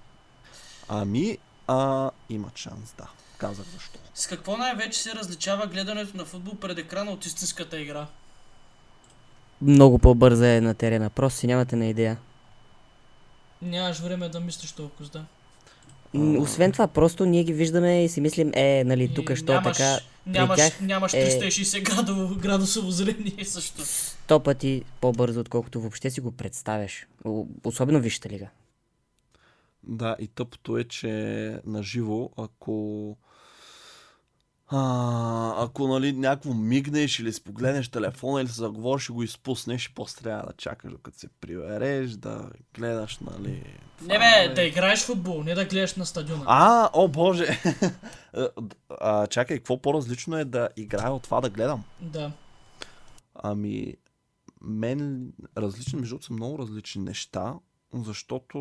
Ами, а, има шанс, да. Казах защо. С какво най-вече се различава гледането на футбол пред екрана от истинската игра? Много по-бърза е на терена. Просто си нямате на идея. Нямаш време да мислиш толкова, да. Освен това, просто ние ги виждаме и си мислим, е, нали, тук И що нямаш, така, Нямаш, тях нямаш е- 360 градово, градусово зрение също. сто пъти по-бързо, отколкото въобще си го представяш. Особено вижте лига. Да, и тъпото е, че на живо, ако а, ако нали някакво мигнеш или си погледнеш телефона или се заговориш и го изпуснеш после трябва да чакаш докато се прибереш, да гледаш, нали... Не това, бе, нали. да играеш в футбол, не да гледаш на стадиона. А, о боже! *laughs* а, чакай, какво по-различно е да играя от това да гледам? Да. Ами, мен различни, между са много различни неща, защото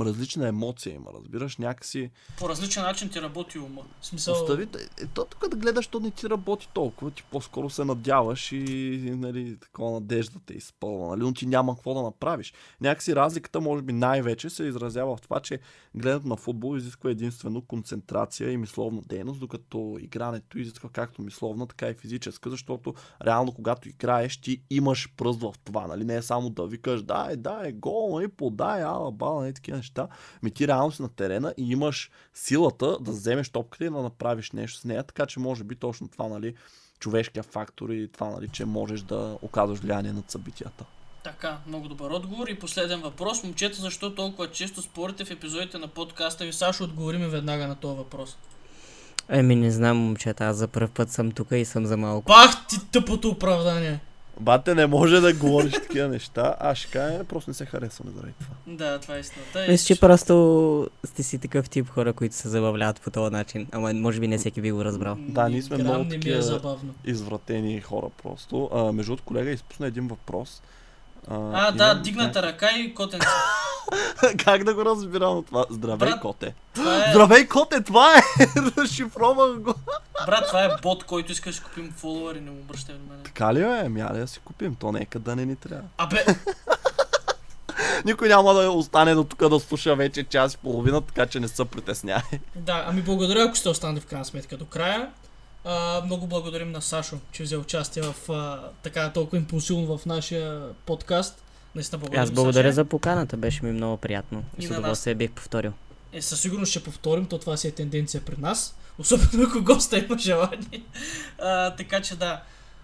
различна емоция има, разбираш, някакси... По различен начин ти работи ума. В смисъл... Остави, е, то тук да гледаш, то не ти работи толкова, ти по-скоро се надяваш и нали, такова надежда те изпълва, нали, но ти няма какво да направиш. Някакси разликата, може би най-вече се изразява в това, че гледането на футбол изисква единствено концентрация и мисловна дейност, докато игрането изисква както мисловна, така и физическа, защото реално когато играеш, ти имаш пръст в това, нали, не е само да викаш, да, е, да, е гол, и подай, ала, бала, нали, такива неща. Ми ти реално си на терена и имаш силата да вземеш топката и да направиш нещо с нея, така че може би точно това, нали, човешкия фактор и това, нали, че можеш да оказваш влияние над събитията. Така, много добър отговор. И последен въпрос. Момчета, защо толкова често спорите в епизодите на подкаста ви? Сашо, отговори ми веднага на този въпрос. Еми, не знам, момчета, аз за първ път съм тук и съм за малко. Пах ти тъпото оправдание. Бате, не може да говориш такива неща. Аз ще кажа, просто не се харесваме заради това. Да, това е истината. Мисля, че просто сте си такъв тип хора, които се забавляват по този начин. Ама може би не всеки би го разбрал. Да, ние сме много е забавно. Извратени хора просто. А, между другото, колега, изпусна един въпрос. А, да, имам- дигната ръка и котенце. *laughs* как да го разбирам от това? Здравей, Брат, коте. Това е, Здравей, коте, това е! *laughs* Разшифровах го. брат, това е бот, който иска да си купим фолуари, не му обръщай внимание. Така ли е? Айде да си купим. То нека да не ни трябва. Абе, *laughs* Никой няма да остане до тук да слуша вече час и половина, така че не се притеснявай. да, ами благодаря, ако сте останали в крайна сметка до края. А, много благодарим на Сашо, че взе участие в а, така толкова импулсивно в нашия подкаст. Наистина благодарим. Аз благодаря за поканата, беше ми много приятно. И И с удоволствие бих повторил. Е, със сигурност ще повторим, то това си е тенденция при нас. Особено *laughs* ако госта има желание. А, така че да.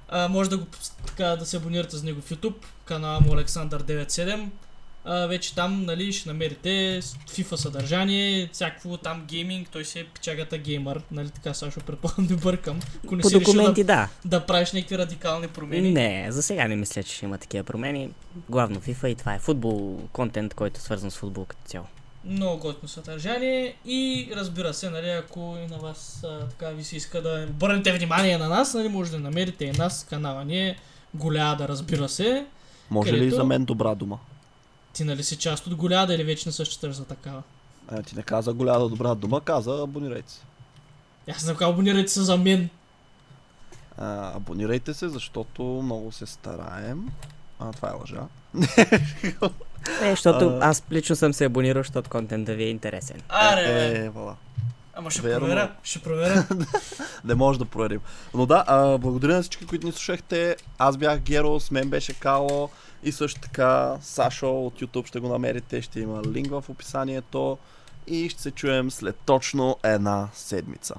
А, може да го така да се абонирате за него в YouTube, канала му Александър 97. А, вече там, нали, ще намерите FIFA съдържание, всякакво там гейминг, той си е пичагата геймър, нали така Сашо, предполагам не бъркам. Ако не По си документи, да, да. да правиш някакви радикални промени. Не, за сега не мисля, че ще има такива промени. Главно FIFA и това е футбол, контент, който е свързан с футбол като цяло. Много готино съдържание и разбира се, нали, ако и на вас а, така ви се иска да обърнете внимание на нас, нали, може да намерите и нас, канала ни е голяда, разбира се. Може ли и Където- за мен добра дума? Ти нали си част от голяда или вече не се считаш за такава? А, ти не каза голяма добра дума, каза абонирайте се. Аз не знам, абонирайте се за мен. А, абонирайте се, защото много се стараем. А, това е лъжа. *laughs* Е, защото А. аз лично съм се абонирал, защото контентът ви е интересен. Аре, е, е, вала. Ама ще верно. проверя, ще проверя. *laughs* Не може да проверим. Но да, а, благодаря на всички, които ни слушахте. Аз бях Геро, с мен беше Кало и също така Сашо от YouTube ще го намерите. Ще има линк в описанието и ще се чуем след точно една седмица.